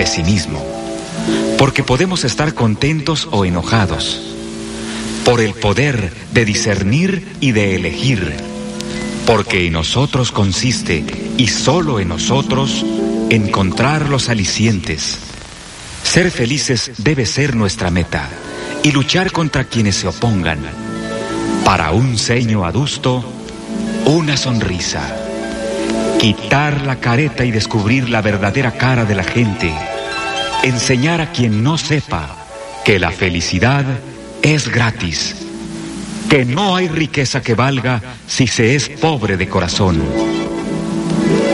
pesimismo, porque podemos estar contentos o enojados, por el poder de discernir y de elegir, porque en nosotros consiste, y solo en nosotros, encontrar los alicientes. Ser felices debe ser nuestra meta y luchar contra quienes se opongan. Para un ceño adusto, una sonrisa. Quitar la careta y descubrir la verdadera cara de la gente. Enseñar a quien no sepa que la felicidad es gratis. Que no hay riqueza que valga si se es pobre de corazón.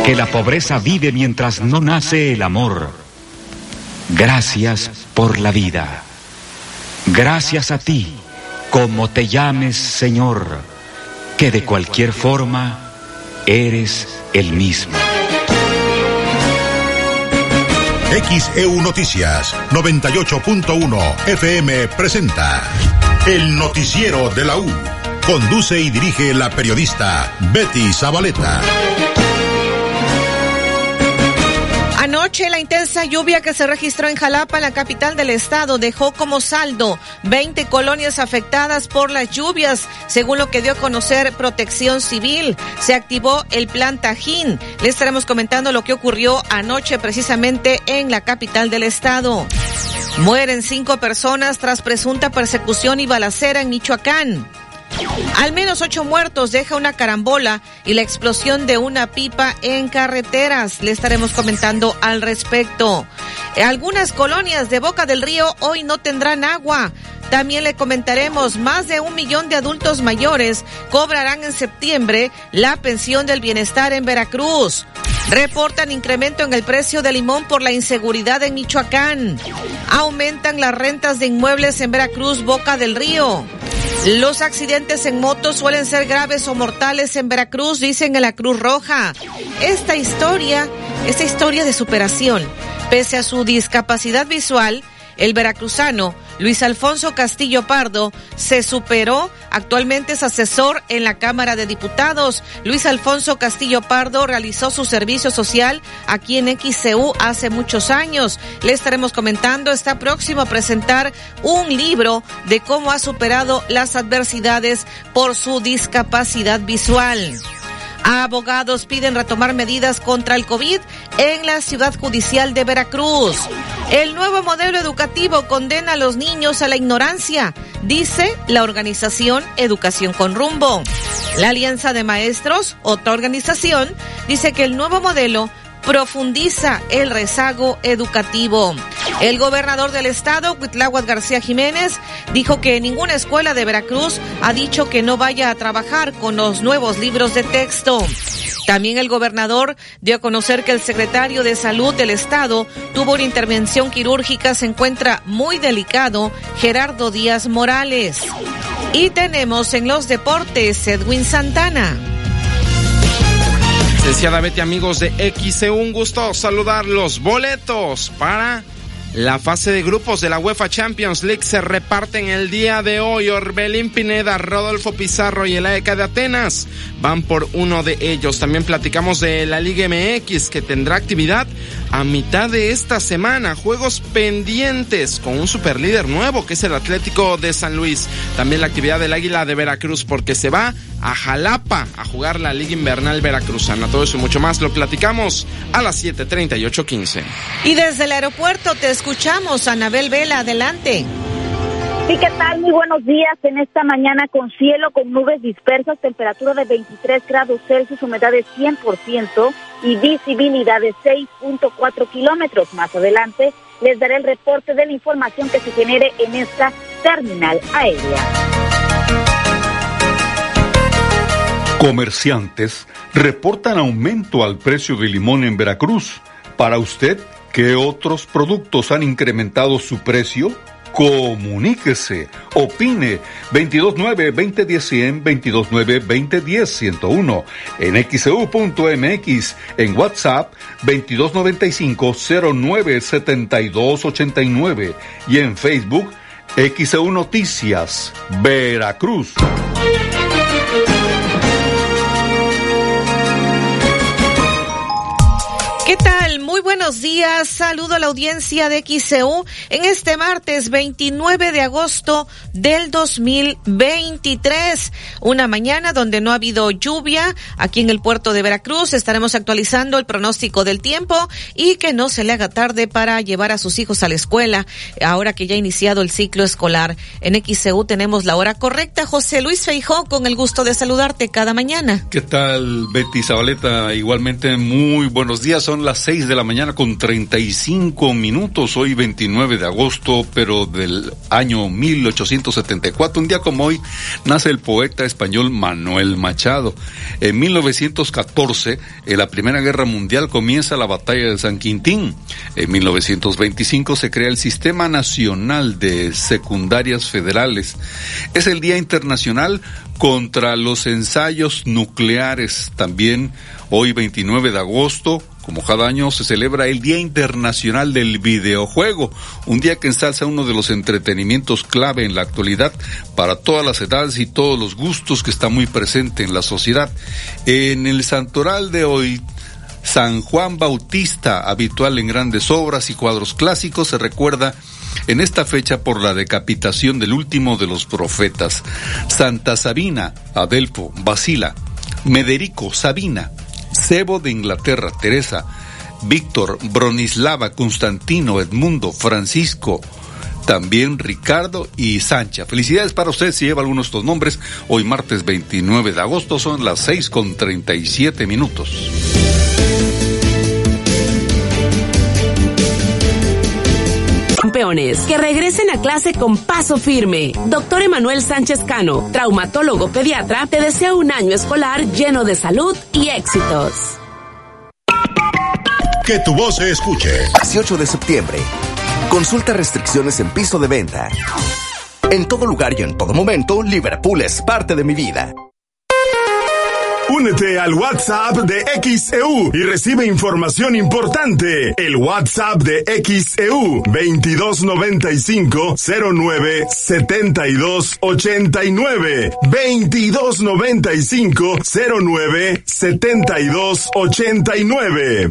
Que la pobreza vive mientras no nace el amor. Gracias por la vida. Gracias a ti, como te llames Señor, que de cualquier forma eres el mismo. XEU Noticias 98.1 FM presenta El Noticiero de la U. Conduce y dirige la periodista Betty Zabaleta. Anoche la intensa lluvia que se registró en Jalapa, la capital del estado, dejó como saldo 20 colonias afectadas por las lluvias, según lo que dio a conocer Protección Civil. Se activó el plan Tajín. Le estaremos comentando lo que ocurrió anoche precisamente en la capital del estado. Mueren cinco personas tras presunta persecución y balacera en Michoacán. Al menos ocho muertos deja una carambola y la explosión de una pipa en carreteras. Le estaremos comentando al respecto. Algunas colonias de Boca del Río hoy no tendrán agua. También le comentaremos, más de un millón de adultos mayores cobrarán en septiembre la pensión del bienestar en Veracruz. Reportan incremento en el precio del limón por la inseguridad en Michoacán. Aumentan las rentas de inmuebles en Veracruz, Boca del Río. Los accidentes en moto suelen ser graves o mortales en Veracruz, dicen en la Cruz Roja. Esta historia, esta historia de superación, pese a su discapacidad visual, el veracruzano Luis Alfonso Castillo Pardo se superó. Actualmente es asesor en la Cámara de Diputados. Luis Alfonso Castillo Pardo realizó su servicio social aquí en XCU hace muchos años. Le estaremos comentando, está próximo a presentar un libro de cómo ha superado las adversidades por su discapacidad visual. Abogados piden retomar medidas contra el COVID en la ciudad judicial de Veracruz. El nuevo modelo educativo condena a los niños a la ignorancia, dice la organización Educación con Rumbo. La Alianza de Maestros, otra organización, dice que el nuevo modelo profundiza el rezago educativo. El gobernador del estado, Huitláhuac García Jiménez, dijo que ninguna escuela de Veracruz ha dicho que no vaya a trabajar con los nuevos libros de texto. También el gobernador dio a conocer que el secretario de Salud del Estado tuvo una intervención quirúrgica, se encuentra muy delicado, Gerardo Díaz Morales. Y tenemos en los deportes Edwin Santana. Licenciada Betty, amigos de XC, un gusto saludarlos. Boletos para la fase de grupos de la UEFA Champions League se reparten el día de hoy. Orbelín Pineda, Rodolfo Pizarro y el AEK de Atenas van por uno de ellos. También platicamos de la Liga MX que tendrá actividad a mitad de esta semana. Juegos pendientes con un superlíder nuevo que es el Atlético de San Luis. También la actividad del Águila de Veracruz porque se va a Jalapa a jugar la Liga Invernal Veracruzana. Todo eso y mucho más lo platicamos a las 7:38:15. Y desde el aeropuerto te escuchamos, Anabel Vela, adelante. Sí, ¿qué tal? Muy buenos días en esta mañana con cielo, con nubes dispersas, temperatura de 23 grados Celsius, humedad de 100% y visibilidad de 6.4 kilómetros. Más adelante les daré el reporte de la información que se genere en esta terminal aérea. Comerciantes reportan aumento al precio del limón en Veracruz. Para usted, ¿qué otros productos han incrementado su precio? Comuníquese, opine. 229-2010-100, 229-2010-101, en xeu.mx, en WhatsApp 2295-097289 y en Facebook XEU Noticias, Veracruz. Buenos días. Saludo a la audiencia de XCU en este martes 29 de agosto del 2023. Una mañana donde no ha habido lluvia aquí en el puerto de Veracruz. Estaremos actualizando el pronóstico del tiempo y que no se le haga tarde para llevar a sus hijos a la escuela ahora que ya ha iniciado el ciclo escolar. En XCU tenemos la hora correcta. José Luis Feijó, con el gusto de saludarte cada mañana. ¿Qué tal, Betty Zabaleta? Igualmente, muy buenos días. Son las seis de la mañana con 35 minutos, hoy 29 de agosto, pero del año 1874. Un día como hoy nace el poeta español Manuel Machado. En 1914, en la Primera Guerra Mundial, comienza la batalla de San Quintín. En 1925 se crea el Sistema Nacional de Secundarias Federales. Es el Día Internacional contra los ensayos nucleares. También hoy 29 de agosto como cada año se celebra el Día Internacional del Videojuego, un día que ensalza uno de los entretenimientos clave en la actualidad para todas las edades y todos los gustos que está muy presente en la sociedad. En el santoral de hoy, San Juan Bautista, habitual en grandes obras y cuadros clásicos, se recuerda en esta fecha por la decapitación del último de los profetas. Santa Sabina, Adelfo, Basila, Mederico, Sabina, Sebo de Inglaterra, Teresa, Víctor, Bronislava, Constantino, Edmundo, Francisco, también Ricardo y Sancha. Felicidades para usted si lleva algunos de estos nombres. Hoy martes 29 de agosto son las 6 con 37 minutos. Campeones, que regresen a clase con paso firme. Doctor Emanuel Sánchez Cano, traumatólogo pediatra, te desea un año escolar lleno de salud y éxitos. Que tu voz se escuche. 18 de septiembre. Consulta restricciones en piso de venta. En todo lugar y en todo momento, Liverpool es parte de mi vida. Únete al WhatsApp de XEU y recibe información importante. El WhatsApp de XEU 2295 09 72 89 2295 09 72 89.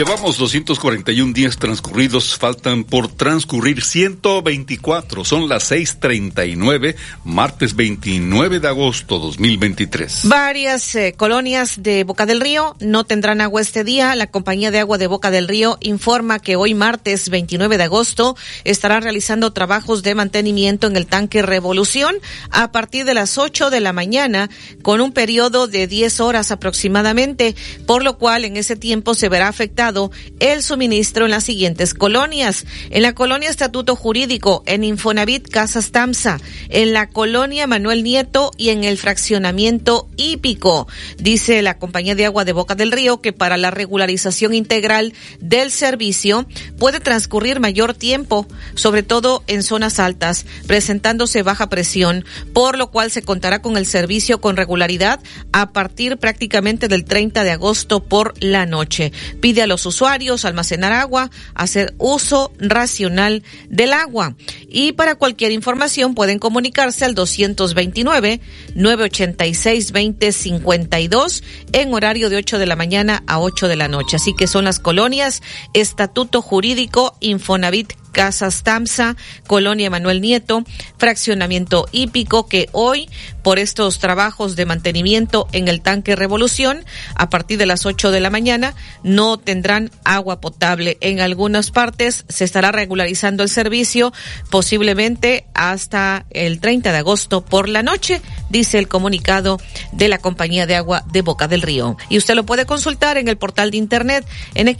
Llevamos 241 días transcurridos, faltan por transcurrir 124, son las 6.39, martes 29 de agosto 2023. Varias eh, colonias de Boca del Río no tendrán agua este día. La compañía de agua de Boca del Río informa que hoy martes 29 de agosto estará realizando trabajos de mantenimiento en el tanque Revolución a partir de las 8 de la mañana con un periodo de 10 horas aproximadamente, por lo cual en ese tiempo se verá afectado el suministro en las siguientes colonias. En la colonia Estatuto Jurídico, en Infonavit Casas Tamsa, en la colonia Manuel Nieto y en el fraccionamiento hípico. Dice la compañía de agua de Boca del Río que para la regularización integral del servicio puede transcurrir mayor tiempo, sobre todo en zonas altas, presentándose baja presión, por lo cual se contará con el servicio con regularidad a partir prácticamente del 30 de agosto por la noche. Pide a los usuarios almacenar agua, hacer uso racional del agua. Y para cualquier información pueden comunicarse al 229 986 2052 en horario de 8 de la mañana a 8 de la noche. Así que son las colonias Estatuto Jurídico Infonavit Casas Tamsa, Colonia Manuel Nieto, Fraccionamiento Hípico, que hoy, por estos trabajos de mantenimiento en el tanque Revolución, a partir de las 8 de la mañana, no tendrán agua potable. En algunas partes se estará regularizando el servicio, posiblemente hasta el 30 de agosto por la noche, dice el comunicado de la Compañía de Agua de Boca del Río. Y usted lo puede consultar en el portal de internet en.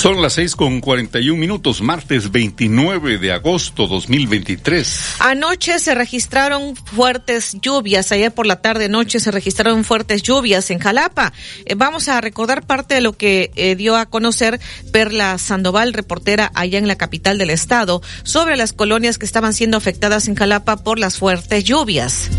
Son las seis con cuarenta y un minutos, martes 29 de agosto 2023. Anoche se registraron fuertes lluvias, ayer por la tarde noche se registraron fuertes lluvias en Jalapa. Eh, vamos a recordar parte de lo que eh, dio a conocer Perla Sandoval, reportera allá en la capital del estado, sobre las colonias que estaban siendo afectadas en Jalapa por las fuertes lluvias.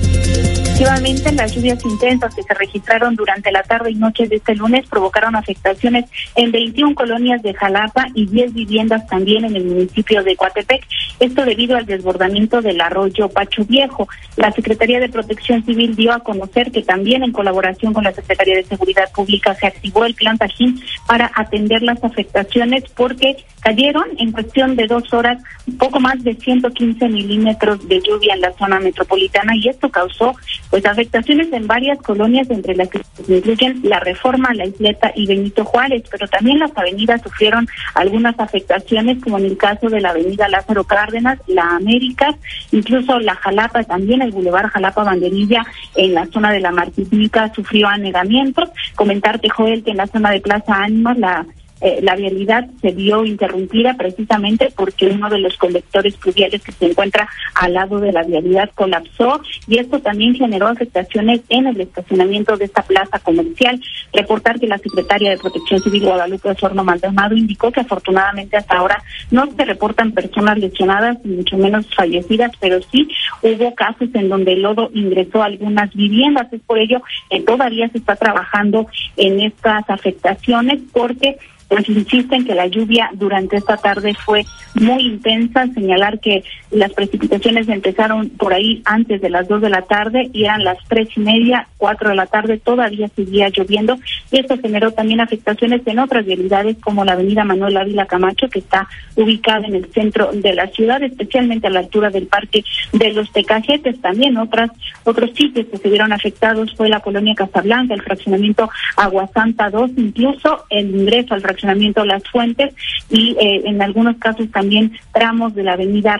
Efectivamente, las lluvias intensas que se registraron durante la tarde y noche de este lunes provocaron afectaciones en 21 colonias de Jalapa y 10 viviendas también en el municipio de Coatepec. Esto debido al desbordamiento del arroyo Pacho Viejo. La Secretaría de Protección Civil dio a conocer que también en colaboración con la Secretaría de Seguridad Pública se activó el plan Tajín para atender las afectaciones porque cayeron en cuestión de dos horas poco más de 115 milímetros de lluvia en la zona metropolitana y esto causó pues afectaciones en varias colonias entre las que se incluyen la Reforma, la Isleta y Benito Juárez, pero también las avenidas sufrieron algunas afectaciones como en el caso de la avenida Lázaro Cárdenas, la América, incluso la Jalapa, también el Boulevard Jalapa Banderilla en la zona de la Martinica sufrió anegamientos. Comentarte Joel que en la zona de Plaza Ánimas la eh, la vialidad se vio interrumpida precisamente porque uno de los colectores pluviales que se encuentra al lado de la vialidad colapsó y esto también generó afectaciones en el estacionamiento de esta plaza comercial. Reportar que la secretaria de Protección Civil Guadalupe Osorno Maldonado indicó que afortunadamente hasta ahora no se reportan personas lesionadas ni mucho menos fallecidas, pero sí hubo casos en donde el lodo ingresó a algunas viviendas. Es por ello que todavía se está trabajando en estas afectaciones porque pues insisten que la lluvia durante esta tarde fue muy intensa, señalar que las precipitaciones empezaron por ahí antes de las dos de la tarde y eran las tres y media, cuatro de la tarde, todavía seguía lloviendo y esto generó también afectaciones en otras vialidades como la avenida Manuel Ávila Camacho que está ubicada en el centro de la ciudad, especialmente a la altura del parque de los Tecajetes, también otras otros sitios que se vieron afectados fue la colonia Casablanca, el fraccionamiento Aguasanta 2, incluso el ingreso al fraccionamiento las Fuentes y eh, en algunos casos también tramos de la avenida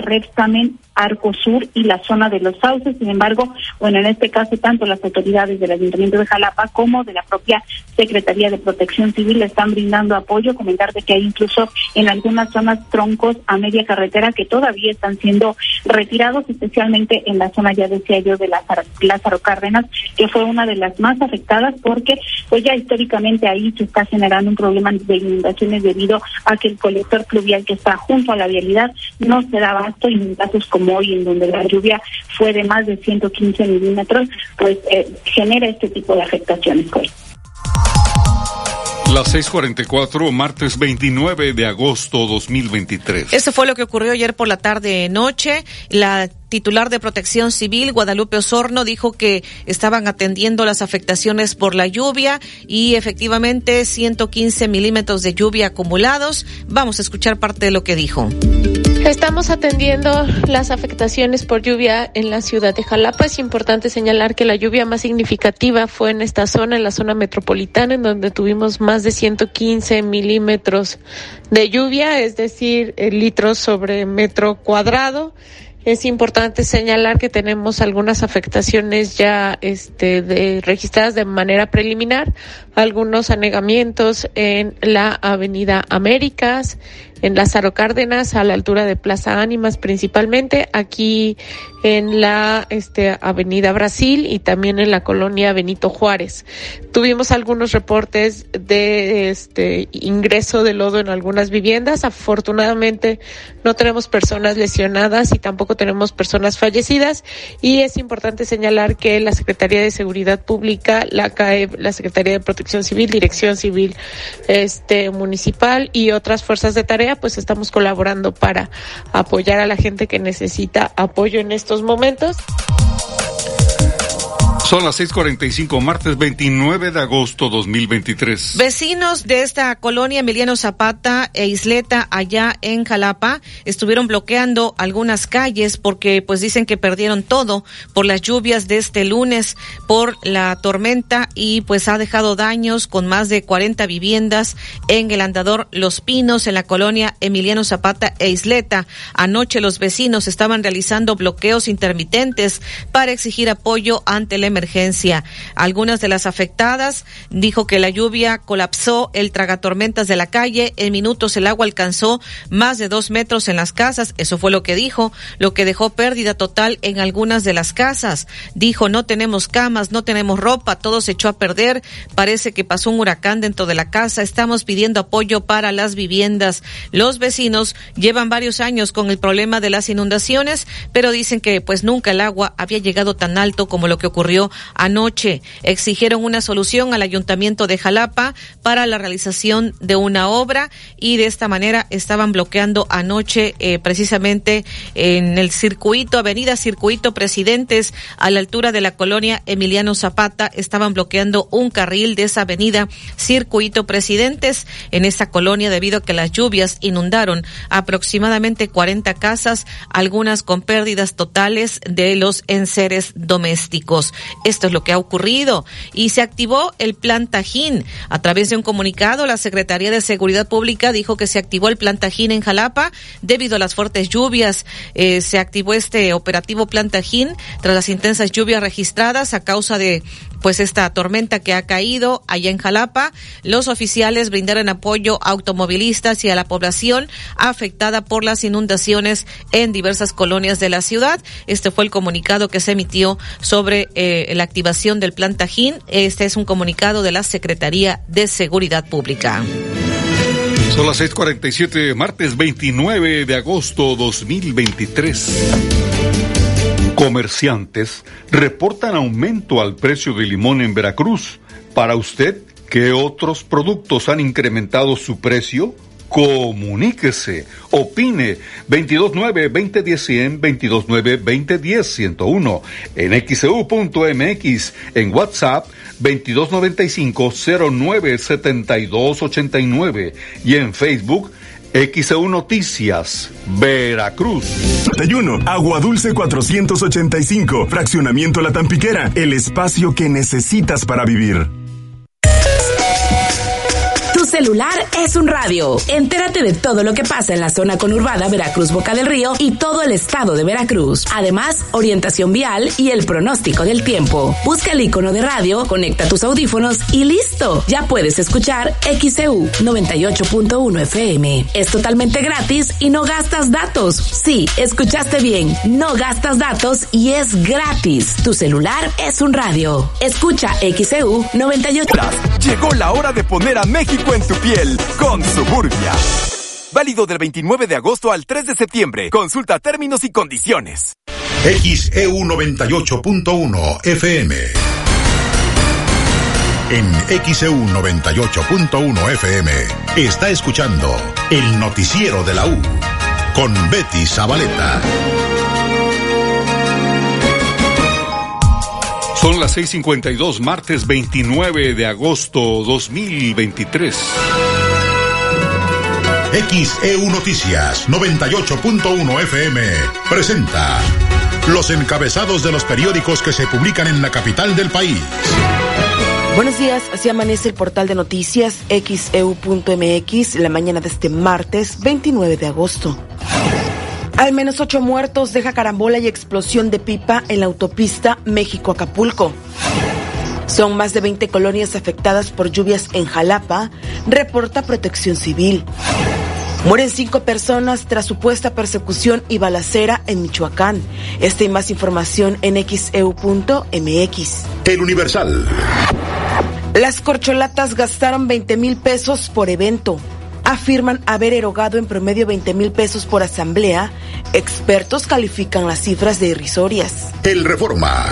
Arco Sur y la zona de los sauces. Sin embargo, bueno, en este caso tanto las autoridades del Ayuntamiento de Jalapa como de la propia Secretaría de Protección Civil están brindando apoyo. Comentar de que hay incluso en algunas zonas troncos a media carretera que todavía están siendo retirados, especialmente en la zona, ya decía yo, de Lázaro, Lázaro Cárdenas, que fue una de las más afectadas porque pues ya históricamente ahí se está generando un problema de inundaciones debido a que el colector pluvial que está junto a la vialidad no se da abasto y casos como hoy, en donde la lluvia fue de más de 115 milímetros, pues eh, genera este tipo de afectaciones. Las 6:44, martes 29 de agosto 2023. Eso fue lo que ocurrió ayer por la tarde noche. La titular de Protección Civil, Guadalupe Osorno, dijo que estaban atendiendo las afectaciones por la lluvia y efectivamente 115 milímetros de lluvia acumulados. Vamos a escuchar parte de lo que dijo. Estamos atendiendo las afectaciones por lluvia en la ciudad de Jalapa. Es importante señalar que la lluvia más significativa fue en esta zona, en la zona metropolitana, en donde tuvimos más de 115 milímetros de lluvia, es decir, litros sobre metro cuadrado. Es importante señalar que tenemos algunas afectaciones ya este, de, registradas de manera preliminar, algunos anegamientos en la Avenida Américas, en Lázaro Cárdenas, a la altura de Plaza Ánimas principalmente, aquí en la este, Avenida Brasil y también en la colonia Benito Juárez. Tuvimos algunos reportes de este ingreso de lodo en algunas viviendas. Afortunadamente no tenemos personas lesionadas y tampoco tenemos personas fallecidas. Y es importante señalar que la Secretaría de Seguridad Pública, la CAEB, la Secretaría de Protección Civil, Dirección Civil este, Municipal y otras fuerzas de tarea, pues estamos colaborando para apoyar a la gente que necesita apoyo en esto momentos. Son las 6:45, martes 29 de agosto 2023. Vecinos de esta colonia Emiliano Zapata e Isleta allá en Jalapa estuvieron bloqueando algunas calles porque pues dicen que perdieron todo por las lluvias de este lunes, por la tormenta y pues ha dejado daños con más de 40 viviendas en el andador Los Pinos en la colonia Emiliano Zapata e Isleta. Anoche los vecinos estaban realizando bloqueos intermitentes para exigir apoyo ante la emergencia emergencia. Algunas de las afectadas dijo que la lluvia colapsó el tragatormentas de la calle. En minutos el agua alcanzó más de dos metros en las casas. Eso fue lo que dijo, lo que dejó pérdida total en algunas de las casas. Dijo, no tenemos camas, no tenemos ropa, todo se echó a perder. Parece que pasó un huracán dentro de la casa. Estamos pidiendo apoyo para las viviendas. Los vecinos llevan varios años con el problema de las inundaciones, pero dicen que pues nunca el agua había llegado tan alto como lo que ocurrió anoche. Exigieron una solución al ayuntamiento de Jalapa para la realización de una obra y de esta manera estaban bloqueando anoche eh, precisamente en el circuito, avenida Circuito Presidentes, a la altura de la colonia Emiliano Zapata, estaban bloqueando un carril de esa avenida Circuito Presidentes en esa colonia debido a que las lluvias inundaron aproximadamente 40 casas, algunas con pérdidas totales de los enseres domésticos. Esto es lo que ha ocurrido y se activó el plan Tajín. A través de un comunicado, la Secretaría de Seguridad Pública dijo que se activó el plan Tajín en Jalapa debido a las fuertes lluvias. Eh, se activó este operativo plan Tajín tras las intensas lluvias registradas a causa de pues esta tormenta que ha caído allá en Jalapa. Los oficiales brindaron apoyo a automovilistas y a la población afectada por las inundaciones en diversas colonias de la ciudad. Este fue el comunicado que se emitió sobre eh, la activación del plan Tajín. Este es un comunicado de la Secretaría de Seguridad Pública. Son las 6:47, martes 29 de agosto 2023. Comerciantes reportan aumento al precio del limón en Veracruz. Para usted, ¿qué otros productos han incrementado su precio? Comuníquese, opine 229-2010-100, 229-2010-101, en xeu.mx, en WhatsApp 2295-097289 y en Facebook XEU Noticias, Veracruz. 31, Agua Dulce 485, Fraccionamiento La Tampiquera, el espacio que necesitas para vivir celular es un radio. Entérate de todo lo que pasa en la zona conurbada Veracruz Boca del Río y todo el estado de Veracruz. Además, orientación vial y el pronóstico del tiempo. Busca el icono de radio, conecta tus audífonos y listo. Ya puedes escuchar XCU 98.1 FM. Es totalmente gratis y no gastas datos. Sí, escuchaste bien. No gastas datos y es gratis. Tu celular es un radio. Escucha XCU 98. Llegó la hora de poner a México en piel con Suburbia. Válido del 29 de agosto al 3 de septiembre. Consulta términos y condiciones. XEU 98.1 FM. En XEU 98.1 FM está escuchando el noticiero de la U con Betty Zabaleta. Son las 6:52, martes 29 de agosto 2023. XEU Noticias 98.1 FM presenta los encabezados de los periódicos que se publican en la capital del país. Buenos días, así amanece el portal de noticias xeu.mx la mañana de este martes 29 de agosto. Al menos ocho muertos deja carambola y explosión de pipa en la autopista México-Acapulco. Son más de 20 colonias afectadas por lluvias en Jalapa, reporta Protección Civil. Mueren cinco personas tras supuesta persecución y balacera en Michoacán. Esta y más información en xeu.mx. El Universal. Las corcholatas gastaron 20 mil pesos por evento afirman haber erogado en promedio 20 mil pesos por asamblea, expertos califican las cifras de irrisorias. El Reforma.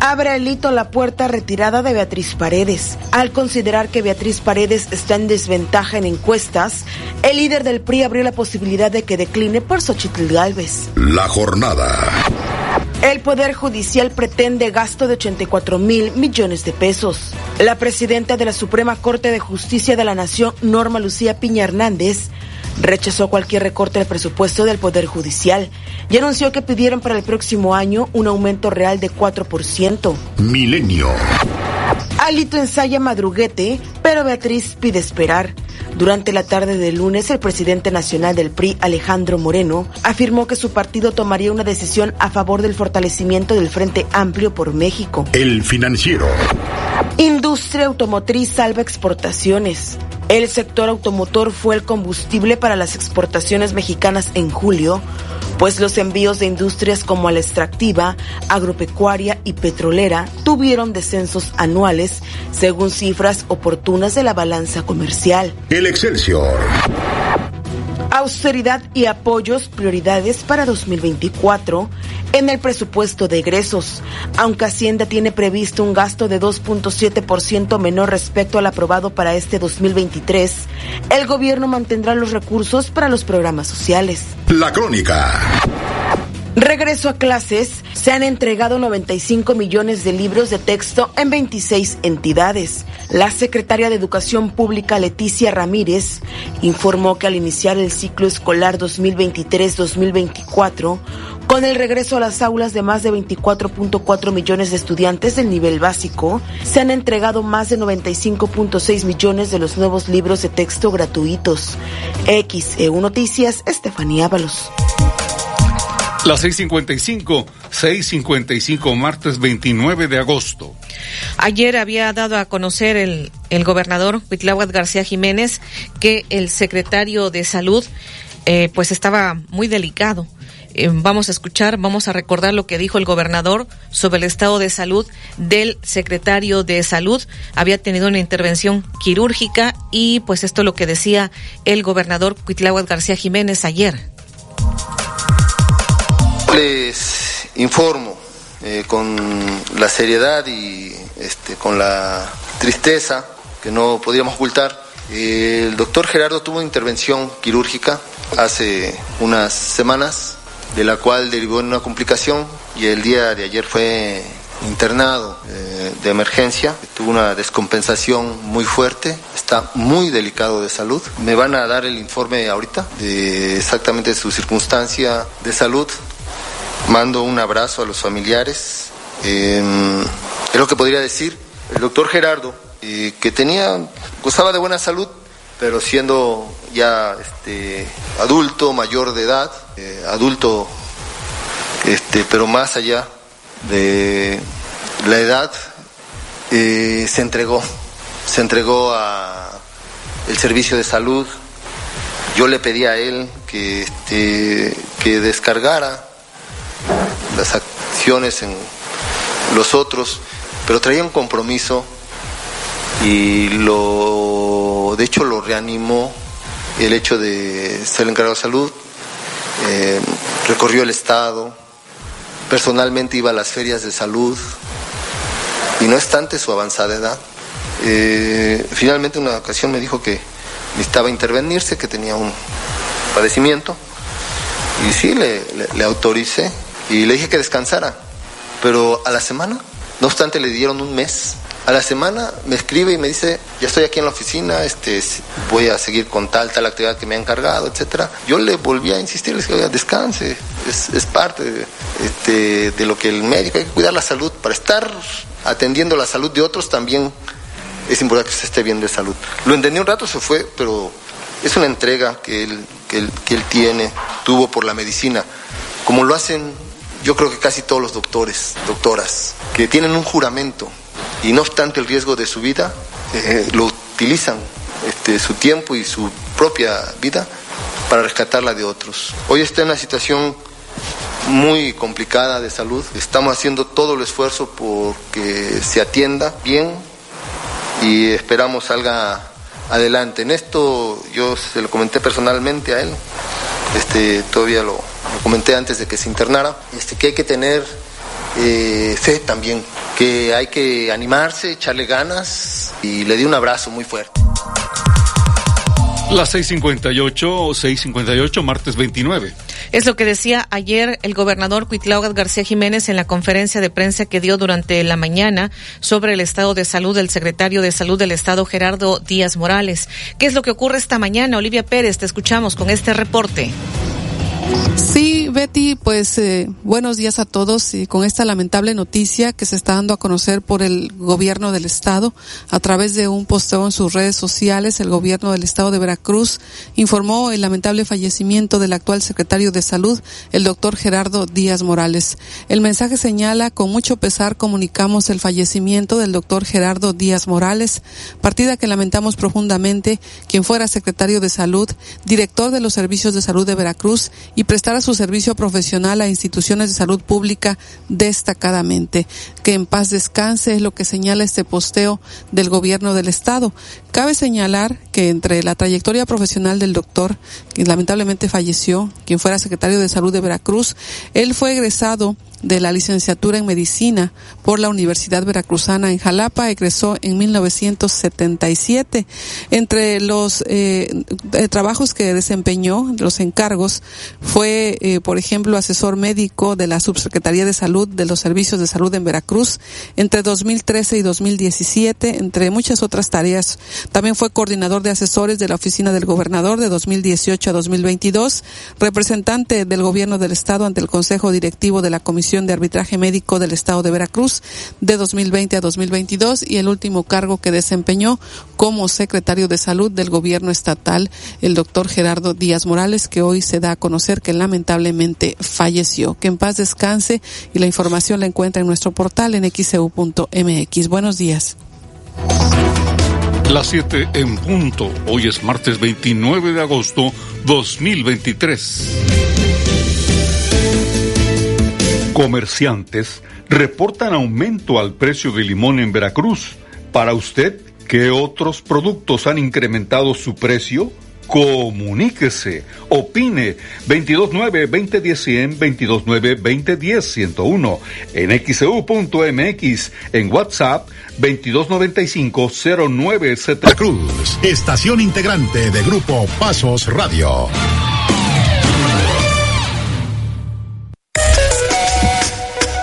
Abre el hito la puerta retirada de Beatriz Paredes. Al considerar que Beatriz Paredes está en desventaja en encuestas, el líder del PRI abrió la posibilidad de que decline por Xochitl Galvez. La jornada. El Poder Judicial pretende gasto de 84 mil millones de pesos. La presidenta de la Suprema Corte de Justicia de la Nación, Norma Lucía Piña Hernández, rechazó cualquier recorte del presupuesto del Poder Judicial y anunció que pidieron para el próximo año un aumento real de 4%. Milenio. Alito ensaya madruguete, pero Beatriz pide esperar. Durante la tarde del lunes, el presidente nacional del PRI, Alejandro Moreno, afirmó que su partido tomaría una decisión a favor del fortalecimiento del Frente Amplio por México. El financiero. Industria automotriz salva exportaciones. El sector automotor fue el combustible para las exportaciones mexicanas en julio, pues los envíos de industrias como la extractiva, agropecuaria y petrolera tuvieron descensos anuales según cifras oportunas de la balanza comercial. El Excelsior. Austeridad y apoyos, prioridades para 2024 en el presupuesto de egresos. Aunque Hacienda tiene previsto un gasto de 2.7% menor respecto al aprobado para este 2023, el gobierno mantendrá los recursos para los programas sociales. La crónica. Regreso a clases, se han entregado 95 millones de libros de texto en 26 entidades. La secretaria de Educación Pública Leticia Ramírez informó que al iniciar el ciclo escolar 2023-2024, con el regreso a las aulas de más de 24.4 millones de estudiantes del nivel básico, se han entregado más de 95.6 millones de los nuevos libros de texto gratuitos. XEU Noticias, Estefanía Ábalos. Las 6.55, 6.55, martes 29 de agosto. Ayer había dado a conocer el, el gobernador Huitláhuac García Jiménez que el secretario de Salud eh, pues estaba muy delicado. Eh, vamos a escuchar, vamos a recordar lo que dijo el gobernador sobre el estado de salud del secretario de salud. Había tenido una intervención quirúrgica y pues esto es lo que decía el gobernador Huitláhuac García Jiménez ayer. Les informo eh, con la seriedad y este, con la tristeza que no podríamos ocultar. El doctor Gerardo tuvo intervención quirúrgica hace unas semanas, de la cual derivó en una complicación y el día de ayer fue internado eh, de emergencia, tuvo una descompensación muy fuerte, está muy delicado de salud. Me van a dar el informe ahorita de exactamente su circunstancia de salud. Mando un abrazo a los familiares. Eh, es lo que podría decir. El doctor Gerardo, eh, que tenía, gozaba de buena salud, pero siendo ya este, adulto, mayor de edad, eh, adulto, este, pero más allá de la edad, eh, se entregó, se entregó a el servicio de salud. Yo le pedí a él que, este, que descargara las acciones en los otros, pero traía un compromiso y lo, de hecho lo reanimó el hecho de ser encargado de salud, eh, recorrió el estado, personalmente iba a las ferias de salud y no obstante su avanzada edad, eh, finalmente una ocasión me dijo que necesitaba intervenirse, que tenía un padecimiento y sí, le autoricé y le dije que descansara, pero a la semana, no obstante le dieron un mes a la semana me escribe y me dice, ya estoy aquí en la oficina, este, voy a seguir con tal, tal actividad que me ha encargado, etcétera. Yo le volví a insistir, le dije, descanse, es, es parte de, este, de lo que el médico, hay que cuidar la salud. Para estar atendiendo la salud de otros también es importante que se esté bien de salud. Lo entendí un rato, se fue, pero es una entrega que él, que él, que él tiene, tuvo por la medicina, como lo hacen yo creo que casi todos los doctores, doctoras, que tienen un juramento y no obstante el riesgo de su vida, eh, lo utilizan este, su tiempo y su propia vida para rescatarla de otros. Hoy está en una situación muy complicada de salud. Estamos haciendo todo el esfuerzo por que se atienda bien y esperamos salga adelante. En esto yo se lo comenté personalmente a él, este, todavía lo, lo comenté antes de que se internara, este, que hay que tener eh, fe también, que hay que animarse, echarle ganas y le di un abrazo muy fuerte. Las 6:58, 6:58, martes 29. Es lo que decía ayer el gobernador Cuitlaugat García Jiménez en la conferencia de prensa que dio durante la mañana sobre el estado de salud del secretario de Salud del Estado, Gerardo Díaz Morales. ¿Qué es lo que ocurre esta mañana? Olivia Pérez, te escuchamos con este reporte. Sí, Betty, pues eh, buenos días a todos y con esta lamentable noticia que se está dando a conocer por el gobierno del estado a través de un posteo en sus redes sociales, el gobierno del estado de Veracruz informó el lamentable fallecimiento del actual secretario de salud, el doctor Gerardo Díaz Morales. El mensaje señala con mucho pesar comunicamos el fallecimiento del doctor Gerardo Díaz Morales, partida que lamentamos profundamente, quien fuera secretario de salud, director de los servicios de salud de Veracruz y prestara su profesional a instituciones de salud pública destacadamente. Que en paz descanse es lo que señala este posteo del gobierno del estado. Cabe señalar que entre la trayectoria profesional del doctor, que lamentablemente falleció, quien fuera secretario de salud de Veracruz, él fue egresado de la licenciatura en medicina por la Universidad Veracruzana en Jalapa, egresó en 1977. Entre los eh, trabajos que desempeñó, los encargos, fue, eh, por ejemplo, asesor médico de la Subsecretaría de Salud de los Servicios de Salud en Veracruz entre 2013 y 2017, entre muchas otras tareas. También fue coordinador de asesores de la Oficina del Gobernador de 2018 a 2022, representante del Gobierno del Estado ante el Consejo Directivo de la Comisión de Arbitraje Médico del Estado de Veracruz de 2020 a 2022 y el último cargo que desempeñó como secretario de Salud del Gobierno Estatal, el doctor Gerardo Díaz Morales, que hoy se da a conocer que lamentablemente falleció. Que en paz descanse y la información la encuentra en nuestro portal en xcu.mx. Buenos días. Las 7 en punto. Hoy es martes 29 de agosto 2023. Comerciantes reportan aumento al precio del limón en Veracruz. Para usted, ¿qué otros productos han incrementado su precio? Comuníquese, opine 229-2010-100, 229-2010-101, en xeu.mx, e en WhatsApp 2295-0970. Cruz, estación integrante de Grupo Pasos Radio.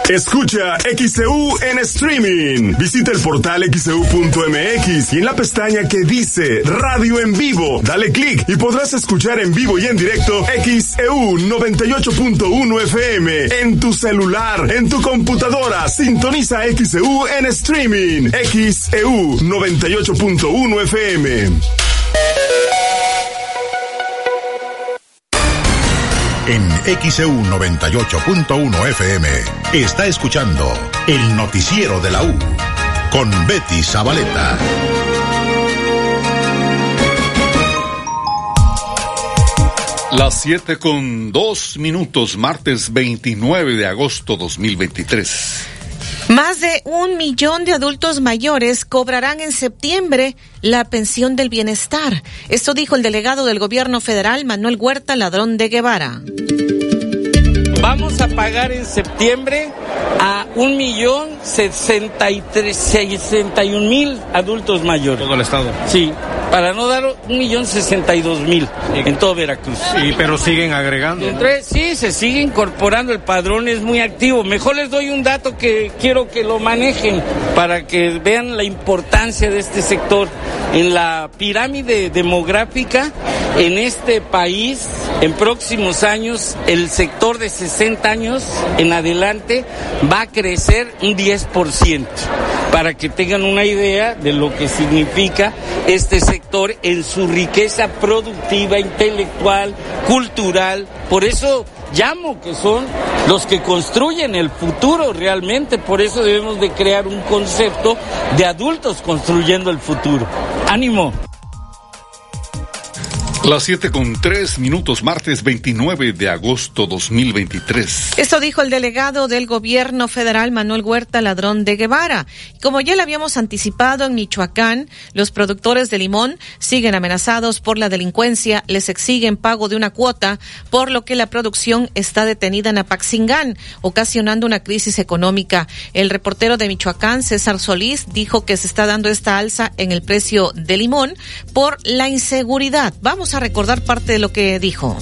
Escucha XCU en streaming. Visita el portal xcu.mx y en la pestaña que dice Radio en vivo, dale clic y podrás escuchar en vivo y en directo XEU 98.1 FM en tu celular, en tu computadora. Sintoniza XEU en streaming. XEU 98.1 FM. En XEU 98.1 FM está escuchando el noticiero de la U con Betty Zabaleta. Las 7 con 2 minutos, martes 29 de agosto 2023. Más de un millón de adultos mayores cobrarán en septiembre la pensión del bienestar. Esto dijo el delegado del gobierno federal, Manuel Huerta Ladrón de Guevara. Vamos a pagar en septiembre a un millón sesenta y un mil adultos mayores. Todo el estado. Sí, para no dar un millón sesenta y dos mil en todo Veracruz. Sí, pero siguen agregando. sí, se sigue incorporando, el padrón es muy activo. Mejor les doy un dato que quiero que lo manejen para que vean la importancia de este sector. En la pirámide demográfica en este país, en próximos años, el sector de 60 años en adelante va a crecer un 10%, para que tengan una idea de lo que significa este sector en su riqueza productiva, intelectual, cultural. Por eso llamo que son los que construyen el futuro realmente. Por eso debemos de crear un concepto de adultos construyendo el futuro. Ánimo. Las 7 con 3 minutos, martes 29 de agosto 2023. Esto dijo el delegado del gobierno federal Manuel Huerta Ladrón de Guevara. Como ya le habíamos anticipado en Michoacán, los productores de limón siguen amenazados por la delincuencia, les exigen pago de una cuota, por lo que la producción está detenida en Apaxingán, ocasionando una crisis económica. El reportero de Michoacán, César Solís, dijo que se está dando esta alza en el precio de limón por la inseguridad. Vamos a recordar parte de lo que dijo.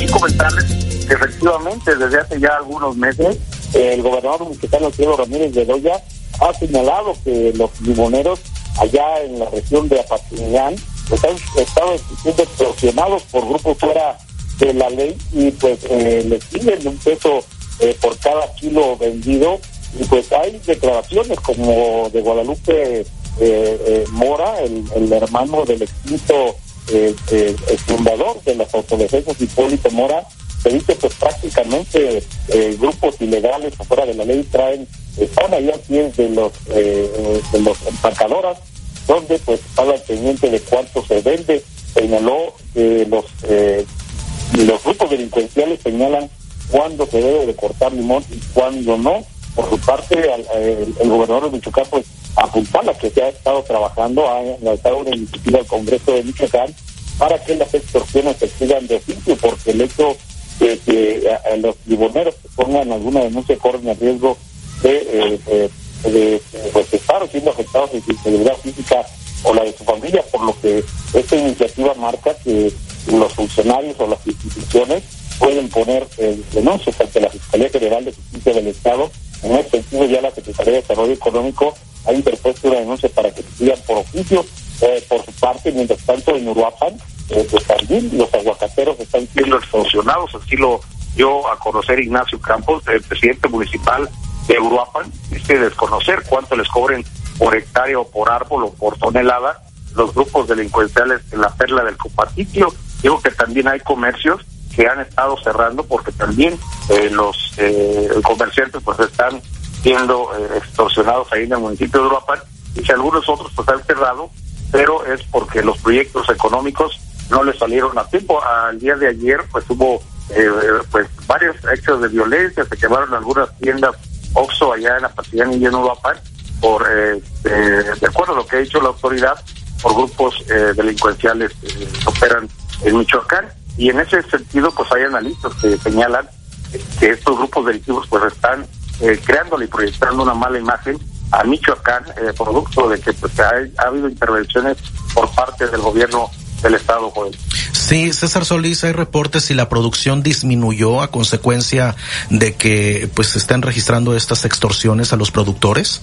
Y comentarles que efectivamente desde hace ya algunos meses el gobernador municipal Alfredo Ramírez de Doya ha señalado que los limoneros allá en la región de Apatzingán están, estado siendo extorsionados por grupos fuera de la ley y pues eh, le siguen un peso eh, por cada kilo vendido y pues hay declaraciones como de Guadalupe eh, eh, Mora, el, el, hermano del extinto eh, fundador de las autodefensas Hipólito Mora, que dice pues prácticamente grupos ilegales afuera de la ley traen, están ahí a pies de los de los empacadoras, donde pues estaba pendiente de cuánto se vende, señaló que los los grupos delincuenciales señalan cuándo se debe de cortar limón y cuándo no. Por su parte, el, gobernador de Michoacán pues apuntala que se ha estado trabajando, ha lanzado una iniciativa al Congreso de Michoacán para que las extorsiones se sigan de oficio, porque el hecho de que los limoneros pongan alguna denuncia corren el riesgo de, eh, de, pues, estar siendo afectados en su integridad física o la de su familia, por lo que esta iniciativa marca que los funcionarios o las instituciones pueden poner eh, denuncias ante la Fiscalía General de Justicia del Estado. En ese sentido, ya la Secretaría de Desarrollo Económico ha interpuesto una denuncia para que sigan por oficio. Eh, por su parte, mientras tanto, en Uruapan, eh, pues también los aguacateros están siendo extorsionados, así lo dio a conocer Ignacio Campos, el presidente municipal de Uruapan, este desconocer cuánto les cobren por hectárea o por árbol o por tonelada los grupos delincuenciales en la perla del Copatitio. Digo que también hay comercios que han estado cerrando porque también eh, los eh, comerciantes pues están siendo eh, extorsionados ahí en el municipio de Uruapan y que algunos otros pues han cerrado, pero es porque los proyectos económicos no les salieron a tiempo. Al día de ayer pues hubo pues varios hechos de violencia, se quemaron algunas tiendas Oxxo allá en la Pastillana y en Uruapan por de acuerdo a lo que ha dicho la autoridad por grupos delincuenciales que operan en Michoacán y en ese sentido pues hay analistas que señalan que estos grupos delictivos pues están eh, creándole y proyectando una mala imagen a Michoacán, eh, producto de que pues ha, habido intervenciones por parte del gobierno del estado, Joel. Sí, César Solís, hay reportes si la producción disminuyó a consecuencia de que pues se están registrando estas extorsiones a los productores.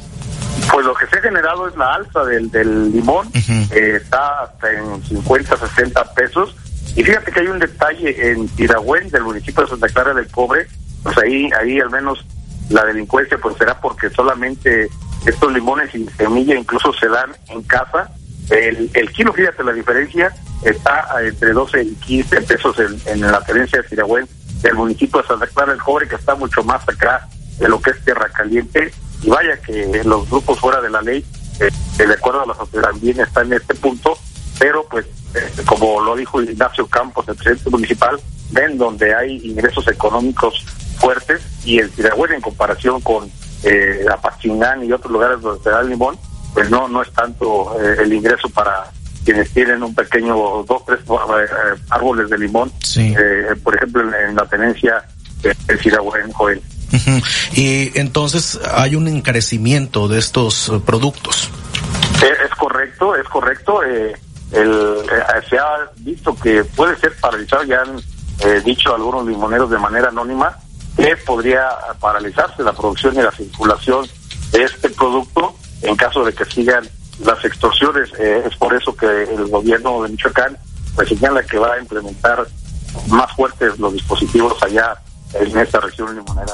Pues lo que se ha generado es la alza del, del limón, eh, está hasta en 50, 60 pesos, y fíjate que hay un detalle en Tiragüen, del municipio de Santa Clara del Cobre, pues ahí, ahí al menos la delincuencia pues será porque solamente estos limones sin semilla incluso se dan en casa. El, el kilo, fíjate la diferencia, está entre 12 y 15 pesos en, la tenencia de Tiragüen del municipio de Santa Clara del Cobre, que está mucho más acá de lo que es Tierra Caliente. Y vaya que los grupos fuera de la ley, eh, de acuerdo a la sociedad, también están en este punto, pero pues este, como lo dijo Ignacio Campos, el presidente municipal, ven donde hay ingresos económicos fuertes y el Tiragüen en comparación con eh, Apachingán y otros lugares donde se da el limón, pues no no es tanto eh, el ingreso para quienes tienen un pequeño, dos, tres eh, árboles de limón, eh, por ejemplo en, la tenencia del Tiragüen, Joel. Y entonces hay un encarecimiento de estos productos. Es correcto, es correcto. Eh, el, eh, se ha visto que puede ser paralizado, ya han eh, dicho algunos limoneros de manera anónima, que podría paralizarse la producción y la circulación de este producto en caso de que sigan las extorsiones. Eh, es por eso que el gobierno de Michoacán pues señala que va a implementar más fuertes los dispositivos allá en esta región limonera.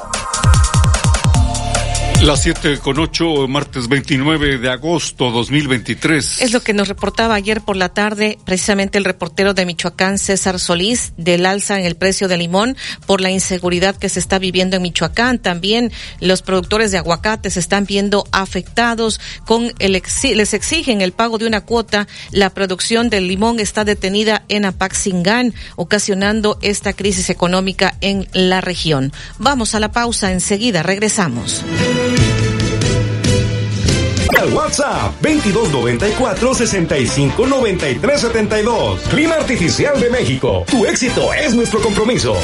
Las 7 con 8, martes 29 de agosto 2023. Es lo que nos reportaba ayer por la tarde precisamente el reportero de Michoacán, César Solís, del alza en el precio del limón por la inseguridad que se está viviendo en Michoacán. También los productores de aguacate se están viendo afectados con el les exigen el pago de una cuota. La producción del limón está detenida en Apaxingán, ocasionando esta crisis económica en la región. Vamos a la pausa, enseguida regresamos. Al WhatsApp 2294 65 93 72. Clima Artificial de México. Tu éxito es nuestro compromiso.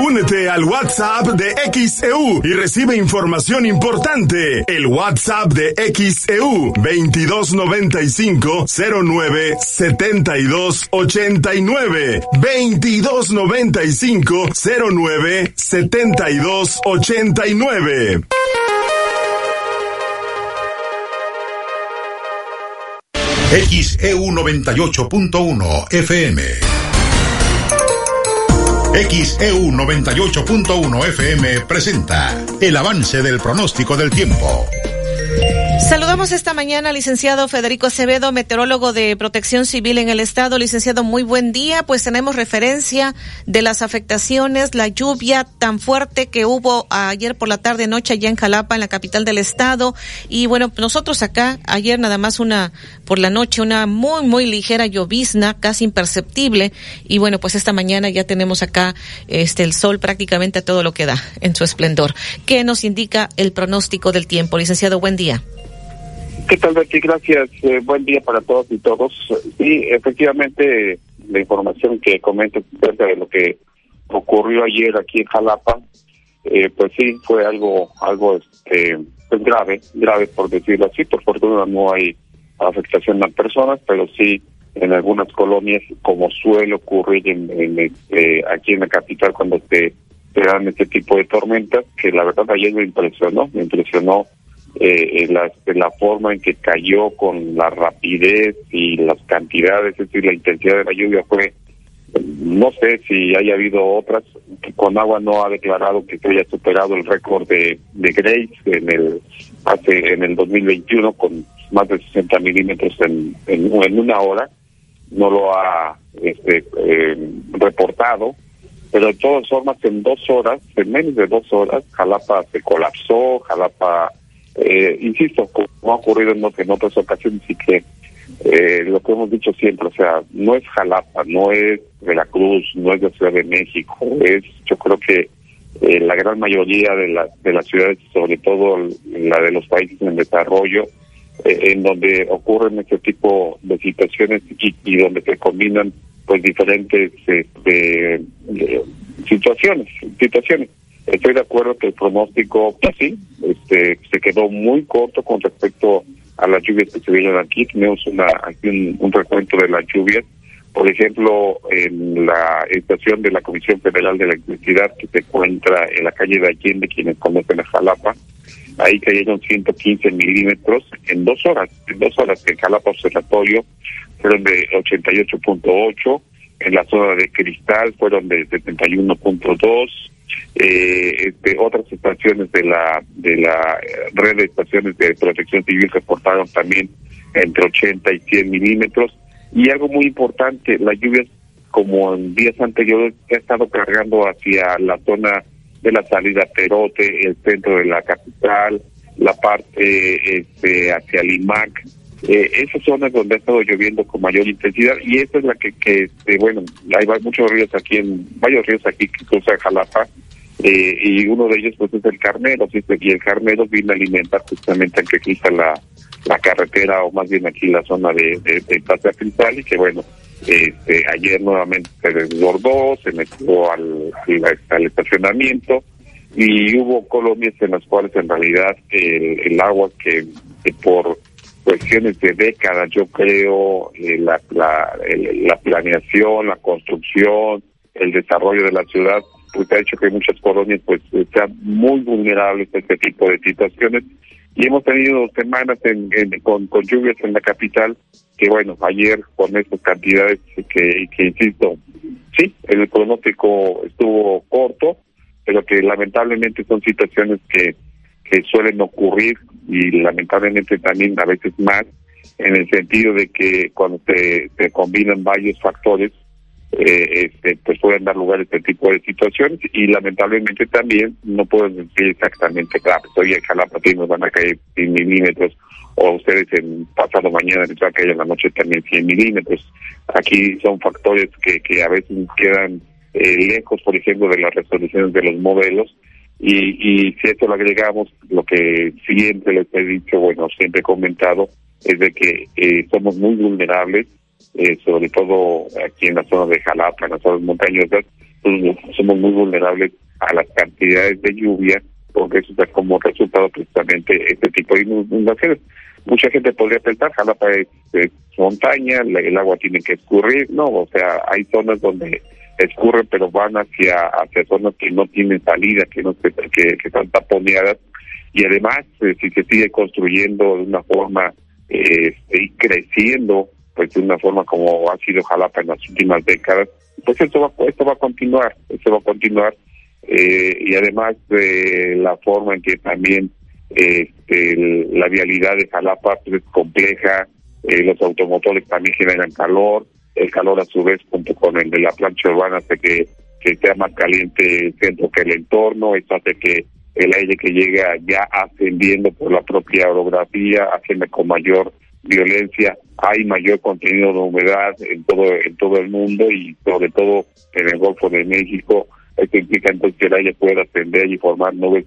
Únete al WhatsApp de XEU y recibe información importante. El WhatsApp de XEU 2295 09 72 89 2295 09 72 89. XEU 98.1 FM. XEU 98.1 FM presenta el avance del pronóstico del tiempo. Saludamos esta mañana al licenciado Federico Acevedo, meteorólogo de Protección Civil en el Estado. Licenciado, muy buen día. Pues tenemos referencia de las afectaciones, la lluvia tan fuerte que hubo ayer por la tarde noche allá en Jalapa, en la capital del Estado. Y bueno, nosotros acá, ayer nada más una, por la noche, una muy, muy ligera llovizna, casi imperceptible. Y bueno, pues esta mañana ya tenemos acá, este, el sol prácticamente a todo lo que da en su esplendor. ¿Qué nos indica el pronóstico del tiempo? Licenciado, buen día. ¿Qué tal, Betty? Gracias. Eh, buen día para todos y todos. Sí, efectivamente, la información que comento acerca de lo que ocurrió ayer aquí en Jalapa, eh, pues sí, fue algo algo este, pues grave, grave por decirlo así. Por fortuna no hay afectación a personas, pero sí en algunas colonias, como suele ocurrir en, eh, aquí en la capital cuando se, se dan este tipo de tormentas, que la verdad ayer me impresionó, me impresionó eh, la, la forma en que cayó con la rapidez y las cantidades, es decir, la intensidad de la lluvia fue, no sé si haya habido otras, con agua no ha declarado que se haya superado el récord de, de Grace en el hace en el 2021 con más de 60 milímetros en, en, una hora, no lo ha este, eh, reportado, pero de todas formas en dos horas, en menos de dos horas, Jalapa se colapsó, Jalapa eh, insisto, como ha ocurrido en, otras ocasiones y que eh, lo que hemos dicho siempre, o sea, no es Jalapa, no es Veracruz, no es la Ciudad de México, es yo creo que eh, la gran mayoría de, la, de las ciudades, sobre todo la de los países en desarrollo, eh, en donde ocurren este tipo de situaciones y, donde se combinan pues diferentes este, situaciones, situaciones. Estoy de acuerdo que el pronóstico, pues sí, este, se quedó muy corto con respecto a las lluvias que se vienen aquí. Tenemos una, aquí un, recuento de las lluvias. Por ejemplo, en la estación de la Comisión Federal de Electricidad que se encuentra en la calle de Allende, quienes conocen a Jalapa, ahí cayeron 115 milímetros en dos horas. En dos horas en Jalapa Observatorio fueron de 88.8, en la zona de Cristal fueron de 71.2, eh, este, otras estaciones de la de la red de estaciones de protección civil reportaron también entre 80 y 100 milímetros. Y algo muy importante las lluvias como en días anteriores ha estado cargando hacia la zona de la salida Perote el centro de la capital la parte este, hacia Limac eh, esas zonas donde ha estado lloviendo con mayor intensidad y esa es la que, que este, bueno, hay muchos ríos aquí, en varios ríos aquí que cruzan Jalapa eh, y uno de ellos pues es el Carmelo, y el Carmelo viene a alimentar justamente al que cruza la, la carretera o más bien aquí la zona de, de, de Plaza Principal y que bueno, este, ayer nuevamente se desbordó, se metió al, al, estacionamiento y hubo colonias en las cuales en realidad el, el agua que por cuestiones de décadas, yo creo, eh, la, la, la planeación, la construcción, el desarrollo de la ciudad, pues ha hecho que muchas colonias pues sean muy vulnerables a este tipo de situaciones. Y hemos tenido semanas en, con, con lluvias en la capital, que bueno, ayer con estas cantidades que, que insisto, sí, el pronóstico estuvo corto, pero que lamentablemente son situaciones que que suelen ocurrir y lamentablemente también a veces más en el sentido de que cuando se, se combinan varios factores eh, este, pues pueden dar lugar a este tipo de situaciones y lamentablemente también no pueden decir exactamente, claro, pues hoy en Jalapa nos van a caer 100 milímetros o ustedes en pasado mañana les van a caer en la noche también 100 milímetros. Aquí son factores que, que a veces quedan eh, lejos, por ejemplo, de las resoluciones de los modelos y, y si esto lo agregamos, lo que siempre les he dicho, bueno, siempre he comentado, es de que eh, somos muy vulnerables, eh, sobre todo aquí en la zona de Jalapa, en las zonas montañosas, somos muy vulnerables a las cantidades de lluvia, porque eso da como resultado precisamente este tipo de inundaciones. Mucha gente podría pensar, Jalapa es, montaña, el agua tiene que escurrir, no, o sea, hay zonas donde escurren, pero van hacia, hacia zonas que no tienen salida, que no que, que están taponeadas. Y además, eh, si se sigue construyendo de una forma eh, y creciendo pues de una forma como ha sido Jalapa en las últimas décadas, pues esto va, esto va a continuar, esto va a continuar eh, y además de la forma en que también este, la vialidad de Jalapa pues, es compleja, eh, los automotores también generan calor, el calor a su vez junto con el de la plancha urbana hace que, que sea más caliente el centro que el entorno, esto hace que el aire que llega ya ascendiendo por la propia orografía, haciendo con mayor violencia, hay mayor contenido de humedad en todo en todo el mundo y sobre todo en el Golfo de México. Esto implica entonces que el aire pueda ascender y formar nubes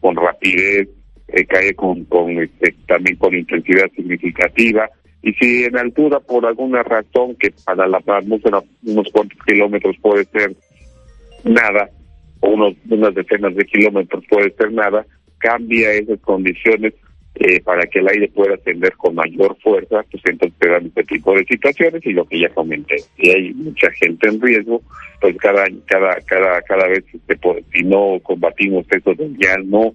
con rapidez, eh, cae con, con este, también con intensidad significativa. Y si en altura, por alguna razón que para la atmósfera unos cuantos kilómetros puede ser nada, o unos, unas decenas de kilómetros puede ser nada, cambia esas condiciones eh, para que el aire pueda ascender con mayor fuerza, pues entonces te dan este tipo de situaciones y lo que ya comenté, si hay mucha gente en riesgo, pues cada cada cada cada vez este, si no combatimos eso ya no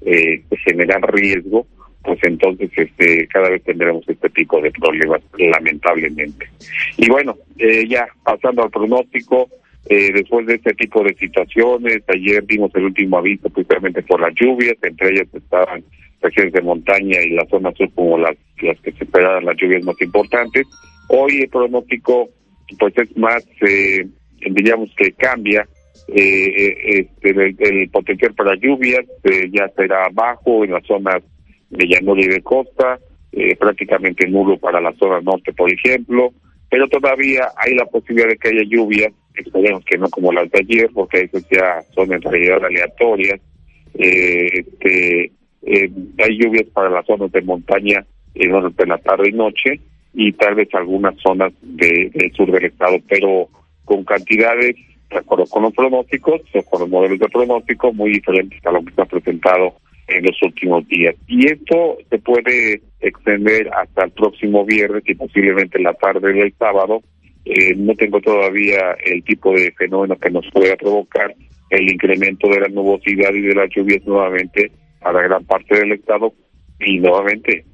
eh, generar riesgo, pues entonces este cada vez tendremos este tipo de problemas lamentablemente. Y bueno, eh, ya pasando al pronóstico, eh, después de este tipo de situaciones, ayer vimos el último aviso precisamente por las lluvias, entre ellas estaban regiones de montaña y la zona sur como las, las que se esperaban las lluvias más importantes. Hoy el pronóstico pues es más, eh, diríamos que cambia, eh, este, el, potencial para lluvias ya será bajo en las zonas de llanura y de costa, prácticamente nulo para la zona norte, por ejemplo, pero todavía hay la posibilidad de que haya lluvias, esperemos que no como las de ayer, porque esas ya son en realidad aleatorias. Eh, este, eh, hay lluvias para las zonas de montaña en de la tarde y noche y tal vez algunas zonas de, sur del estado, pero con cantidades, de acuerdo con los pronósticos o con los modelos de pronóstico, muy diferentes a lo que se ha presentado en los últimos días. Y esto se puede extender hasta el próximo viernes y posiblemente la tarde del sábado. Eh, no tengo todavía el tipo de fenómeno que nos pueda provocar el incremento de la nubosidad y de las lluvias nuevamente a la gran parte del estado y nuevamente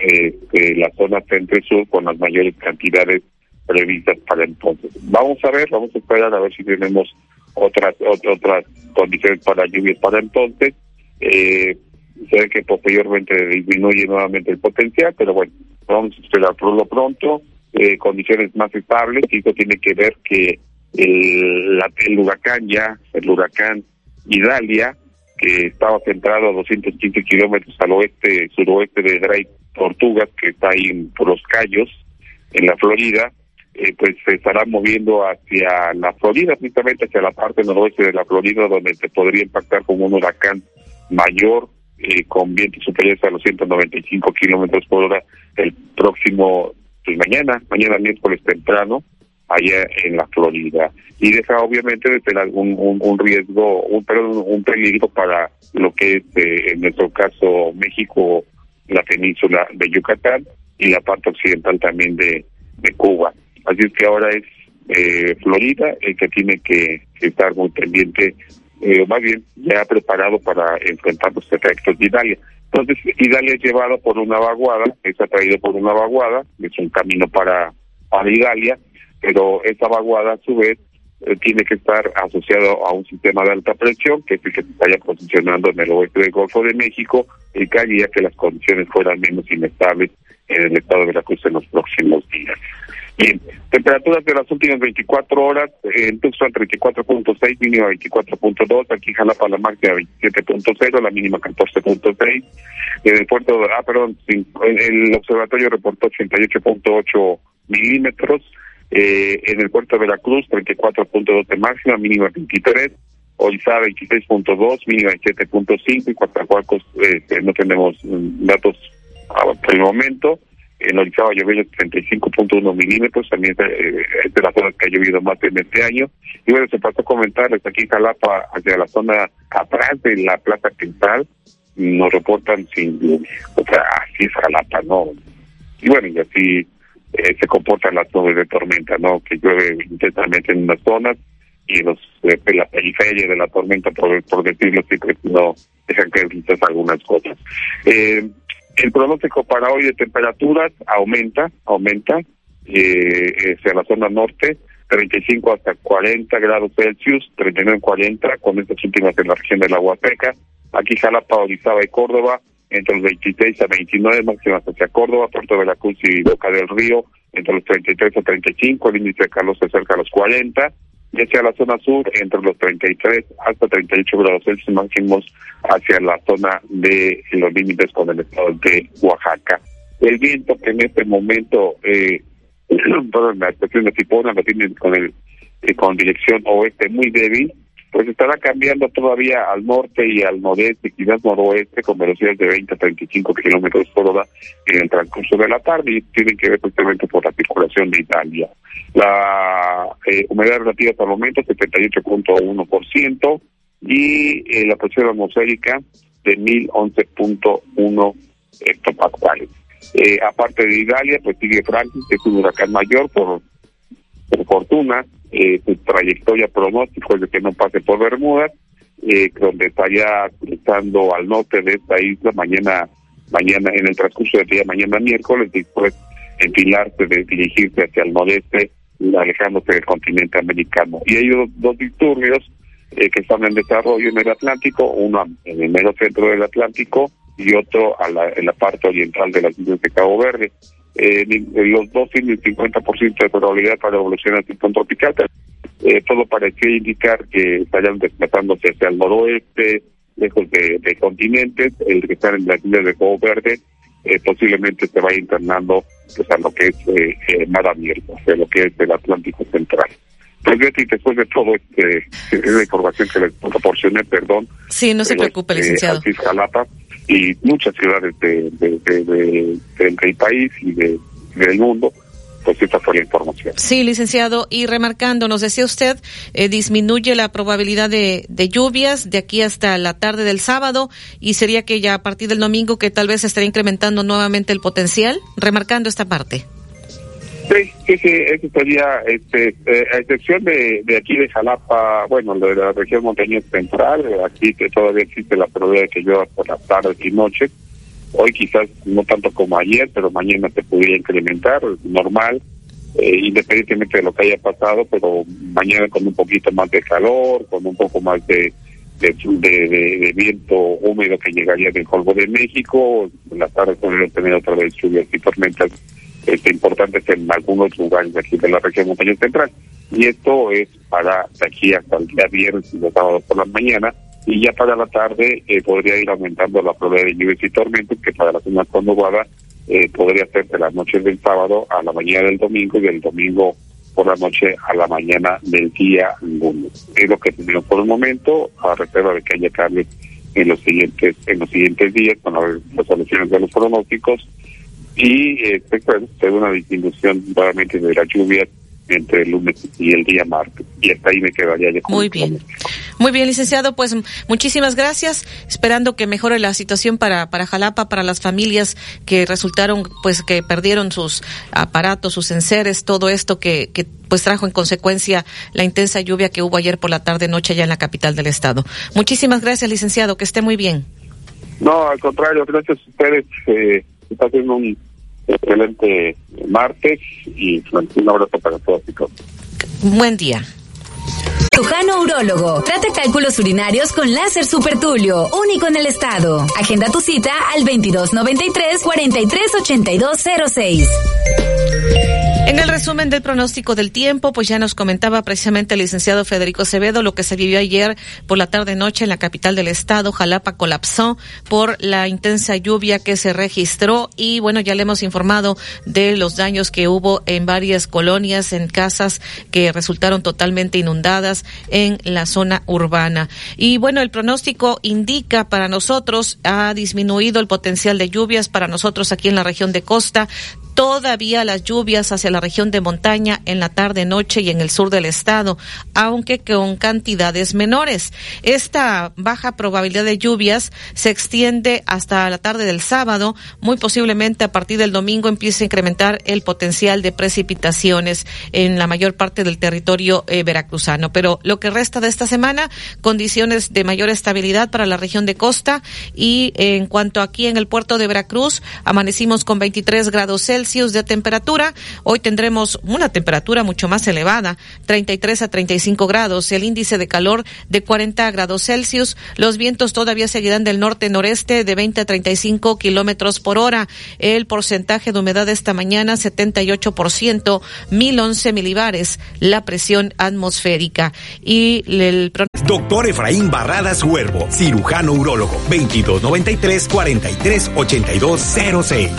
eh, la zona centro-sur con las mayores cantidades previstas para entonces. Vamos a ver, vamos a esperar a ver si tenemos otras otras condiciones para lluvias para entonces eh, se ve que posteriormente disminuye nuevamente el potencial, pero bueno, vamos a esperar por lo pronto eh, condiciones más estables y eso tiene que ver que el, el huracán ya, el huracán Idalia, que estaba centrado a 215 kilómetros al oeste, suroeste de Drake Tortugas, que está ahí por los Cayos, en la Florida, eh, pues se estará moviendo hacia la Florida, justamente hacia la parte noroeste de la Florida, donde se podría impactar como un huracán mayor eh, con vientos superiores a los 195 kilómetros por hora el próximo, pues mañana, mañana miércoles temprano, allá en la Florida. Y deja obviamente de tener un, un, riesgo, un, perdón, un peligro para lo que es, eh, en nuestro caso, México, la península de Yucatán y la parte occidental también de, de Cuba. Así es que ahora es eh, Florida el que tiene que estar muy pendiente eh, más bien ya preparado para enfrentar los efectos de Italia. Entonces, Italia es llevado por una vaguada, es atraído por una vaguada, es un camino para, para Italia, pero esa vaguada a su vez eh, tiene que estar asociado a un sistema de alta presión, que es que se está posicionando en el oeste del Golfo de México, y que haría que las condiciones fueran menos inestables en el estado de Veracruz en los próximos días. Bien, temperaturas de las últimas 24 horas, en Tucson 34.6, mínima 24.2, aquí en Jalapa la máxima 27.0, la mínima 14.6, en el puerto, ah, perdón, el observatorio reportó 88.8 milímetros, eh, en el puerto de Veracruz 34.2 de máxima, mínima 23, Orizaba 26.2, mínima 7.5 y Coatzacoalcos eh, no tenemos mm, datos hasta el momento en Orizaba llovió 35.1 milímetros, también eh, es de las zonas que ha llovido más en este año. Y bueno, se pasó a comentarles aquí en Jalapa, hacia la zona atrás de la Plaza Quintal, nos reportan sin. O sea, así es Jalapa, ¿no? Y bueno, y así eh, se comportan las nubes de tormenta, ¿no? Que llueve intensamente en unas zonas y los eh, la de la tormenta, por, decirlo así, pues no dejan que quizás algunas cosas. Eh, El pronóstico para hoy de temperaturas aumenta, aumenta eh, hacia la zona norte, 35 hasta 40 grados Celsius, 39 40, con estas últimas en la región de la Huasteca. Aquí Jalapa, Orizaba y Córdoba, entre los 26 a 29, máximas hacia Córdoba, Puerto de la Cruz y Boca del Río, entre los 33 a 35, el índice de calor se acerca a los 40, y hacia la zona sur, entre los 33 hasta 38 grados Celsius máximos hacia la zona de los límites con el estado de Oaxaca. El viento que en este momento, eh, la estación de Cipona lo tienen con, el, eh, con dirección oeste muy débil, pues estará cambiando todavía al norte y al nordeste, quizás noroeste, con velocidades de 20 a 35 kilómetros por hora en el transcurso de la tarde y tienen que ver precisamente por la circulación de Italia. La eh, humedad relativa hasta el momento 78.1% y eh, la presión atmosférica de 1011.1 hectopascales. Eh, aparte de Italia, pues sigue Francis, que es un huracán mayor por, por fortuna, eh, su trayectoria pronóstico es de que no pase por Bermudas, eh, donde estaría cruzando al norte de esta isla mañana, mañana en el transcurso del día mañana miércoles, después enfilarse, de dirigirse hacia el noreste, alejándose del continente americano. Y hay dos, disturbios eh, que están en desarrollo en el Atlántico, uno en el medio centro del Atlántico y otro a la, en la parte oriental de las islas de Cabo Verde eh, los dos tienen 50% de probabilidad para evolucionar ciclón tropical. Eh, todo parecía indicar que estarían desplazándose hacia el noroeste, lejos de, continentes, el que está en la isla de Cabo Verde, eh, posiblemente se vaya internando pues, a lo que es eh, eh, mar abierto, a lo que es el Atlántico Central. Pues Betty, después de todo este, la información que les proporcioné, perdón. Sí, no se preocupe, eh, licenciado y muchas ciudades de, del país y de, del mundo pues esta fue la información. Sí, licenciado, y remarcando, nos decía usted, eh, disminuye la probabilidad de, de, lluvias de aquí hasta la tarde del sábado y sería que ya a partir del domingo que tal vez estaría incrementando nuevamente el potencial, remarcando esta parte. Sí, sí, sí, eso sería, este, eh, a excepción de, aquí de Jalapa, bueno, de la región montaña central, eh, aquí que todavía existe la probabilidad de que llueva por las tardes y noches. Hoy quizás no tanto como ayer, pero mañana se podría incrementar, normal, eh, independientemente de lo que haya pasado, pero mañana con un poquito más de calor, con un poco más de, de, de, viento húmedo que llegaría del Golfo de México, en la tarde podría tener otra vez lluvias y tormentas este, importantes en algunos lugares aquí de la región montaña central. Y esto es para de aquí hasta el día viernes y los sábados por la mañana. Y ya para la tarde eh, podría ir aumentando la probabilidad de lluvias y tormentas, que para la zona conurbada eh, podría ser de las noches del sábado a la mañana del domingo y del domingo por la noche a la mañana del día lunes. Es lo que tenemos por el momento, a reserva de que haya cambios en los siguientes en los siguientes días con las resoluciones de los pronósticos y eh, se una disminución nuevamente de la lluvia entre el lunes y el día martes. Y hasta ahí me quedaría. Muy bien. Muy bien, licenciado, pues muchísimas gracias. Esperando que mejore la situación para, para Jalapa, para las familias que resultaron, pues que perdieron sus aparatos, sus enseres, todo esto que, que pues trajo en consecuencia la intensa lluvia que hubo ayer por la tarde noche allá en la capital del estado. Muchísimas gracias, licenciado, que esté muy bien. No, al contrario, gracias a ustedes. Eh, está haciendo un excelente martes y un abrazo para todos y todos. Buen día. Cirujano Urólogo. Trata cálculos urinarios con láser supertulio, único en el estado. Agenda tu cita al 2293 438206. En el resumen del pronóstico del tiempo, pues ya nos comentaba precisamente el licenciado Federico Acevedo lo que se vivió ayer por la tarde-noche en la capital del estado. Jalapa colapsó por la intensa lluvia que se registró y bueno, ya le hemos informado de los daños que hubo en varias colonias, en casas que resultaron totalmente inundadas en la zona urbana. Y bueno, el pronóstico indica para nosotros, ha disminuido el potencial de lluvias para nosotros aquí en la región de costa todavía las lluvias hacia la región de montaña en la tarde, noche y en el sur del estado, aunque con cantidades menores. Esta baja probabilidad de lluvias se extiende hasta la tarde del sábado, muy posiblemente a partir del domingo empiece a incrementar el potencial de precipitaciones en la mayor parte del territorio eh, veracruzano. Pero lo que resta de esta semana, condiciones de mayor estabilidad para la región de costa y en cuanto aquí en el puerto de Veracruz, amanecimos con 23 grados Celsius de temperatura. Hoy tendremos una temperatura mucho más elevada, 33 a 35 grados, el índice de calor de 40 grados Celsius. Los vientos todavía seguirán del norte-noreste de 20 a 35 kilómetros por hora. El porcentaje de humedad esta mañana, 78%, 1011 milibares, la presión atmosférica. Y el Doctor Efraín Barradas Huervo, cirujano urólogo, 2293 438206.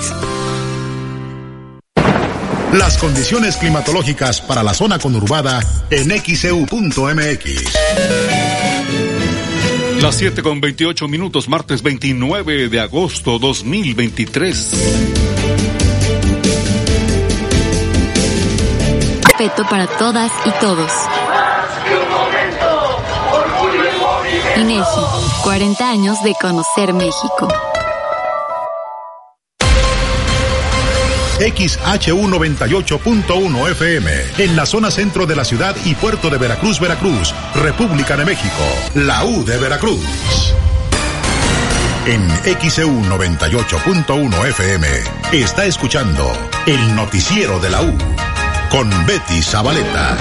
Las condiciones climatológicas para la zona conurbada en xeu.mx. Las 7 con 28 minutos, martes 29 de agosto 2023. Respeto para todas y todos. INEGI, 40 años de conocer México. XHU98.1 FM, en la zona centro de la ciudad y puerto de Veracruz, Veracruz, República de México, la U de Veracruz. En XEU 98.1 FM está escuchando el noticiero de la U con Betty Zabaleta.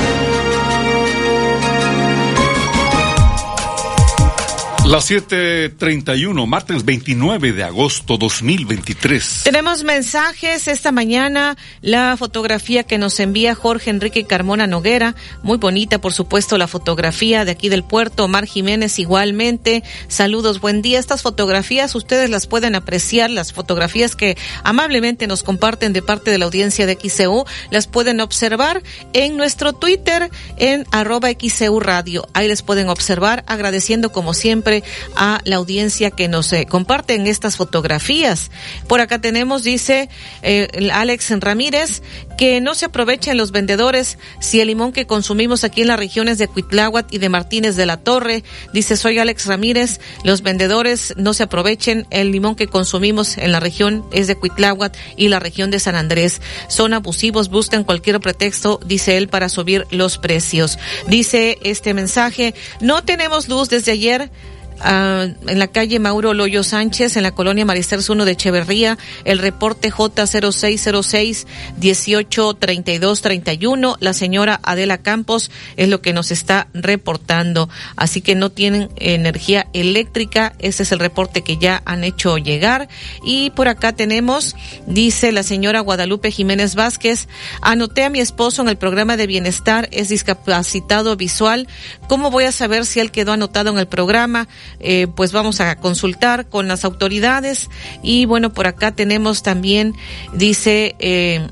Las 7:31, martes 29 de agosto 2023. Tenemos mensajes esta mañana. La fotografía que nos envía Jorge Enrique Carmona Noguera, muy bonita, por supuesto, la fotografía de aquí del puerto. Mar Jiménez igualmente. Saludos, buen día. Estas fotografías ustedes las pueden apreciar, las fotografías que amablemente nos comparten de parte de la audiencia de XCU, las pueden observar en nuestro Twitter en arroba XCU Radio. Ahí les pueden observar, agradeciendo como siempre a la audiencia que nos eh, comparten estas fotografías. Por acá tenemos, dice eh, Alex Ramírez, que no se aprovechen los vendedores si el limón que consumimos aquí en las regiones de Cuitláhuac y de Martínez de la Torre, dice soy Alex Ramírez, los vendedores no se aprovechen, el limón que consumimos en la región es de Cuitláhuac y la región de San Andrés. Son abusivos, buscan cualquier pretexto, dice él, para subir los precios. Dice este mensaje, no tenemos luz desde ayer Ah, en la calle Mauro Loyo Sánchez, en la colonia Maristers 1 de Echeverría, el reporte J0606 183231. La señora Adela Campos es lo que nos está reportando. Así que no tienen energía eléctrica. Ese es el reporte que ya han hecho llegar. Y por acá tenemos, dice la señora Guadalupe Jiménez Vázquez, anoté a mi esposo en el programa de bienestar, es discapacitado visual. ¿Cómo voy a saber si él quedó anotado en el programa? Eh, pues vamos a consultar con las autoridades. Y bueno, por acá tenemos también, dice, eh,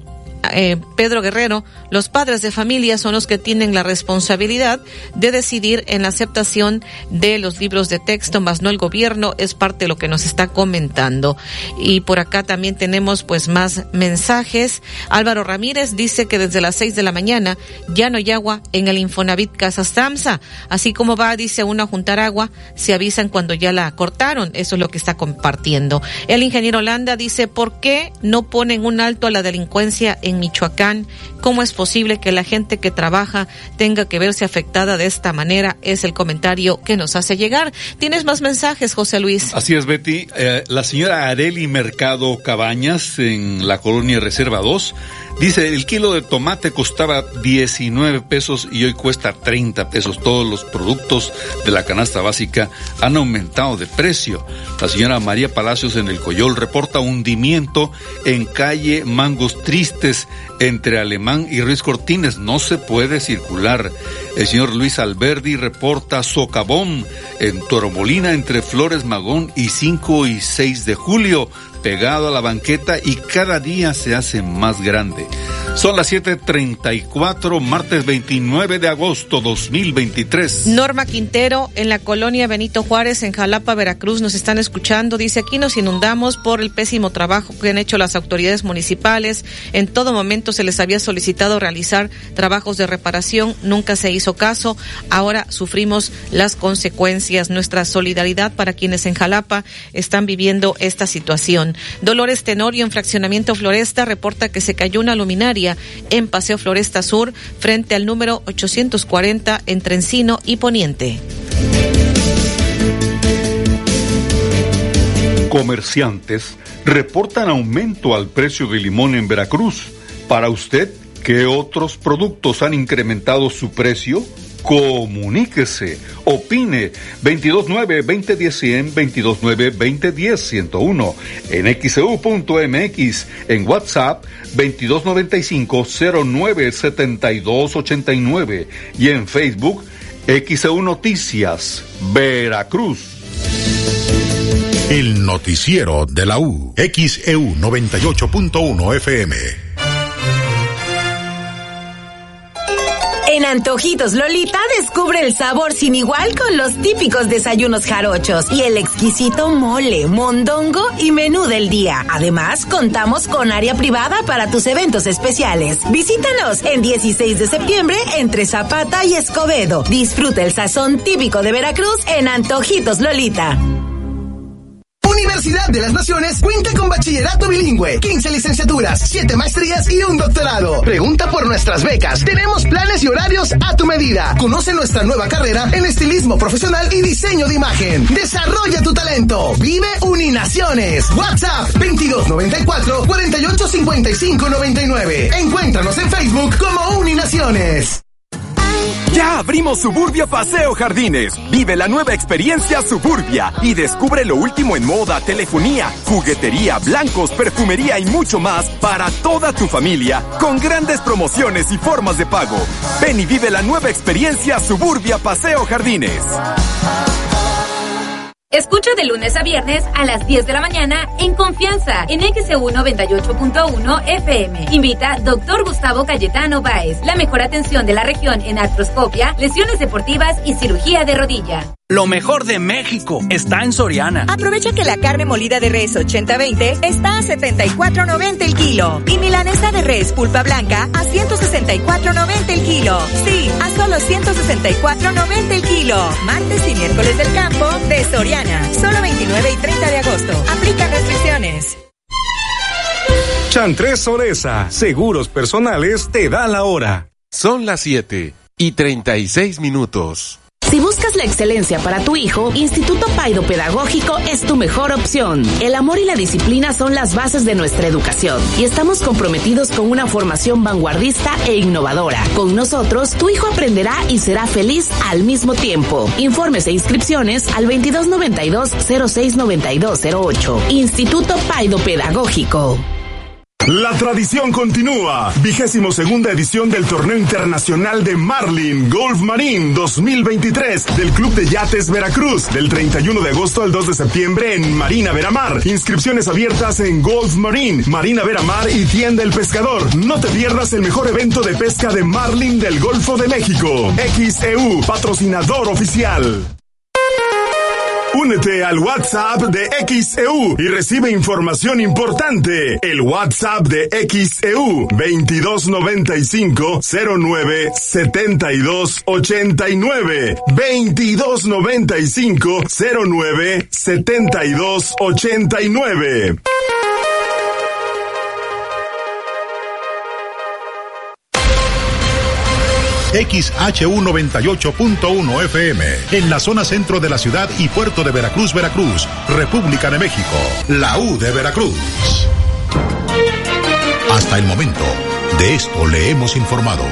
eh, Pedro Guerrero, los padres de familia son los que tienen la responsabilidad de decidir en la aceptación de los libros de texto, más no el gobierno, es parte de lo que nos está comentando. Y por acá también tenemos pues más mensajes. Álvaro Ramírez dice que desde las seis de la mañana ya no hay agua en el Infonavit Casas Tamsa. Así como va, dice uno a juntar agua, se avisan cuando ya la cortaron. Eso es lo que está compartiendo. El ingeniero Landa dice, ¿por qué no ponen un alto a la delincuencia en Michoacán? ¿Cómo es posible que la gente que trabaja tenga que verse afectada de esta manera? Es el comentario que nos hace llegar. ¿Tienes más mensajes, José Luis? Así es, Betty. Eh, la señora Areli Mercado Cabañas, en la colonia Reserva 2, Dice, el kilo de tomate costaba 19 pesos y hoy cuesta 30 pesos. Todos los productos de la canasta básica han aumentado de precio. La señora María Palacios en el Coyol reporta hundimiento en calle Mangos Tristes entre Alemán y Ruiz Cortines. No se puede circular. El señor Luis Alberdi reporta socavón en Toromolina entre Flores Magón y 5 y 6 de julio. Pegado a la banqueta y cada día se hace más grande. Son las 7:34, martes 29 de agosto 2023. Norma Quintero, en la colonia Benito Juárez, en Jalapa, Veracruz, nos están escuchando. Dice: aquí nos inundamos por el pésimo trabajo que han hecho las autoridades municipales. En todo momento se les había solicitado realizar trabajos de reparación, nunca se hizo caso. Ahora sufrimos las consecuencias. Nuestra solidaridad para quienes en Jalapa están viviendo esta situación. Dolores Tenorio, en Fraccionamiento Floresta, reporta que se cayó una luminaria en Paseo Floresta Sur frente al número 840 entre Encino y Poniente. Comerciantes reportan aumento al precio del limón en Veracruz. Para usted, ¿qué otros productos han incrementado su precio? Comuníquese, opine 229-2010-100, 229-2010-101, en xeu.mx, e en WhatsApp 2295-097289 y en Facebook XEU Noticias, Veracruz. El noticiero de la U, XEU 98.1 FM. En Antojitos Lolita descubre el sabor sin igual con los típicos desayunos jarochos y el exquisito mole, mondongo y menú del día. Además, contamos con área privada para tus eventos especiales. Visítanos en 16 de septiembre entre Zapata y Escobedo. Disfruta el sazón típico de Veracruz en Antojitos Lolita. Universidad de las Naciones cuenta con bachillerato bilingüe, 15 licenciaturas, 7 maestrías y un doctorado. Pregunta por nuestras becas. Tenemos planes y horarios a tu medida. Conoce nuestra nueva carrera en estilismo profesional y diseño de imagen. Desarrolla tu talento. Vive Uninaciones. WhatsApp 2294 485599. Encuéntranos en Facebook como Uninaciones. Ya abrimos Suburbia Paseo Jardines. Vive la nueva experiencia Suburbia y descubre lo último en moda, telefonía, juguetería, blancos, perfumería y mucho más para toda tu familia con grandes promociones y formas de pago. Ven y vive la nueva experiencia Suburbia Paseo Jardines. Escucha de lunes a viernes a las 10 de la mañana en Confianza en XEU 98.1 FM. Invita Dr. Gustavo Cayetano Báez. La mejor atención de la región en artroscopia, lesiones deportivas y cirugía de rodilla. Lo mejor de México está en Soriana. Aprovecha que la carne molida de res 80-20 está a 74.90 el kilo. Y milanesa de res pulpa blanca a 164.90 el kilo. Sí, a solo 164.90 el kilo. Martes y miércoles del campo de Soriana. Solo 29 y 30 de agosto. Aplica restricciones. Chantres Soresa. Seguros personales te da la hora. Son las 7 y 36 minutos. Si buscas la excelencia para tu hijo, Instituto Paido Pedagógico es tu mejor opción. El amor y la disciplina son las bases de nuestra educación y estamos comprometidos con una formación vanguardista e innovadora. Con nosotros, tu hijo aprenderá y será feliz al mismo tiempo. Informes e inscripciones al 2292-069208. Instituto Paido Pedagógico. La tradición continúa. Vigésimo segunda edición del Torneo Internacional de Marlin Golf Marine 2023 del Club de Yates Veracruz del 31 de agosto al 2 de septiembre en Marina Veramar. Inscripciones abiertas en Golf Marine, Marina Veramar y Tienda El Pescador. No te pierdas el mejor evento de pesca de Marlin del Golfo de México. XEU, patrocinador oficial. Únete al WhatsApp de XEU y recibe información importante. El WhatsApp de XEU 2295 09 72 89 2295 09 72 89. XHU 98.1 FM, en la zona centro de la ciudad y puerto de Veracruz, Veracruz, República de México, la U de Veracruz. Hasta el momento, de esto le hemos informado.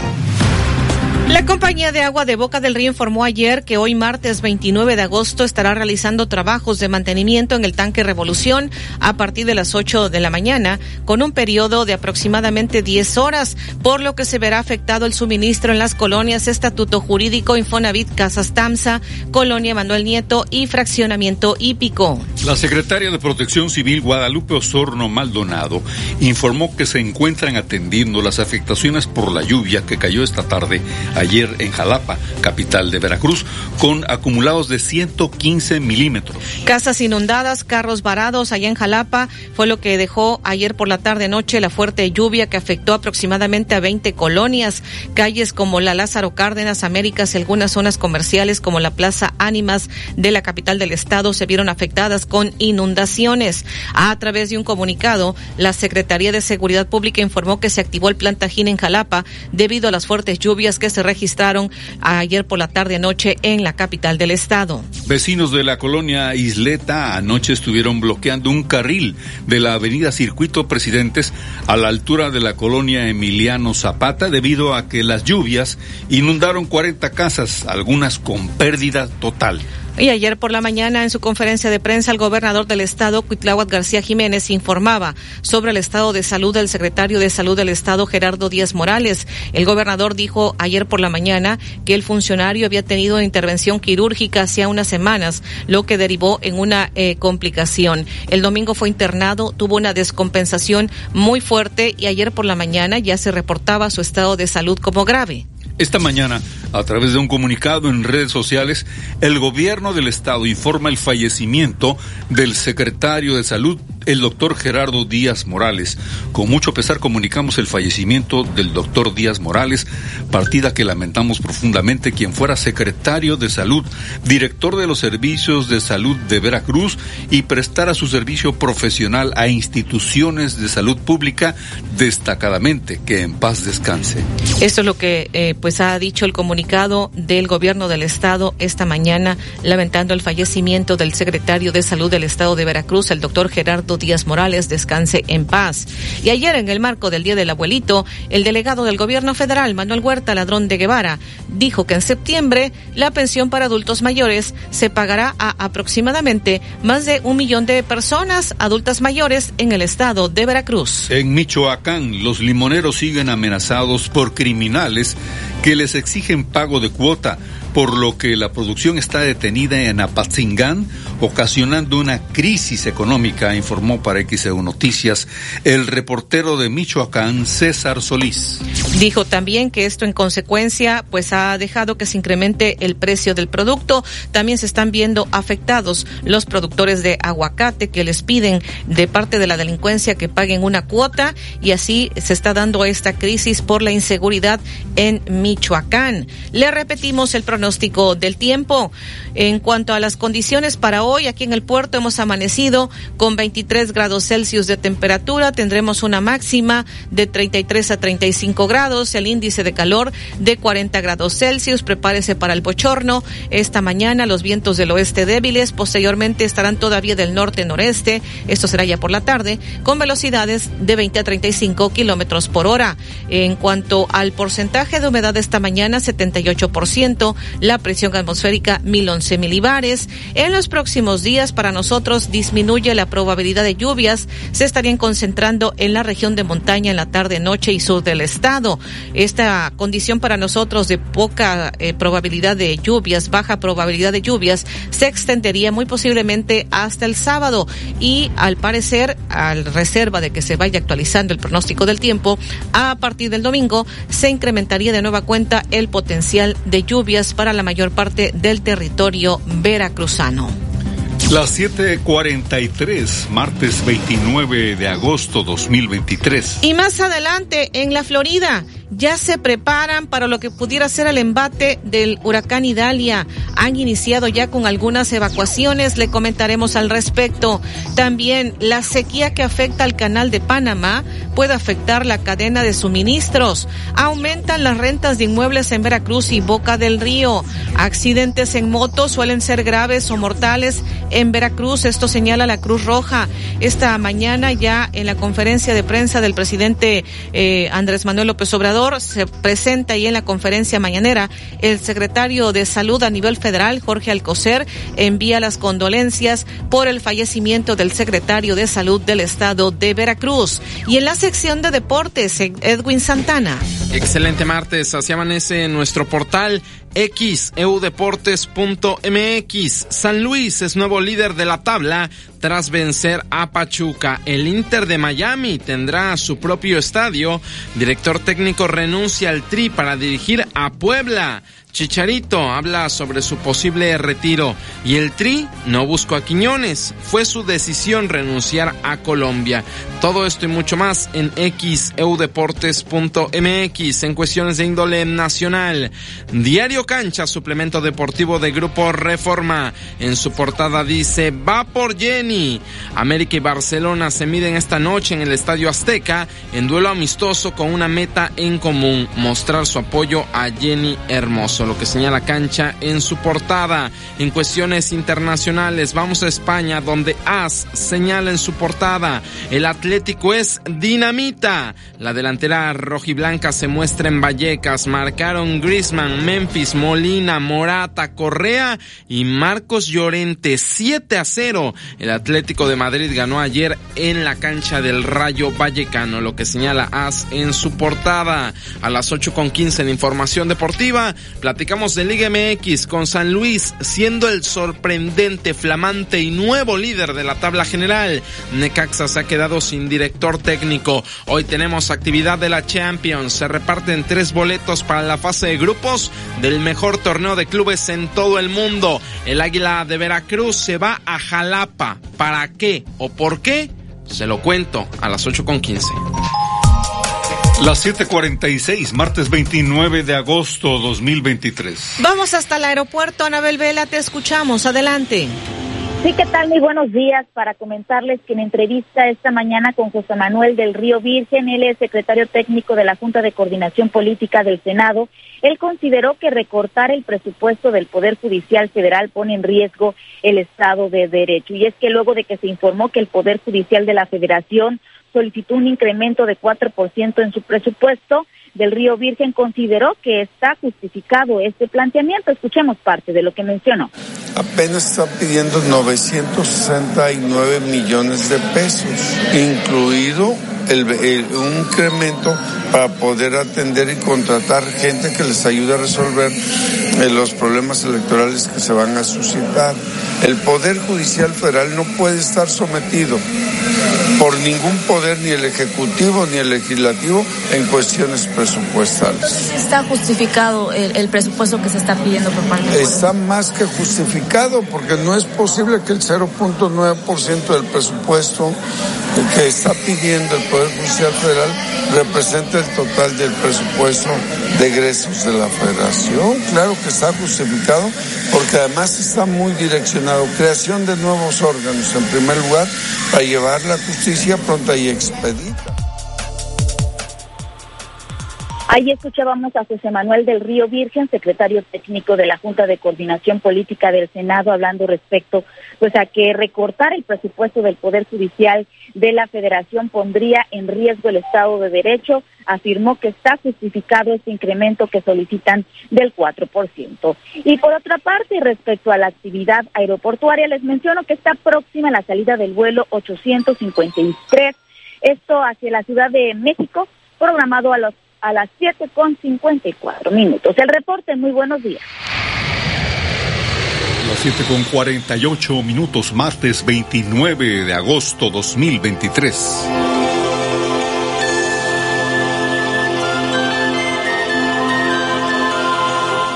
La compañía de agua de Boca del Río informó ayer que hoy martes 29 de agosto estará realizando trabajos de mantenimiento en el tanque Revolución a partir de las 8 de la mañana con un periodo de aproximadamente 10 horas, por lo que se verá afectado el suministro en las colonias Estatuto Jurídico Infonavit Casas Tamsa, Colonia Manuel Nieto y Fraccionamiento Hípico. La secretaria de Protección Civil Guadalupe Osorno Maldonado informó que se encuentran atendiendo las afectaciones por la lluvia que cayó esta tarde ayer en Jalapa, capital de Veracruz, con acumulados de 115 milímetros. Casas inundadas, carros varados allá en Jalapa fue lo que dejó ayer por la tarde noche la fuerte lluvia que afectó aproximadamente a 20 colonias, calles como la Lázaro Cárdenas, Américas y algunas zonas comerciales como la Plaza Ánimas de la capital del estado se vieron afectadas con inundaciones. A través de un comunicado, la Secretaría de Seguridad Pública informó que se activó el plan Tajín en Jalapa debido a las fuertes lluvias que se registraron ayer por la tarde noche en la capital del estado. Vecinos de la colonia Isleta anoche estuvieron bloqueando un carril de la avenida Circuito Presidentes a la altura de la colonia Emiliano Zapata debido a que las lluvias inundaron 40 casas, algunas con pérdida total. Y ayer por la mañana, en su conferencia de prensa, el gobernador del estado, Cuitláhuac García Jiménez, informaba sobre el estado de salud del secretario de Salud del estado, Gerardo Díaz Morales. El gobernador dijo ayer por la mañana que el funcionario había tenido una intervención quirúrgica hacía unas semanas, lo que derivó en una eh, complicación. El domingo fue internado, tuvo una descompensación muy fuerte y ayer por la mañana ya se reportaba su estado de salud como grave. Esta mañana, a través de un comunicado en redes sociales, el gobierno del estado informa el fallecimiento del secretario de salud, el doctor Gerardo Díaz Morales. Con mucho pesar comunicamos el fallecimiento del doctor Díaz Morales, partida que lamentamos profundamente, quien fuera secretario de salud, director de los servicios de salud de Veracruz y prestara su servicio profesional a instituciones de salud pública destacadamente. Que en paz descanse. Esto es lo que eh, pues ha dicho el comunicado del gobierno del estado esta mañana, lamentando el fallecimiento del secretario de salud del estado de Veracruz, el doctor Gerardo Díaz Morales, descanse en paz. Y ayer, en el marco del Día del Abuelito, el delegado del gobierno federal, Manuel Huerta Ladrón de Guevara, dijo que en septiembre la pensión para adultos mayores se pagará a aproximadamente más de un millón de personas adultas mayores en el estado de Veracruz. En Michoacán, los limoneros siguen amenazados por criminales que les exigen pago de cuota, por lo que la producción está detenida en Apatzingán, ocasionando una crisis económica, informó para XEU Noticias el reportero de Michoacán, César Solís. Dijo también que esto en consecuencia pues ha dejado que se incremente el precio del producto. También se están viendo afectados los productores de aguacate que les piden de parte de la delincuencia que paguen una cuota y así se está dando esta crisis por la inseguridad en Michoacán. Le repetimos el pronóstico del tiempo. En cuanto a las condiciones para hoy, aquí en el puerto hemos amanecido con 23 grados Celsius de temperatura. Tendremos una máxima de 33 a 35 grados, el índice de calor de 40 grados Celsius. Prepárese para el bochorno. Esta mañana los vientos del oeste débiles, posteriormente estarán todavía del norte-noreste. Esto será ya por la tarde, con velocidades de 20 a 35 kilómetros por hora. En cuanto al porcentaje de humedad esta mañana, 78%. La presión atmosférica, 1011 milibares. En los próximos días, para nosotros, disminuye la probabilidad de lluvias. Se estarían concentrando en la región de montaña en la tarde, noche y sur del estado. Esta condición para nosotros de poca eh, probabilidad de lluvias, baja probabilidad de lluvias, se extendería muy posiblemente hasta el sábado y al parecer, al reserva de que se vaya actualizando el pronóstico del tiempo, a partir del domingo se incrementaría de nueva cuenta el potencial de lluvias para la mayor parte del territorio veracruzano. Las 7:43, martes 29 de agosto 2023. Y más adelante, en la Florida, ya se preparan para lo que pudiera ser el embate del huracán Idalia. Han iniciado ya con algunas evacuaciones, le comentaremos al respecto. También la sequía que afecta al canal de Panamá puede afectar la cadena de suministros. Aumentan las rentas de inmuebles en Veracruz y Boca del Río. Accidentes en moto suelen ser graves o mortales en Veracruz. Esto señala la Cruz Roja. Esta mañana ya en la conferencia de prensa del presidente eh, Andrés Manuel López Obrador se presenta ahí en la conferencia mañanera. El secretario de Salud a nivel federal, Jorge Alcocer, envía las condolencias por el fallecimiento del secretario de Salud del Estado de Veracruz. Y en la sección de deportes, Edwin Santana. Excelente martes, así amanece nuestro portal xeudeportes.mx. San Luis es nuevo líder de la tabla tras vencer a Pachuca. El Inter de Miami tendrá su propio estadio. Director técnico renuncia al Tri para dirigir a Puebla. Chicharito habla sobre su posible retiro y el Tri no buscó a Quiñones. Fue su decisión renunciar a Colombia. Todo esto y mucho más en xeudeportes.mx en cuestiones de índole nacional. Diario Cancha, suplemento deportivo de Grupo Reforma. En su portada dice, va por América y Barcelona se miden esta noche en el Estadio Azteca en duelo amistoso con una meta en común, mostrar su apoyo a Jenny Hermoso lo que señala Cancha en su portada. En cuestiones internacionales, vamos a España, donde AS señala en su portada, el Atlético es dinamita. La delantera rojiblanca se muestra en Vallecas, marcaron Grisman, Memphis, Molina, Morata, Correa y Marcos Llorente, 7 a 0. El Atlético de Madrid ganó ayer en la cancha del Rayo Vallecano, lo que señala AS en su portada. A las 8 con 15 en información deportiva, Platicamos de Liga MX con San Luis siendo el sorprendente, flamante y nuevo líder de la tabla general. Necaxa se ha quedado sin director técnico. Hoy tenemos actividad de la Champions. Se reparten tres boletos para la fase de grupos del mejor torneo de clubes en todo el mundo. El Águila de Veracruz se va a Jalapa. ¿Para qué o por qué? Se lo cuento a las 8 con 15. Las 7:46, martes 29 de agosto 2023. Vamos hasta el aeropuerto, Anabel Vela, te escuchamos. Adelante. Sí, ¿qué tal? Muy buenos días. Para comentarles que en entrevista esta mañana con José Manuel del Río Virgen, él es secretario técnico de la Junta de Coordinación Política del Senado, él consideró que recortar el presupuesto del Poder Judicial Federal pone en riesgo el Estado de Derecho. Y es que luego de que se informó que el Poder Judicial de la Federación solicitó un incremento de 4% en su presupuesto, del Río Virgen consideró que está justificado este planteamiento. Escuchemos parte de lo que mencionó. Apenas está pidiendo 969 millones de pesos, incluido el, un incremento para poder atender y contratar gente que les ayude a resolver eh, los problemas electorales que se van a suscitar. El Poder Judicial Federal no puede estar sometido por ningún poder, ni el Ejecutivo ni el Legislativo, en cuestiones presupuestales. ¿Está justificado el, presupuesto que se está pidiendo por parte del Está más que justificado, porque no es posible que el 0.9% del presupuesto que está pidiendo el Poder Judicial Federal represente el total del presupuesto de egresos de la Federación. Claro que está justificado, porque además está muy direccionado. Creación de nuevos órganos, en primer lugar, para llevar la justicia pronta y Ahí escuchábamos a José Manuel del Río Virgen, secretario técnico de la Junta de Coordinación Política del Senado, hablando respecto pues a que recortar el presupuesto del Poder Judicial de la Federación pondría en riesgo el Estado de Derecho. Afirmó que está justificado este incremento que solicitan del 4%. Y por otra parte, respecto a la actividad aeroportuaria, les menciono que está próxima la salida del vuelo 853, esto hacia la Ciudad de México, programado a los a las 7 con 54 minutos. El reporte, muy buenos días. Las 7 con 48 minutos, martes 29 de agosto 2023.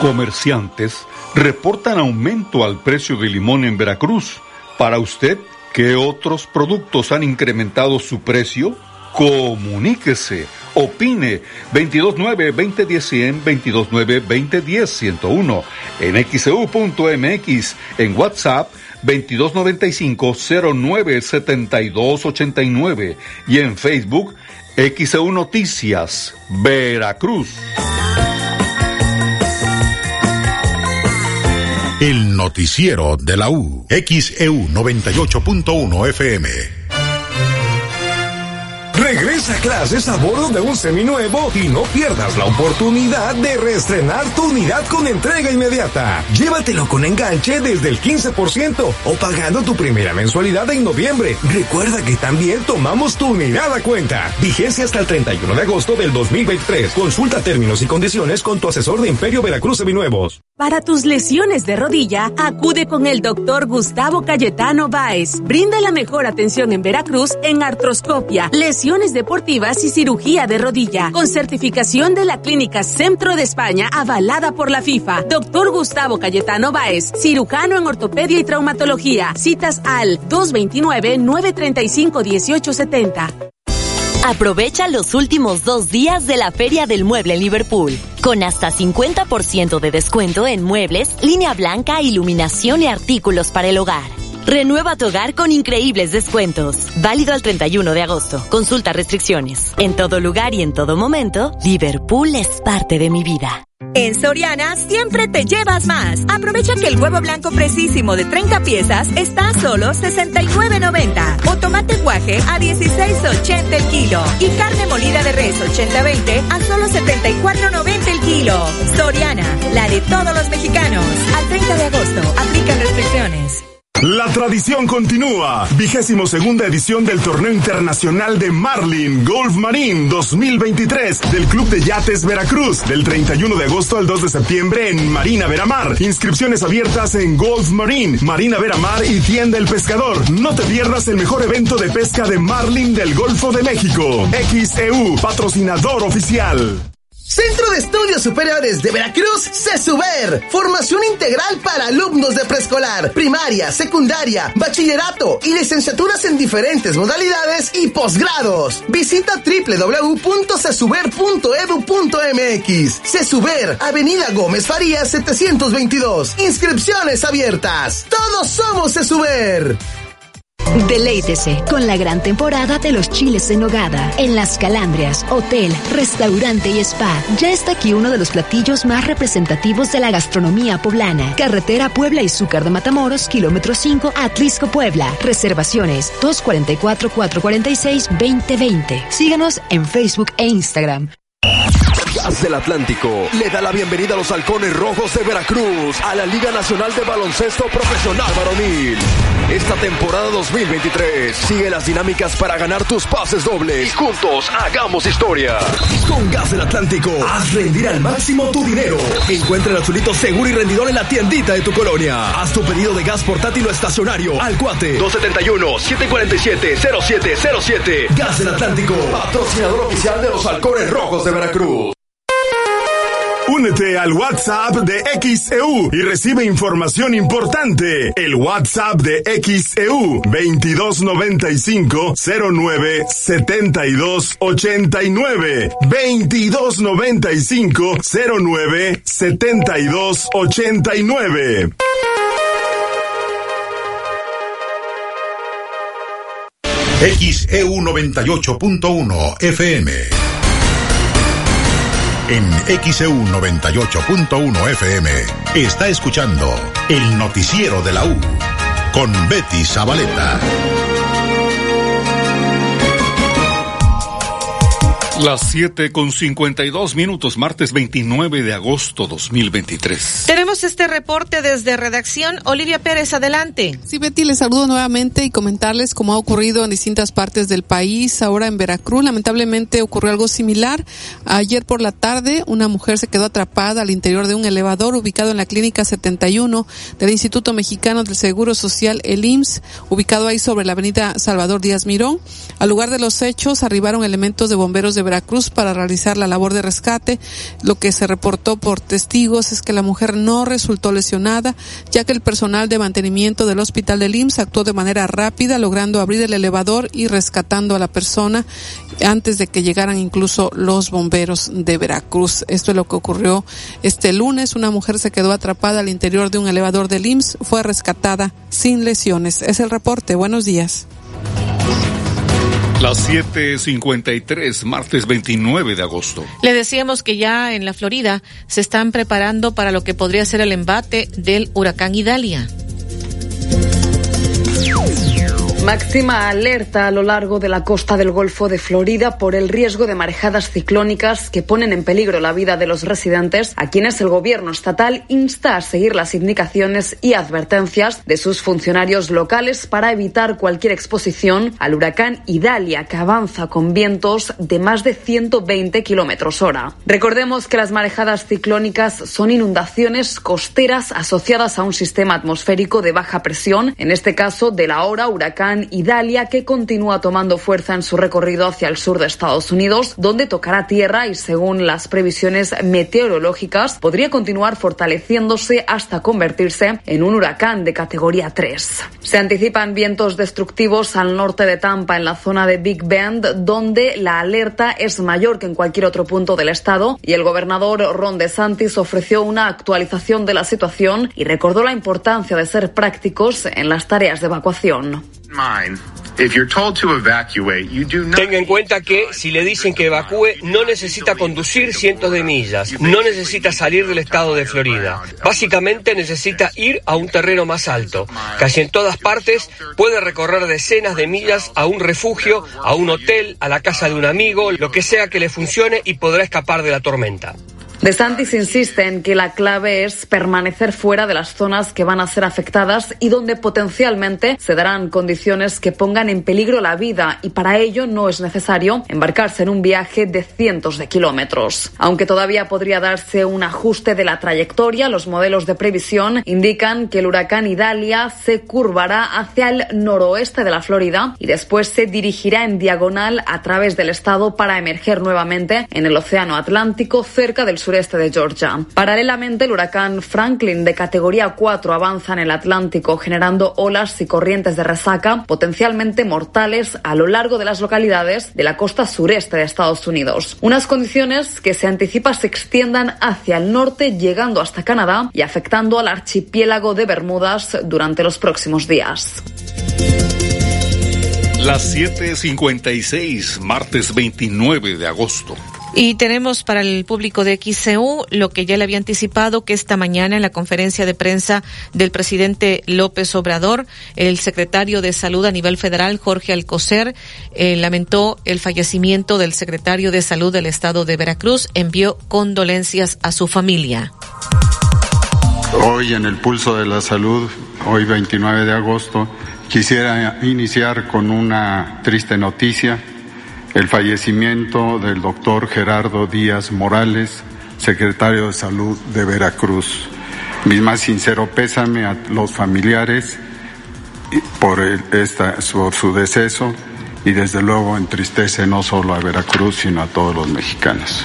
Comerciantes reportan aumento al precio del limón en Veracruz. Para usted, ¿qué otros productos han incrementado su precio? Comuníquese Opine 229-2010-100, 229-2010-101, en xeu.mx, e en WhatsApp 2295-097289 y en Facebook XEU Noticias, Veracruz. El noticiero de la U, XEU 98.1 FM. Regresa a clases a bordo de un seminuevo y no pierdas la oportunidad de reestrenar tu unidad con entrega inmediata. Llévatelo con enganche desde el 15% o pagando tu primera mensualidad en noviembre. Recuerda que también tomamos tu unidad a cuenta. Vigencia hasta el 31 de agosto del 2023. Consulta términos y condiciones con tu asesor de Imperio Veracruz Seminuevos. Para tus lesiones de rodilla, acude con el doctor Gustavo Cayetano Báez. Brinda la mejor atención en Veracruz en artroscopia, lesiones deportivas y cirugía de rodilla, con certificación de la Clínica Centro de España avalada por la FIFA. Doctor Gustavo Cayetano Báez, cirujano en ortopedia y traumatología. Citas al 229-935-1870. Aprovecha los últimos dos días de la Feria del Mueble en Liverpool, con hasta 50% de descuento en muebles, línea blanca, iluminación y artículos para el hogar. Renueva tu hogar con increíbles descuentos. Válido al 31 de agosto. Consulta restricciones. En todo lugar y en todo momento, Liverpool es parte de mi vida. En Soriana siempre te llevas más. Aprovecha que el huevo blanco precisísimo de 30 piezas está a solo 69.90 o tomate guaje a 16.80 el kilo y carne molida de res 80-20 a solo 74.90 el kilo. Soriana, la de todos los mexicanos. Al 30 de agosto, aplican restricciones. La tradición continúa. Vigésimo segunda edición del Torneo Internacional de Marlin Golf Marine 2023 del Club de Yates Veracruz del 31 de agosto al 2 de septiembre en Marina Veramar. Inscripciones abiertas en Golf Marine, Marina Veramar y Tienda El Pescador. No te pierdas el mejor evento de pesca de Marlin del Golfo de México. XEU, patrocinador oficial. Centro de Estudios Superiores de Veracruz, CESUBER. Formación integral para alumnos de preescolar, primaria, secundaria, bachillerato y licenciaturas en diferentes modalidades y posgrados. Visita www.cesuber.edu.mx. CESUBER, Avenida Gómez Farías 722. Inscripciones abiertas. Todos somos CESUBER. Deleítese con la gran temporada de los chiles en nogada. En Las Calandrias, hotel, restaurante y spa. Ya está aquí uno de los platillos más representativos de la gastronomía poblana. Carretera Puebla y Zúcar de Matamoros, kilómetro 5, Atlisco, Puebla. Reservaciones 244-446-2020. Síganos en Facebook e Instagram. Gas del Atlántico le da la bienvenida a los halcones rojos de Veracruz a la Liga Nacional de Baloncesto Profesional Varonil. Esta temporada 2023 sigue las dinámicas para ganar tus pases dobles y juntos hagamos historia. Con Gas del Atlántico, haz rendir al máximo tu dinero. Encuentra el azulito seguro y rendidor en la tiendita de tu colonia. Haz tu pedido de gas portátil o estacionario al cuate 271-747-0707. Gas del Atlántico, patrocinador oficial de los halcones rojos de Veracruz. Únete al WhatsApp de XEU y recibe información importante. El WhatsApp de XEU 2295 09 72 89 2295 09 72 89. XEU 98.1 FM. En XEU 98.1 FM está escuchando el noticiero de la U con Betty Zabaleta. Las 7 con 52 minutos, martes 29 de agosto 2023. Tenemos este reporte desde redacción. Olivia Pérez, adelante. Sí, Betty, les saludo nuevamente y comentarles cómo ha ocurrido en distintas partes del país. Ahora en Veracruz, lamentablemente ocurrió algo similar. Ayer por la tarde, una mujer se quedó atrapada al interior de un elevador ubicado en la clínica 71 del Instituto Mexicano del Seguro Social, el IMSS, ubicado ahí sobre la avenida Salvador Díaz Mirón. Al lugar de los hechos arribaron elementos de bomberos de Veracruz para realizar la labor de rescate. Lo que se reportó por testigos es que la mujer no resultó lesionada, ya que el personal de mantenimiento del hospital del IMSS actuó de manera rápida, logrando abrir el elevador y rescatando a la persona antes de que llegaran incluso los bomberos de Veracruz. Esto es lo que ocurrió este lunes. Una mujer se quedó atrapada al interior de un elevador del IMSS, fue rescatada sin lesiones. Es el reporte. Buenos días. Las 7:53, martes 29 de agosto. Le decíamos que ya en la Florida se están preparando para lo que podría ser el embate del huracán Idalia. Máxima alerta a lo largo de la costa del Golfo de Florida por el riesgo de marejadas ciclónicas que ponen en peligro la vida de los residentes, a quienes el gobierno estatal insta a seguir las indicaciones y advertencias de sus funcionarios locales para evitar cualquier exposición al huracán Idalia, que avanza con vientos de más de 120 kilómetros hora. Recordemos que las marejadas ciclónicas son inundaciones costeras asociadas a un sistema atmosférico de baja presión, en este caso del ahora huracán Idalia, que continúa tomando fuerza en su recorrido hacia el sur de Estados Unidos, donde tocará tierra y, según las previsiones meteorológicas, podría continuar fortaleciéndose hasta convertirse en un huracán de categoría 3. Se anticipan vientos destructivos al norte de Tampa, en la zona de Big Bend, donde la alerta es mayor que en cualquier otro punto del estado, y el gobernador Ron DeSantis ofreció una actualización de la situación y recordó la importancia de ser prácticos en las tareas de evacuación. Tenga en cuenta que si le dicen que evacúe, no necesita conducir cientos de millas, no necesita salir del estado de Florida. Básicamente necesita ir a un terreno más alto. Casi en todas partes puede recorrer decenas de millas a un refugio, a un hotel, a la casa de un amigo, lo que sea que le funcione y podrá escapar de la tormenta. De Santis insiste en que la clave es permanecer fuera de las zonas que van a ser afectadas y donde potencialmente se darán condiciones que pongan en peligro la vida y para ello no es necesario embarcarse en un viaje de cientos de kilómetros. Aunque todavía podría darse un ajuste de la trayectoria, los modelos de previsión indican que el huracán Idalia se curvará hacia el noroeste de la Florida y después se dirigirá en diagonal a través del estado para emerger nuevamente en el Océano Atlántico cerca del sur de Georgia. Paralelamente, el huracán Franklin de categoría 4 avanza en el Atlántico, generando olas y corrientes de resaca potencialmente mortales a lo largo de las localidades de la costa sureste de Estados Unidos. Unas condiciones que se anticipa se extiendan hacia el norte, llegando hasta Canadá y afectando al archipiélago de Bermudas durante los próximos días. Las 7:56, martes 29 de agosto. Y tenemos para el público de XCU lo que ya le había anticipado que esta mañana en la conferencia de prensa del presidente López Obrador, el secretario de Salud a nivel federal, Jorge Alcocer, eh, lamentó el fallecimiento del secretario de Salud del estado de Veracruz, envió condolencias a su familia. Hoy en el pulso de la salud, hoy 29 de agosto, quisiera iniciar con una triste noticia el fallecimiento del doctor Gerardo Díaz Morales, secretario de Salud de Veracruz. Mi más sincero pésame a los familiares por, por su deceso y desde luego entristece no solo a Veracruz, sino a todos los mexicanos.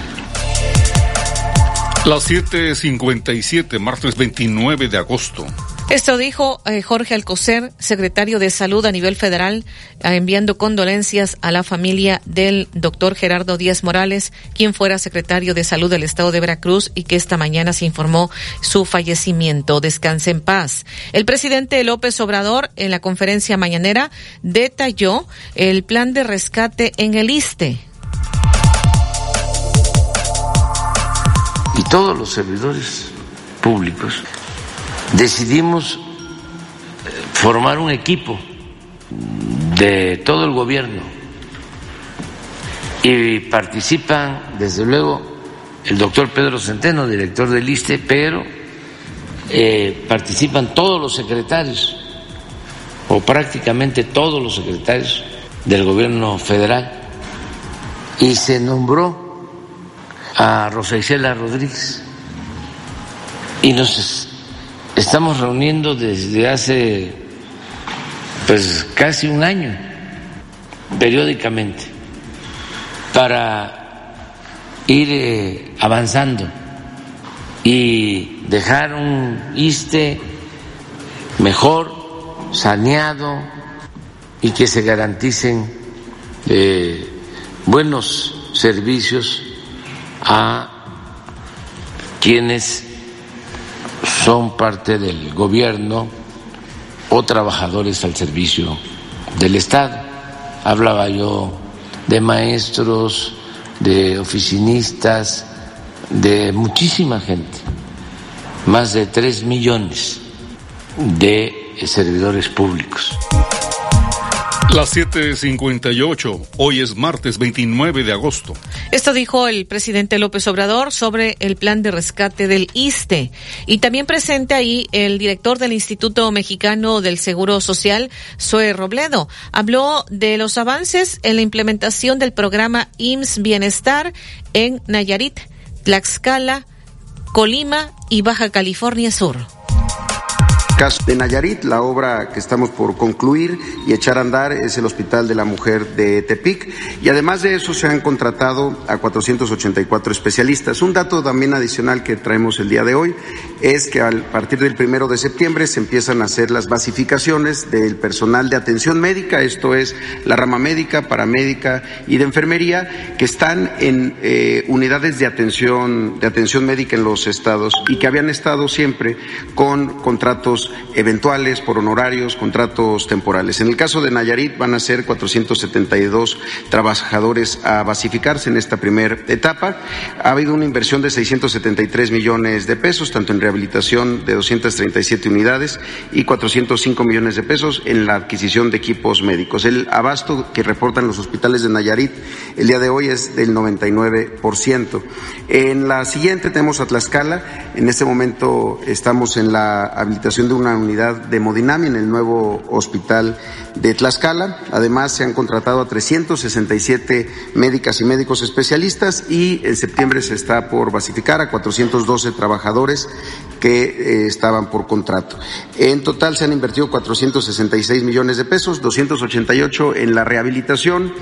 Las 7:57, martes 29 de agosto. Esto dijo eh, Jorge Alcocer, secretario de Salud a nivel federal, eh, enviando condolencias a la familia del doctor Gerardo Díaz Morales, quien fuera secretario de Salud del Estado de Veracruz y que esta mañana se informó su fallecimiento. Descanse en paz. El presidente López Obrador, en la conferencia mañanera, detalló el plan de rescate en el ISTE. Y todos los servidores públicos decidimos eh, formar un equipo de todo el gobierno. Y participan, desde luego, el doctor Pedro Centeno, director del ISTE, pero eh, participan todos los secretarios, o prácticamente todos los secretarios del gobierno federal, y se nombró a Rosa Isela Rodríguez. Y nos estamos reuniendo desde hace pues casi un año periódicamente para ir eh, avanzando y dejar un ISTE mejor, saneado y que se garanticen eh, buenos servicios a quienes son parte del gobierno o trabajadores al servicio del Estado. Hablaba yo de maestros, de oficinistas, de muchísima gente, más de tres millones de servidores públicos. Las 7:58. Hoy es martes 29 de agosto. Esto dijo el presidente López Obrador sobre el plan de rescate del ISTE. Y también presente ahí el director del Instituto Mexicano del Seguro Social, Zoe Robledo. Habló de los avances en la implementación del programa IMSS Bienestar en Nayarit, Tlaxcala, Colima y Baja California Sur. Caso de Nayarit, la obra que estamos por concluir y echar a andar es el Hospital de la Mujer de Tepic y además de eso se han contratado a 484 especialistas. Un dato también adicional que traemos el día de hoy es que a partir del primero de septiembre se empiezan a hacer las basificaciones del personal de atención médica, esto es la rama médica, paramédica y de enfermería que están en eh, unidades de atención de atención médica en los estados y que habían estado siempre con contratos eventuales, por honorarios, contratos temporales. En el caso de Nayarit van a ser 472 trabajadores a basificarse en esta primera etapa. Ha habido una inversión de 673 millones de pesos, tanto en rehabilitación de 237 unidades y 405 millones de pesos en la adquisición de equipos médicos. El abasto que reportan los hospitales de Nayarit el día de hoy es del 99%. En la siguiente tenemos a Tlaxcala. En este momento estamos en la habilitación de una unidad de Modinami en el nuevo hospital de Tlaxcala. Además, se han contratado a 367 médicas y médicos especialistas y en septiembre se está por basificar a 412 trabajadores que eh, estaban por contrato. En total se han invertido 466 millones de pesos, 288 en la rehabilitación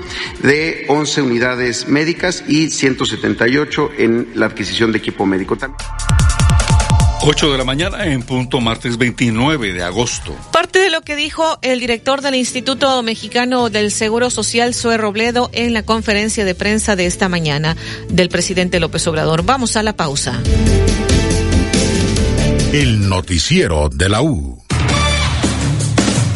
de 11 unidades médicas y 178 en la adquisición de equipo médico. 8 de la mañana en punto martes 29 de agosto. Parte de lo que dijo el director del Instituto Mexicano del Seguro Social, Zoe Robledo, en la conferencia de prensa de esta mañana del presidente López Obrador. Vamos a la pausa. El noticiero de la U.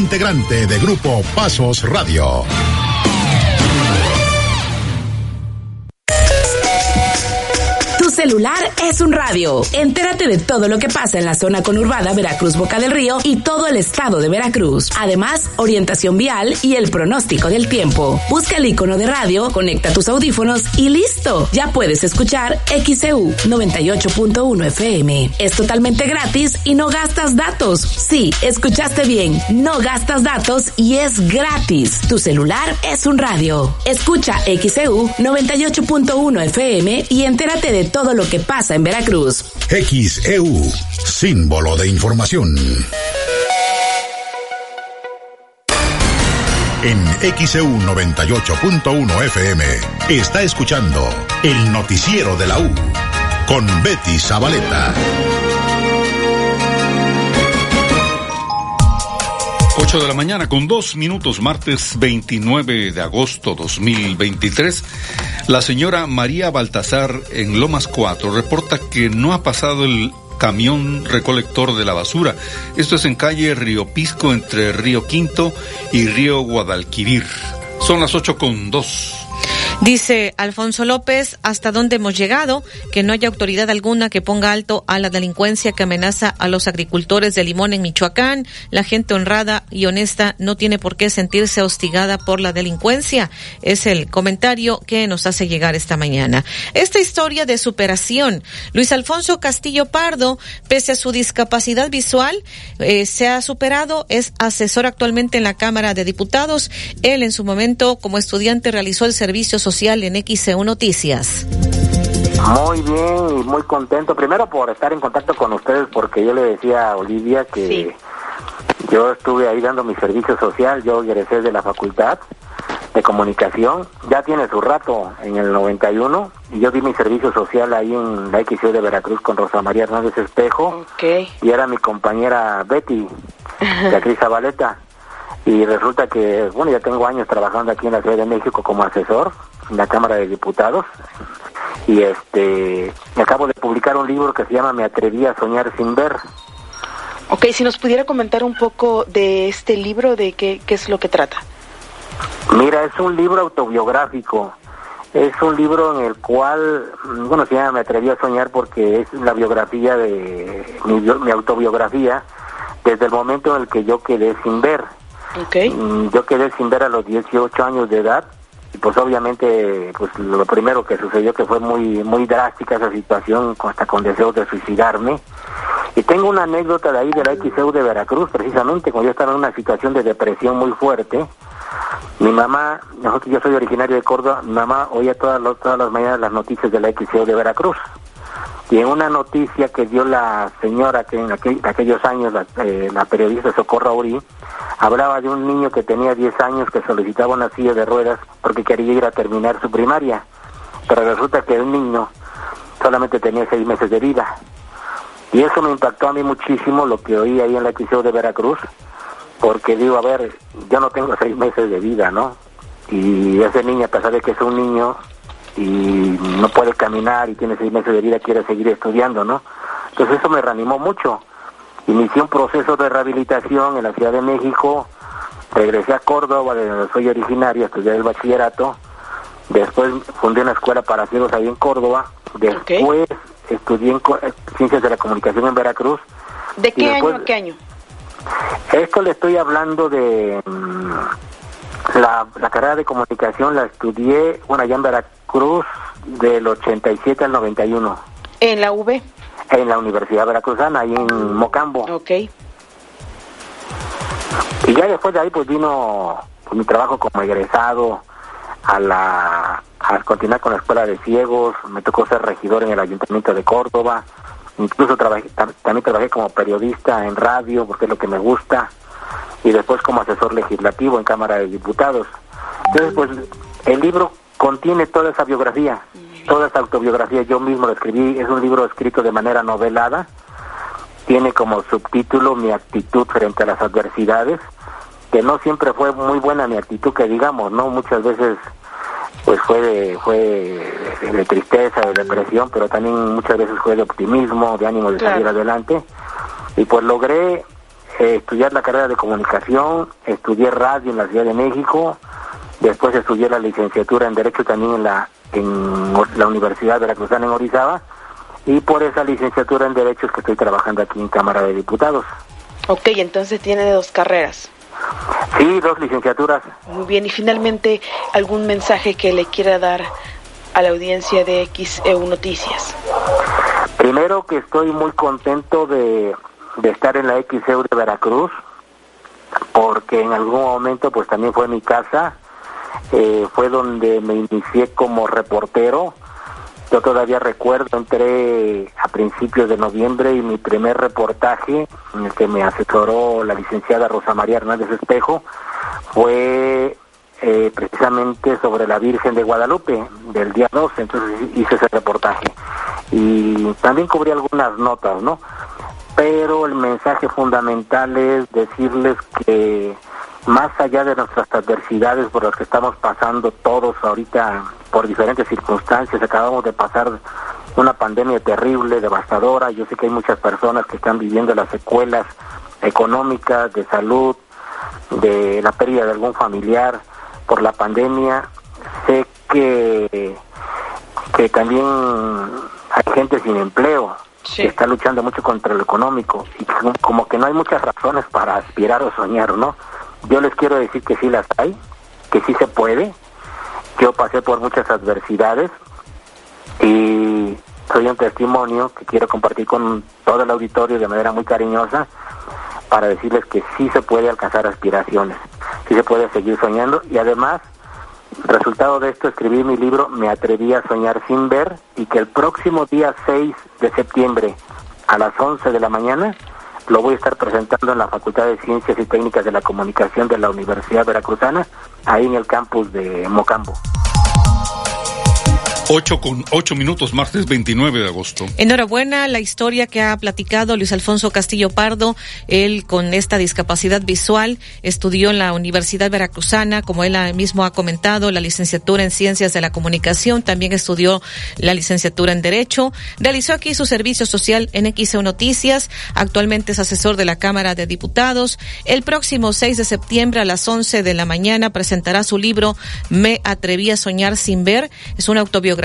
integrante de Grupo Pasos Radio. Celular es un radio. Entérate de todo lo que pasa en la zona conurbada Veracruz Boca del Río y todo el estado de Veracruz. Además, orientación vial y el pronóstico del tiempo. Busca el icono de radio, conecta tus audífonos y listo. Ya puedes escuchar XEU 98.1 FM. Es totalmente gratis y no gastas datos. Sí, escuchaste bien. No gastas datos y es gratis. Tu celular es un radio. Escucha XEU 98.1 FM y entérate de todo lo que pasa en Veracruz. XEU, símbolo de información. En XEU 98.1 FM está escuchando el noticiero de la U con Betty Zabaleta. 8 de la mañana con dos minutos, martes 29 de agosto 2023. La señora María Baltasar en Lomas 4 reporta que no ha pasado el camión recolector de la basura. Esto es en calle Río Pisco entre Río Quinto y Río Guadalquivir. Son las 8 con dos. Dice Alfonso López, ¿hasta dónde hemos llegado? Que no haya autoridad alguna que ponga alto a la delincuencia que amenaza a los agricultores de limón en Michoacán. La gente honrada y honesta no tiene por qué sentirse hostigada por la delincuencia. Es el comentario que nos hace llegar esta mañana. Esta historia de superación. Luis Alfonso Castillo Pardo, pese a su discapacidad visual, eh, se ha superado, es asesor actualmente en la Cámara de Diputados. Él en su momento como estudiante realizó el servicio social social en XEU Noticias. Muy bien y muy contento. Primero por estar en contacto con ustedes porque yo le decía a Olivia que yo estuve ahí dando mi servicio social, yo egresé de la facultad de comunicación, ya tiene su rato en el 91 y yo di mi servicio social ahí en la XEU de Veracruz con Rosa María Hernández Espejo y era mi compañera Betty, Beatriz Zabaleta. Y resulta que, bueno, ya tengo años trabajando aquí en la Ciudad de México como asesor la Cámara de Diputados. Y este, acabo de publicar un libro que se llama Me atreví a soñar sin ver. Ok, si nos pudiera comentar un poco de este libro, de qué, qué es lo que trata. Mira, es un libro autobiográfico. Es un libro en el cual, bueno, se llama Me atreví a soñar porque es la biografía de mi, mi autobiografía desde el momento en el que yo quedé sin ver. Okay. Mm, Yo quedé sin ver a los 18 años de edad y pues obviamente pues lo primero que sucedió que fue muy muy drástica esa situación hasta con deseos de suicidarme. Y tengo una anécdota de ahí de la XEU de Veracruz precisamente cuando yo estaba en una situación de depresión muy fuerte. Mi mamá nosotros yo soy originario de Córdoba mi mamá oía todas, las- todas las mañanas las noticias de la XEU de Veracruz y en una noticia que dio la señora que en aquel- aquellos años, la, eh, la periodista Socorro Aurí, hablaba de un niño que tenía 10 años que solicitaba una silla de ruedas porque quería ir a terminar su primaria. Pero resulta que el niño solamente tenía 6 meses de vida. Y eso me impactó a mí muchísimo lo que oí ahí en la XIO de Veracruz, porque digo, a ver, yo no tengo 6 meses de vida, ¿no? Y ese niño, a pesar de que es un niño, y no puede caminar y tiene seis meses de vida, quiere seguir estudiando, ¿no? Entonces eso me reanimó mucho. Inicié un proceso de rehabilitación en la Ciudad de México, regresé a Córdoba, de donde soy originario, estudié el bachillerato, después fundé una escuela para ciegos ahí en Córdoba, después estudié en eh, Ciencias de la Comunicación en Veracruz. ¿De qué después- año a qué año? Esto le estoy hablando de mm, la, la carrera de comunicación, la estudié, bueno, allá en Veracruz, del 87 al 91, En la V. en la Universidad Veracruzana, ahí en Mocambo. Ok. Y ya después de ahí, pues vino pues, mi trabajo como egresado a la a continuar con la escuela de ciegos, me tocó ser regidor en el Ayuntamiento de Córdoba, incluso trabajé, tam- también trabajé como periodista en radio, porque es lo que me gusta, y después como asesor legislativo en Cámara de Diputados. Entonces, pues el libro contiene toda esa biografía, toda esa autobiografía, yo mismo lo escribí, es un libro escrito de manera novelada, tiene como subtítulo mi actitud frente a las adversidades, que no siempre fue muy buena mi actitud, que digamos, ¿no? Muchas veces pues fue de, fue de, tristeza, de depresión, pero también muchas veces fue de optimismo, de ánimo de Claro. salir adelante. Y pues logré eh, estudiar la carrera de comunicación, estudié radio en la Ciudad de México, después estudié la licenciatura en Derecho también en la, en la Universidad Veracruzana en Orizaba, y por esa licenciatura en Derecho es que estoy trabajando aquí en Cámara de Diputados. Ok, entonces tiene dos carreras. Sí, dos licenciaturas. Muy bien, y finalmente, ¿algún mensaje que le quiera dar a la audiencia de XEU Noticias? Primero que estoy muy contento de, de estar en la XEU de Veracruz, porque en algún momento pues también fue mi casa, eh, fue donde me inicié como reportero. Yo todavía recuerdo, entré a principios de noviembre y mi primer reportaje, en el que me asesoró la licenciada Rosa María Hernández Espejo, fue eh, precisamente sobre la Virgen de Guadalupe, del día 12, entonces hice ese reportaje. Y también cubrí algunas notas, ¿no? Pero el mensaje fundamental es decirles que más allá de nuestras adversidades por las que estamos pasando todos ahorita por diferentes circunstancias, acabamos de pasar una pandemia terrible, devastadora, yo sé que hay muchas personas que están viviendo las secuelas económicas, de salud, de la pérdida de algún familiar por la pandemia, sé que, que también hay gente sin empleo, que está luchando mucho contra lo económico y como- como que no hay muchas razones para aspirar o soñar, ¿no? Yo les quiero decir que sí las hay, que sí se puede. Yo pasé por muchas adversidades y soy un testimonio que quiero compartir con todo el auditorio de manera muy cariñosa para decirles que sí se puede alcanzar aspiraciones, sí se puede seguir soñando y además, resultado de esto, escribí mi libro Me atreví a soñar sin ver y que el próximo día 6 de septiembre a las 11 de la mañana lo voy a estar presentando en la Facultad de Ciencias y Técnicas de la Comunicación de la Universidad Veracruzana, ahí en el campus de Mocambo. 8 con 8 minutos, martes 29 de agosto. Enhorabuena la historia que ha platicado Luis Alfonso Castillo Pardo. Él con esta discapacidad visual estudió en la Universidad Veracruzana, como él mismo ha comentado, la licenciatura en Ciencias de la Comunicación. También estudió la licenciatura en Derecho. Realizó aquí su servicio social en XEU Noticias. Actualmente es asesor de la Cámara de Diputados. El próximo 6 de septiembre a las 11 de la mañana presentará su libro Me atreví a soñar sin ver. Es una autobiografía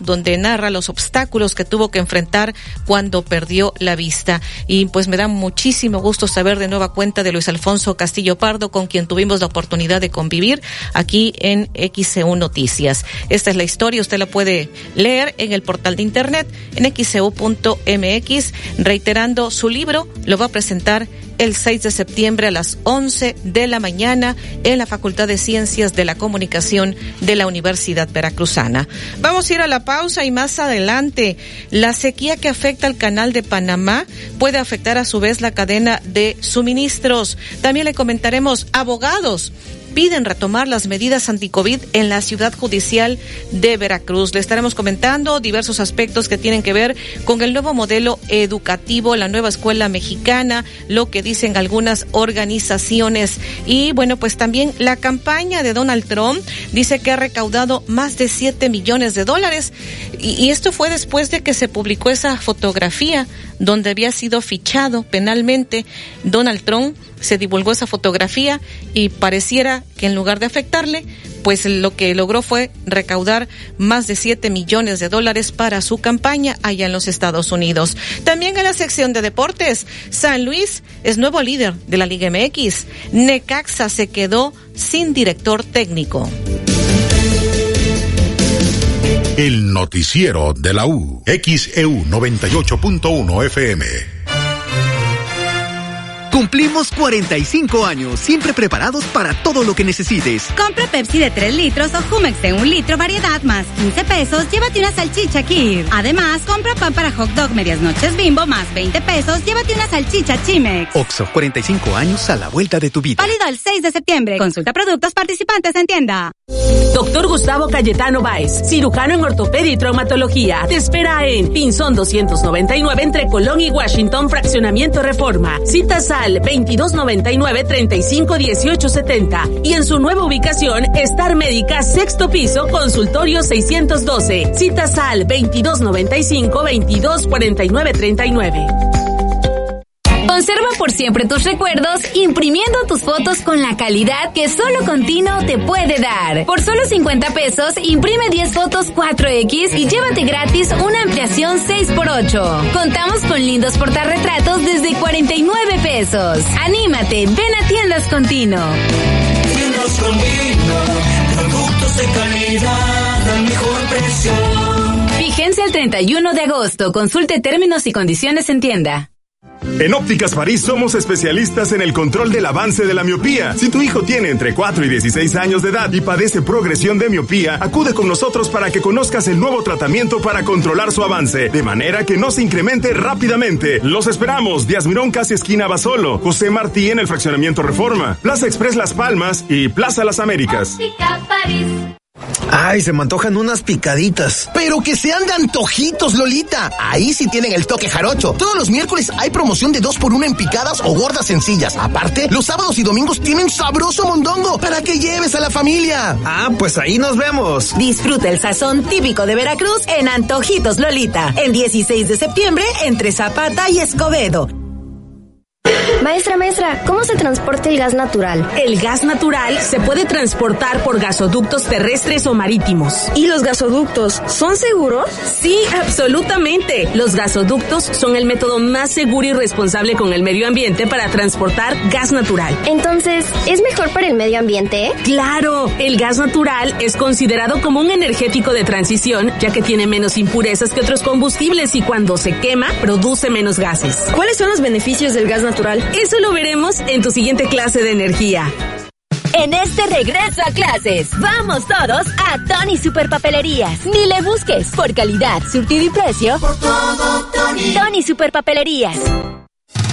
donde narra los obstáculos que tuvo que enfrentar cuando perdió la vista. Y pues me da muchísimo gusto saber de nueva cuenta de Luis Alfonso Castillo Pardo, con quien tuvimos la oportunidad de convivir aquí en XCU Noticias. Esta es la historia, usted la puede leer en el portal de internet en xcu.mx. Reiterando, su libro lo va a presentar el 6 de septiembre a las 11 de la mañana en la Facultad de Ciencias de la Comunicación de la Universidad Veracruzana. Vamos a ir a la pausa y más adelante, la sequía que afecta al canal de Panamá puede afectar a su vez la cadena de suministros. También le comentaremos abogados piden retomar las medidas anticovid en la ciudad judicial de Veracruz. Le estaremos comentando diversos aspectos que tienen que ver con el nuevo modelo educativo, la nueva escuela mexicana, lo que dicen algunas organizaciones. Y bueno, pues también la campaña de Donald Trump dice que ha recaudado más de 7 millones de dólares. Y, y esto fue después de que se publicó esa fotografía donde había sido fichado penalmente Donald Trump. Se divulgó esa fotografía y pareciera que en lugar de afectarle, pues lo que logró fue recaudar más de 7 millones de dólares para su campaña allá en los Estados Unidos. También en la sección de deportes, San Luis es nuevo líder de la Liga MX. Necaxa se quedó sin director técnico. El noticiero de la U, XEU 98.1 FM. Cumplimos 45 años, siempre preparados para todo lo que necesites. Compra Pepsi de 3 litros o Jumex de 1 litro variedad más 15 pesos, llévate una salchicha Kir. Además, compra pan para hot dog medias noches bimbo más 20 pesos, llévate una salchicha Chimex. Oxo, 45 años a la vuelta de tu vida. Válido el 6 de septiembre. Consulta productos participantes en tienda. Doctor Gustavo Cayetano Báez, cirujano en ortopedia y traumatología. Te espera en Pinzón 299 entre Colón y Washington, Fraccionamiento Reforma. Citas al 2299-351870 y en su nueva ubicación, Star Médica, sexto piso, consultorio 612. Citas al 2295-224939. Conserva por siempre tus recuerdos imprimiendo tus fotos con la calidad que solo Contino te puede dar. Por solo 50 pesos, imprime 10 fotos 4X y llévate gratis una ampliación 6x8. Contamos con lindos portarretratos desde 49 pesos. Anímate, ven a Tiendas Contino. Tiendas Contino, productos de calidad al mejor precio. Vigencia el 31 de agosto. Consulte términos y condiciones en tienda. En Ópticas París somos especialistas en el control del avance de la miopía. Si tu hijo tiene entre 4 y 16 años de edad y padece progresión de miopía, acude con nosotros para que conozcas el nuevo tratamiento para controlar su avance, de manera que no se incremente rápidamente. Los esperamos, Díaz Mirón casi esquina Basolo, José Martí en el fraccionamiento Reforma, Plaza Express Las Palmas y Plaza Las Américas. París. Ay, se me antojan unas picaditas. Pero que sean de antojitos, Lolita. Ahí sí tienen el toque jarocho. Todos los miércoles hay promoción de dos por una en picadas o gordas sencillas. Aparte, los sábados y domingos tienen sabroso mondongo para que lleves a la familia. Ah, pues ahí nos vemos. Disfruta el sazón típico de Veracruz en Antojitos Lolita. El 16 de septiembre entre Zapata y Escobedo. Maestra, maestra, ¿cómo se transporta el gas natural? El gas natural se puede transportar por gasoductos terrestres o marítimos. ¿Y los gasoductos son seguros? Sí, absolutamente. Los gasoductos son el método más seguro y responsable con el medio ambiente para transportar gas natural. Entonces, ¿es mejor para el medio ambiente? Claro, el gas natural es considerado como un energético de transición, ya que tiene menos impurezas que otros combustibles y cuando se quema, produce menos gases. ¿Cuáles son los beneficios del gas natural? Eso lo veremos en tu siguiente clase de energía. En este regreso a clases, vamos todos a Tony Super Papelerías. Ni le busques por calidad, surtido y precio. Por todo, Tony. Tony Super Papelerías.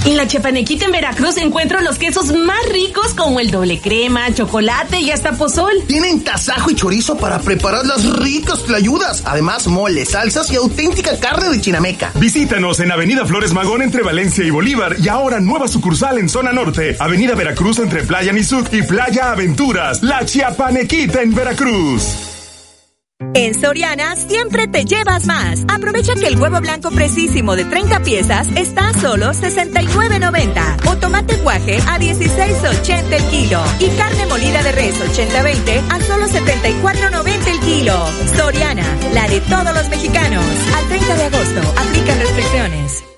En la Chapanequita en Veracruz encuentro los quesos más ricos como el doble crema, chocolate y hasta pozol. Tienen tasajo y chorizo para preparar las ricas tlayudas. Además, mole, salsas y auténtica carne de chinameca. Visítanos en Avenida Flores Magón entre Valencia y Bolívar y ahora nueva sucursal en zona norte. Avenida Veracruz entre Playa Nizuk y Playa Aventuras. La Chiapanequita en Veracruz. En Soriana siempre te llevas más. Aprovecha que el huevo blanco precisísimo de 30 piezas está a solo 69.90 o tomate guaje a 16.80 el kilo y carne molida de res 80-20 a solo 74.90 el kilo. Soriana, la de todos los mexicanos. Al 30 de agosto, aplican restricciones.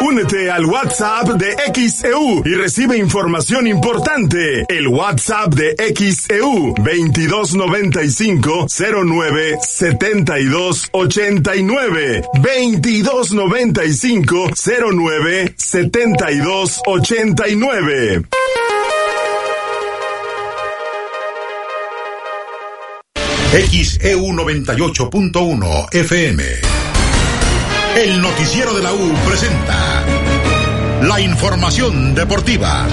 Únete al WhatsApp de XEU y recibe información importante. El WhatsApp de XEU 2295 09 72 89 2295 09 72 89. XEU 98.1 FM. El noticiero de la U presenta la información deportiva.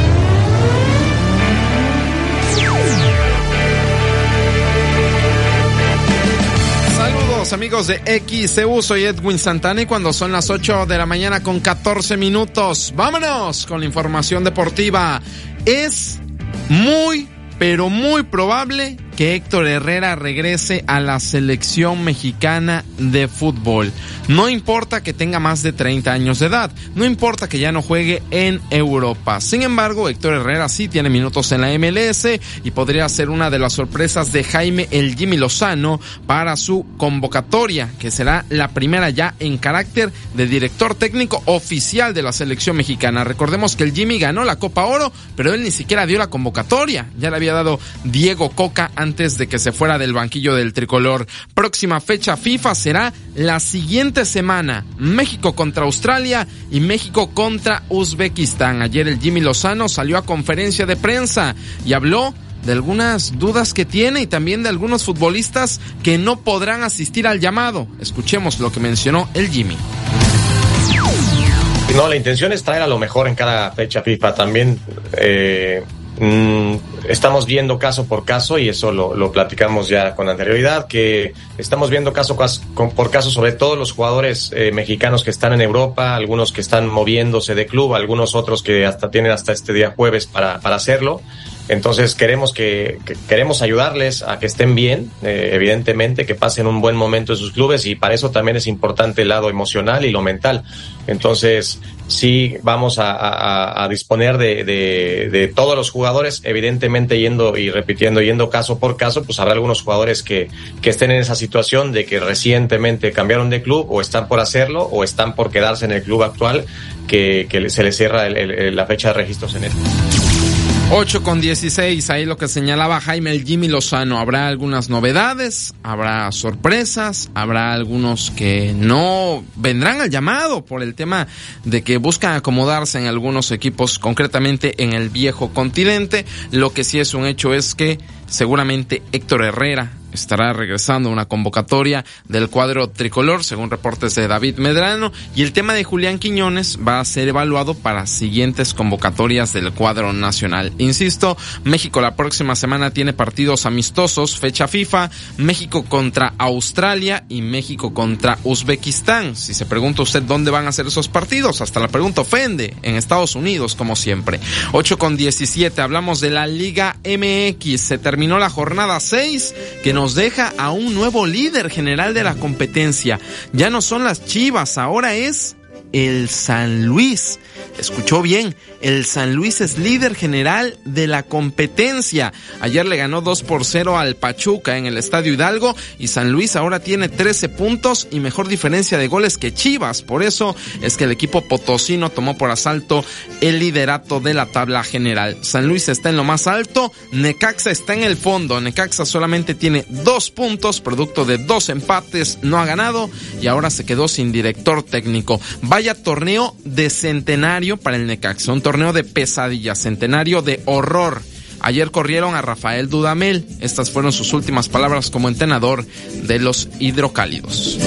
Saludos amigos de XCU, soy Edwin Santana y cuando son las 8 de la mañana con 14 minutos, vámonos con la información deportiva. Es muy, pero muy probable que Héctor Herrera regrese a la selección mexicana de fútbol. No importa que tenga más de 30 años de edad, no importa que ya no juegue en Europa. Sin embargo, Héctor Herrera sí tiene minutos en la MLS y podría ser una de las sorpresas de Jaime el Jimmy Lozano para su convocatoria, que será la primera ya en carácter de director técnico oficial de la selección mexicana. Recordemos que el Jimmy ganó la Copa Oro, pero él ni siquiera dio la convocatoria. Ya le había dado Diego Coca antes de que se fuera del banquillo del tricolor. Próxima fecha FIFA será la siguiente semana. México contra Australia y México contra Uzbekistán. Ayer el Jimmy Lozano salió a conferencia de prensa y habló de algunas dudas que tiene y también de algunos futbolistas que no podrán asistir al llamado. Escuchemos lo que mencionó el Jimmy. No, la intención es traer a lo mejor en cada fecha FIFA. También eh, estamos viendo caso por caso y eso lo, lo, platicamos ya con anterioridad, que estamos viendo caso por caso sobre todos los jugadores eh, mexicanos que están en Europa, algunos que están moviéndose de club, algunos otros que hasta tienen hasta este día jueves para, para hacerlo. Entonces queremos que, queremos ayudarles a que estén bien, eh, evidentemente, que pasen un buen momento en sus clubes y para eso también es importante el lado emocional y lo mental. Entonces sí vamos a, disponer de, todos los jugadores, evidentemente yendo y repitiendo, yendo caso por caso, pues habrá algunos jugadores que, que estén en esa situación de que recientemente cambiaron de club o están por hacerlo o están por quedarse en el club actual que, que se les cierra el, la fecha de registros en él. 8 con 16, ahí lo que señalaba Jaime el Jimmy Lozano. Habrá algunas novedades, habrá sorpresas, habrá algunos que no vendrán al llamado por el tema de que buscan acomodarse en algunos equipos, concretamente en el viejo continente. Lo que sí es un hecho es que seguramente Héctor Herrera estará regresando una convocatoria del cuadro tricolor, según reportes de David Medrano, y el tema de Julián Quiñones va a ser evaluado para siguientes convocatorias del cuadro nacional. Insisto, México la próxima semana tiene partidos amistosos, fecha FIFA, México contra Australia y México contra Uzbekistán. Si se pregunta usted dónde van a ser esos partidos, hasta la pregunta ofende, en Estados Unidos, como siempre. 8 con 17, hablamos de la Liga MX, se terminó la jornada 6, que nos deja a un nuevo líder general de la competencia. Ya no son las Chivas, ahora es el San Luis. Escuchó bien, el San Luis es líder general de la competencia. Ayer le ganó 2 por 0 al Pachuca en el Estadio Hidalgo y San Luis ahora tiene 13 puntos y mejor diferencia de goles que Chivas. Por eso es que el equipo potosino tomó por asalto el liderato de la tabla general. San Luis está en lo más alto, Necaxa está en el fondo. Necaxa solamente tiene dos puntos, producto de dos empates, no ha ganado y ahora se quedó sin director técnico. Vaya torneo de centenario para el Necaxa torneo de pesadilla, centenario de horror. Ayer corrieron a Rafael Dudamel. Estas fueron sus últimas palabras como entrenador de los hidrocálidos.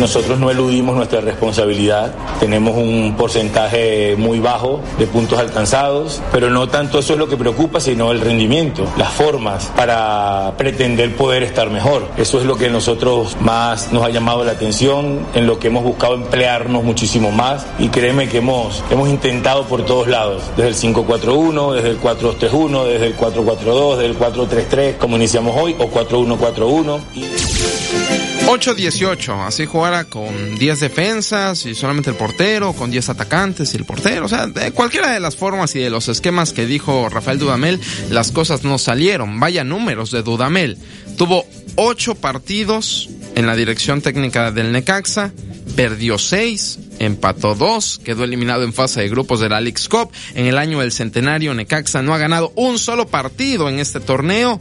Nosotros no eludimos nuestra responsabilidad. Tenemos un porcentaje muy bajo de puntos alcanzados, pero no tanto eso es lo que preocupa, sino el rendimiento, las formas para pretender poder estar mejor. Eso es lo que nosotros más nos ha llamado la atención, en lo que hemos buscado emplearnos muchísimo más y créeme que hemos, hemos intentado por todos lados, desde el 541, desde el 431, desde el 442, desde el 433, como iniciamos hoy, o 4141. 8-18, así jugara con 10 defensas y solamente el portero, con 10 atacantes y el portero, o sea, de cualquiera de las formas y de los esquemas que dijo Rafael Dudamel, las cosas no salieron. Vaya números de Dudamel. Tuvo 8 partidos en la dirección técnica del Necaxa, perdió 6, empató 2, quedó eliminado en fase de grupos de la League's Cup. En el año del centenario, Necaxa no ha ganado un solo partido en este torneo.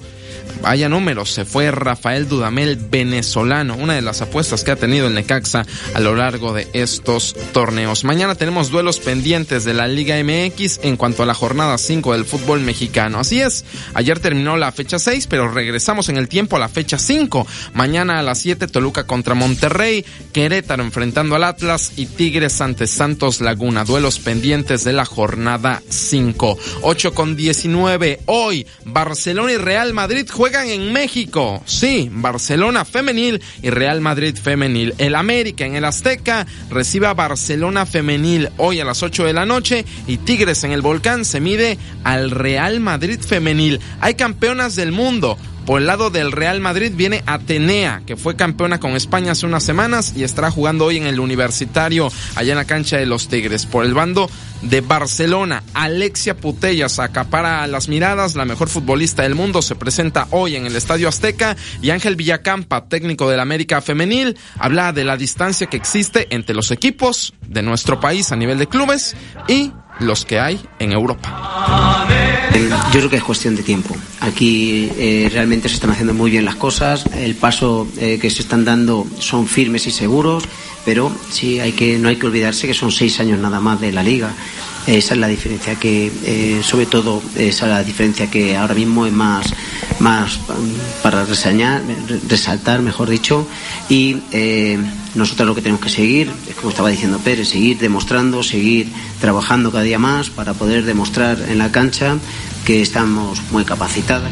Vaya números, se fue Rafael Dudamel venezolano, una de las apuestas que ha tenido el Necaxa a lo largo de estos torneos. Mañana tenemos duelos pendientes de la Liga MX en cuanto a la jornada 5 del fútbol mexicano. Así es, ayer terminó la fecha 6, pero regresamos en el tiempo a la fecha 5. Mañana a las 7 Toluca contra Monterrey, Querétaro enfrentando al Atlas y Tigres ante Santos Laguna. Duelos pendientes de la jornada 5. 8 con 19. Hoy Barcelona y Real Madrid juegan en México. Sí, Barcelona femenil y Real Madrid femenil. El América en el Azteca recibe a Barcelona femenil hoy a las 8 de la noche y Tigres en el Volcán se mide al Real Madrid femenil. Hay campeonas del mundo. Por el lado del Real Madrid viene Atenea, que fue campeona con España hace unas semanas y estará jugando hoy en el Universitario, allá en la cancha de los Tigres. Por el bando de Barcelona, Alexia Putellas acapara las miradas, la mejor futbolista del mundo, se presenta hoy en el Estadio Azteca y Ángel Villacampa, técnico del América Femenil, habla de la distancia que existe entre los equipos de nuestro país a nivel de clubes y los que hay en Europa. Yo creo que es cuestión de tiempo. Aquí eh, realmente se están haciendo muy bien las cosas, el paso eh, que se están dando son firmes y seguros, pero sí hay que no hay que olvidarse que son seis años nada más de la liga. Esa es la diferencia que, eh, sobre todo, esa es la diferencia que ahora mismo es más, más mm, para reseñar, resaltar, mejor dicho, y eh, nosotros lo que tenemos que seguir, es como estaba diciendo Pérez, seguir demostrando, seguir trabajando cada día más para poder demostrar en la cancha que estamos muy capacitadas.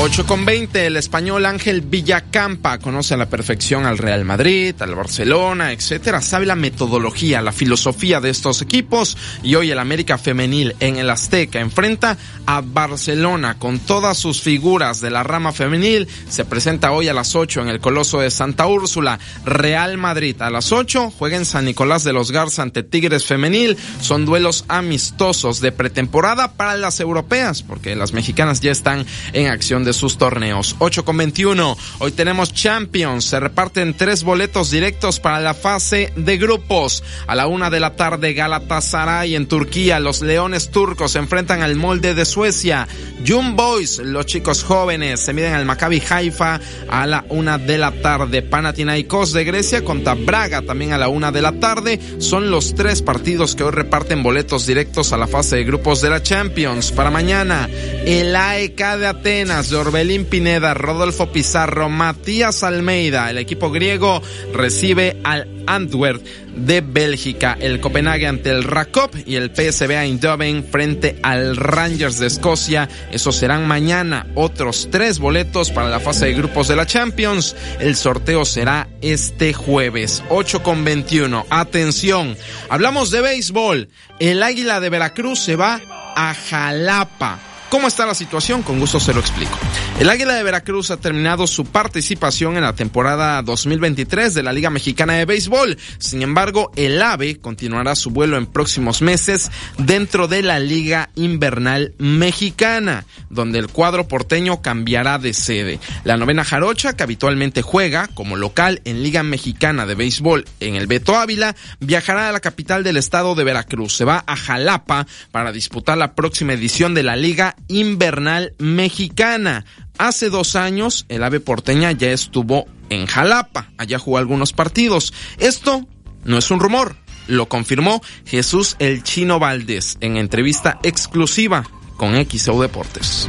8 con 20, el español Ángel Villacampa conoce a la perfección al Real Madrid, al Barcelona, etcétera. Sabe la metodología, la filosofía de estos equipos y hoy el América Femenil en el Azteca enfrenta a Barcelona con todas sus figuras de la rama femenil. Se presenta hoy a las 8 en el Coloso de Santa Úrsula. Real Madrid a las 8 juega en San Nicolás de los Garza ante Tigres Femenil. Son duelos amistosos de pretemporada para las europeas porque las mexicanas ya están en acción de sus torneos. 8 con 21. Hoy tenemos Champions. Se reparten tres boletos directos para la fase de grupos. A la una de la tarde, Galatasaray en Turquía. Los Leones turcos se enfrentan al molde de Suecia. Young Boys, los chicos jóvenes, se miden al Maccabi Haifa a la una de la tarde. Panathinaikos de Grecia contra Braga también a la una de la tarde. Son los tres partidos que hoy reparten boletos directos a la fase de grupos de la Champions. Para mañana, el AEK de Atenas de Orbelín Pineda, Rodolfo Pizarro, Matías Almeida. El equipo griego recibe al Antwerp de Bélgica, el Copenhague ante el Rakop y el PSV Eindhoven frente al Rangers de Escocia. Esos serán mañana otros tres boletos para la fase de grupos de la Champions. El sorteo será este jueves, 8 con 21. Atención, hablamos de béisbol. El Águila de Veracruz se va a Jalapa. ¿Cómo está la situación? Con gusto se lo explico. El Águila de Veracruz ha terminado su participación en la temporada 2023 de la Liga Mexicana de Béisbol. Sin embargo, el AVE continuará su vuelo en próximos meses dentro de la Liga Invernal Mexicana, donde el cuadro porteño cambiará de sede. La novena jarocha, que habitualmente juega como local en Liga Mexicana de Béisbol en el Beto Ávila, viajará a la capital del estado de Veracruz. Se va a Jalapa para disputar la próxima edición de la Liga Invernal Mexicana. Hace dos años el ave porteña ya estuvo en Jalapa, allá jugó algunos partidos. Esto no es un rumor, lo confirmó Jesús el Chino Valdés en entrevista exclusiva con XO Deportes.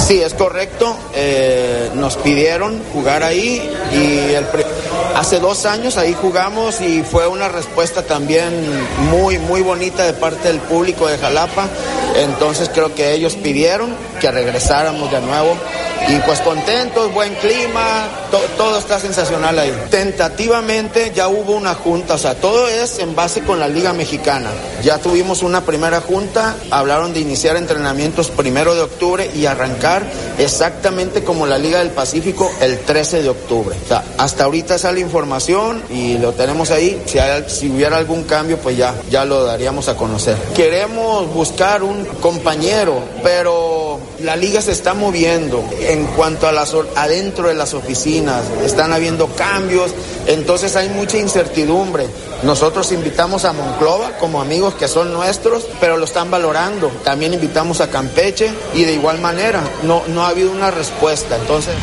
Sí, es correcto. Eh, nos pidieron jugar ahí y el hace dos años ahí jugamos y fue una respuesta también muy, muy bonita de parte del público de Jalapa. Entonces creo que ellos pidieron que regresáramos de nuevo y pues contentos, buen clima, todo está sensacional ahí. Tentativamente ya hubo una junta, o sea, todo es en base con la Liga Mexicana. Ya tuvimos una primera junta, hablaron de iniciar entrenamientos primero de octubre y arrancar exactamente como la Liga del Pacífico el 13 de octubre. O sea, hasta ahorita sale información y lo tenemos ahí. Si, si hubiera algún cambio, pues ya, ya lo daríamos a conocer. Queremos buscar un compañero, pero la liga se está moviendo en cuanto a las adentro de las oficinas, están habiendo cambios, entonces hay mucha incertidumbre. Nosotros invitamos a Monclova como amigos que son nuestros, pero lo están valorando. También invitamos a Campeche y de igual manera no, no ha habido una respuesta. Entonces.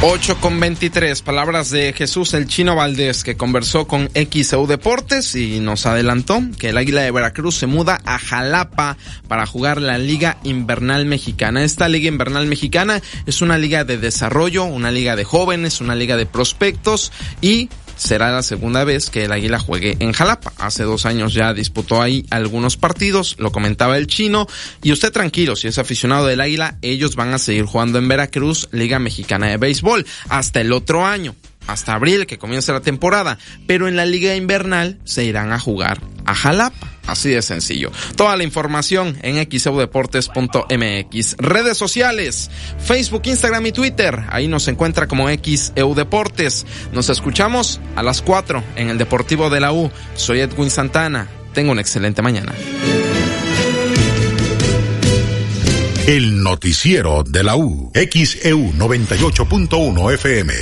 8 con 23, palabras de Jesús el Chino Valdés, que conversó con XEU Deportes y nos adelantó que el Águila de Veracruz se muda a Jalapa para jugar la Liga Invernal Mexicana. Esta Liga Invernal Mexicana es una liga de desarrollo, una liga de jóvenes, una liga de prospectos y será la segunda vez que el Águila juegue en Jalapa. Hace dos años ya disputó ahí algunos partidos, lo comentaba el chino. Y usted tranquilo, si es aficionado del Águila, ellos van a seguir jugando en Veracruz, Liga Mexicana de Béisbol, hasta el otro año hasta abril que comience la temporada, pero en la liga invernal se irán a jugar a Jalapa. Así de sencillo. Toda la información en xeudeportes.mx. Redes sociales, Facebook, Instagram y Twitter. Ahí nos encuentra como xeudeportes. Nos escuchamos a las 4 en el Deportivo de la U. Soy Edwin Santana. Tengo una excelente mañana. El noticiero de la U. XEU 98.1 FM.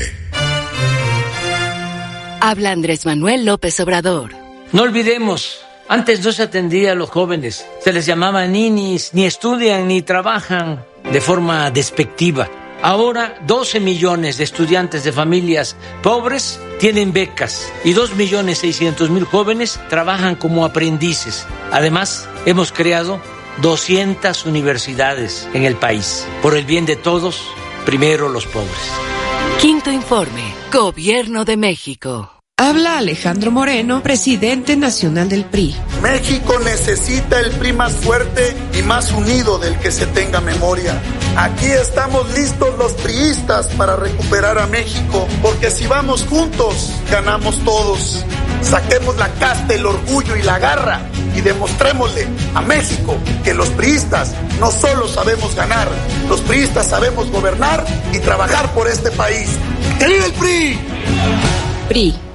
Habla Andrés Manuel López Obrador. No olvidemos antes no se atendía a los jóvenes, se les llamaba ninis, ni estudian ni trabajan de forma despectiva. Ahora 12 millones de estudiantes de familias pobres tienen becas y 2 millones 600 mil jóvenes trabajan como aprendices. Además, hemos creado 200 universidades en el país. Por el bien de todos, primero los pobres. Quinto informe, Gobierno de México. Habla Alejandro Moreno, presidente nacional del PRI. México necesita el PRI más fuerte y más unido del que se tenga memoria. Aquí estamos listos los priistas para recuperar a México, porque si vamos juntos, ganamos todos. Saquemos la casta, el orgullo y la garra y demostrémosle a México que los priistas no solo sabemos ganar, los priistas sabemos gobernar y trabajar por este país. ¡Que el PRI! PRI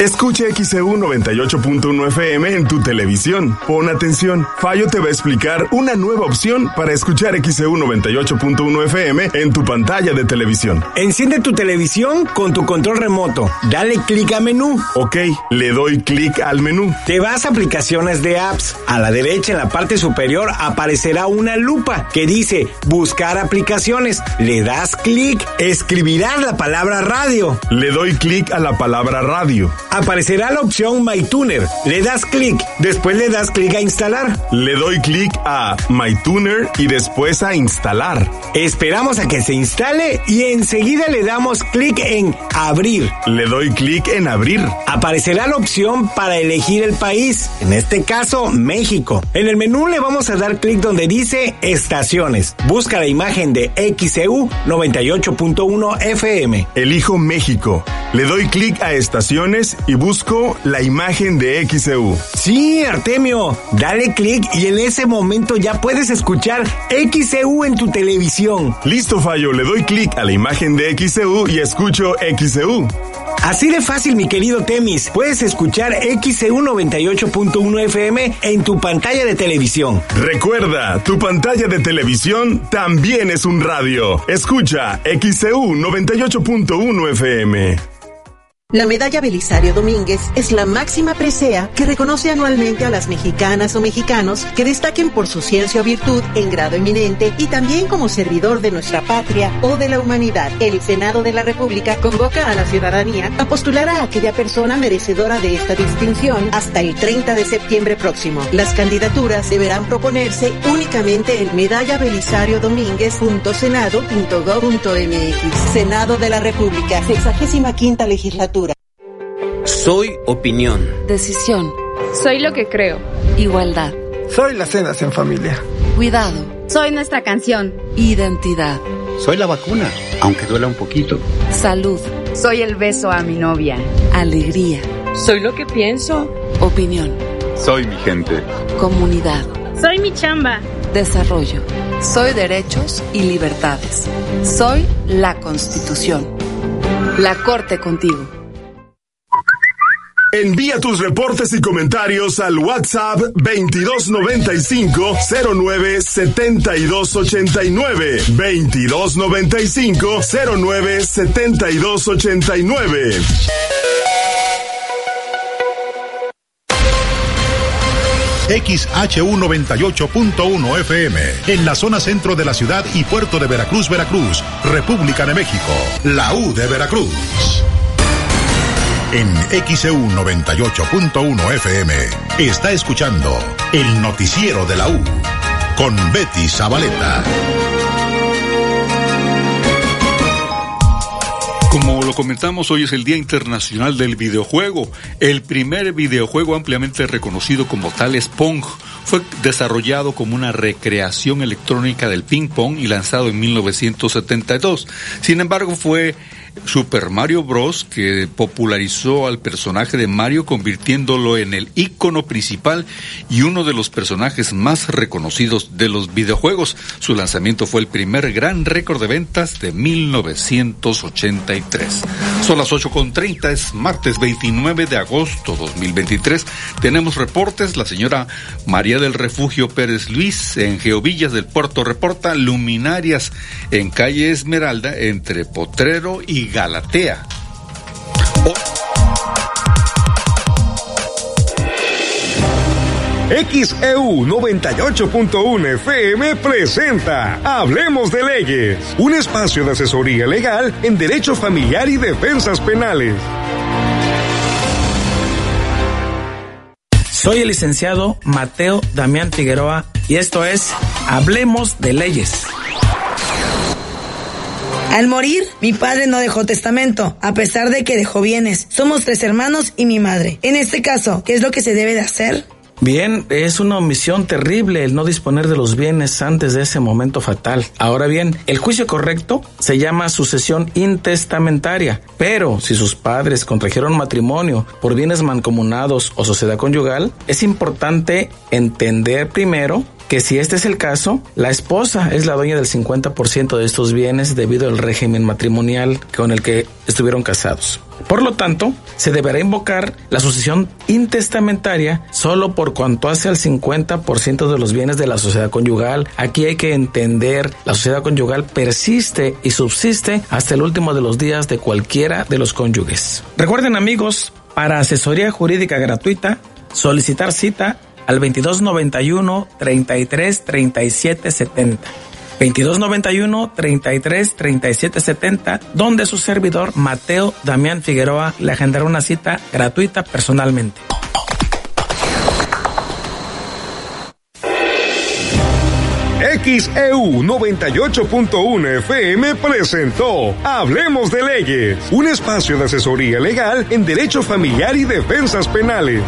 Escucha XEU 98.1 FM en tu televisión. Pon atención, Fallo te va a explicar una nueva opción para escuchar XEU 98.1 FM en tu pantalla de televisión. Enciende tu televisión con tu control remoto. Dale clic a menú. Ok, le doy clic al menú. Te vas a aplicaciones de apps. A la derecha en la parte superior aparecerá una lupa que dice buscar aplicaciones. Le das clic, escribirás la palabra radio. Le doy clic a la palabra radio aparecerá la opción MyTuner. Le das clic, después le das clic a instalar. Le doy clic a MyTuner y después a instalar. Esperamos a que se instale y enseguida le damos clic en abrir. Le doy clic en abrir. Aparecerá la opción para elegir el país, en este caso México. En el menú le vamos a dar clic donde dice estaciones. Busca la imagen de XEU 98.1 FM. Elijo México. Le doy clic a estaciones y busco la imagen de XEU. Sí, Artemio, dale clic y en ese momento ya puedes escuchar XEU en tu televisión. Listo, Fallo, le doy clic a la imagen de XEU y escucho XEU. Así de fácil, mi querido Temis. Puedes escuchar XEU 98.1 FM en tu pantalla de televisión. Recuerda, tu pantalla de televisión también es un radio. Escucha XEU 98.1 FM. La medalla Belisario Domínguez es la máxima presea que reconoce anualmente a las mexicanas o mexicanos que destaquen por su ciencia o virtud en grado eminente y también como servidor de nuestra patria o de la humanidad. El Senado de la República convoca a la ciudadanía a postular a aquella persona merecedora de esta distinción hasta el 30 de septiembre próximo. Las candidaturas deberán proponerse únicamente en medalla Belisario Domínguez.senado.gov.mx. Senado de la República, 65 legislatura. Soy opinión. Decisión. Soy lo que creo. Igualdad. Soy las cenas en familia. Cuidado. Soy nuestra canción. Identidad. Soy la vacuna, aunque duela un poquito. Salud. Soy el beso a mi novia. Alegría. Soy lo que pienso. Opinión. Soy mi gente. Comunidad. Soy mi chamba. Desarrollo. Soy derechos y libertades. Soy la Constitución. La Corte contigo. Envía tus reportes y comentarios al WhatsApp 2295 09 7289 2295 09 7289 XHU98.1 FM, en la zona centro de la ciudad y puerto de Veracruz, Veracruz, República de México, la U de Veracruz. En XEU 98.1 FM está escuchando el noticiero de la U con Betty Zabaleta. Como lo comentamos, hoy es el Día Internacional del Videojuego. El primer videojuego ampliamente reconocido como tal es Pong. Fue desarrollado como una recreación electrónica del ping pong y lanzado en 1972. Sin embargo, fue Super Mario Bros. que popularizó al personaje de Mario convirtiéndolo en el ícono principal y uno de los personajes más reconocidos de los videojuegos. Su lanzamiento fue el primer gran récord de ventas de 1983. Son las 8.30, es martes 29 de agosto 2023. Tenemos reportes, la señora María del Refugio Pérez Luis en Geovillas del Puerto reporta luminarias en calle Esmeralda entre Potrero y Galatea. XEU 98.1 FM presenta Hablemos de Leyes, un espacio de asesoría legal en derecho familiar y defensas penales. Soy el licenciado Mateo Damián Figueroa y esto es Hablemos de Leyes. Al morir, mi padre no dejó testamento, a pesar de que dejó bienes. Somos tres hermanos y mi madre. En este caso, ¿qué es lo que se debe de hacer? Bien, es una omisión terrible el no disponer de los bienes antes de ese momento fatal. Ahora bien, el juicio correcto se llama sucesión intestamentaria, pero si sus padres contrajeron matrimonio por bienes mancomunados o sociedad conyugal, es importante entender primero que si este es el caso, la esposa es la dueña del 50% de estos bienes debido al régimen matrimonial con el que estuvieron casados. Por lo tanto, se deberá invocar la sucesión intestamentaria solo por cuanto hace al 50% de los bienes de la sociedad conyugal. Aquí hay que entender, la sociedad conyugal persiste y subsiste hasta el último de los días de cualquiera de los cónyuges. Recuerden amigos, para asesoría jurídica gratuita, solicitar cita al 2291 33 37 70. 2291 33 37 70, donde su servidor Mateo Damián Figueroa le agendará una cita gratuita personalmente. XEU 98.1 FM presentó Hablemos de Leyes, un espacio de asesoría legal en derecho familiar y defensas penales.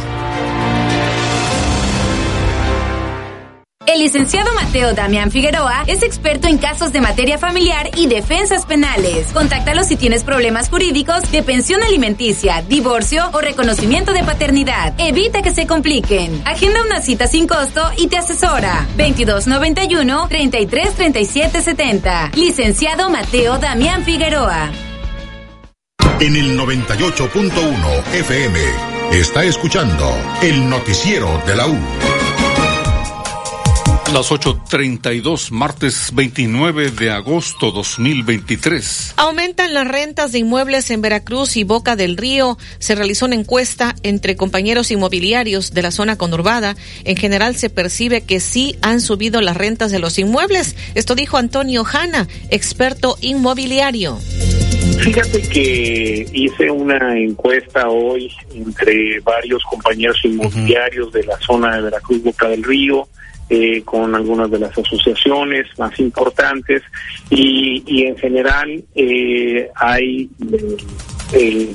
El licenciado Mateo Damián Figueroa es experto en casos de materia familiar y defensas penales. Contáctalo si tienes problemas jurídicos de pensión alimenticia, divorcio o reconocimiento de paternidad. Evita que se compliquen. Agenda una cita sin costo y te asesora. 2291 333770 Licenciado Mateo Damián Figueroa. En el 98.1 FM está escuchando el noticiero de la U. Las 8.32, martes 29 de agosto 2023. Aumentan las rentas de inmuebles en Veracruz y Boca del Río. Se realizó una encuesta entre compañeros inmobiliarios de la zona conurbada. En general se percibe que sí han subido las rentas de los inmuebles. Esto dijo Antonio Hanna, experto inmobiliario. Fíjate que hice una encuesta hoy entre varios compañeros inmobiliarios de la zona de Veracruz, Boca del Río eh, con algunas de las asociaciones más importantes y, y en general eh, hay eh,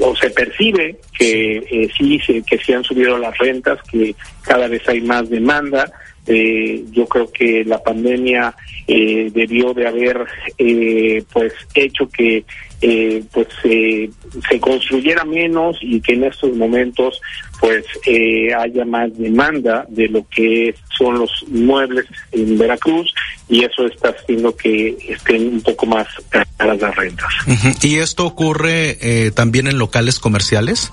o se percibe que eh, sí que sí han subido las rentas que cada vez hay más demanda. Eh, yo creo que la pandemia eh, debió de haber eh, pues hecho que eh, pues se construyera menos y que en estos momentos pues haya más demanda de lo que son los inmuebles en Veracruz y eso está haciendo que estén un poco más caras las rentas. ¿Y esto ocurre también en locales comerciales?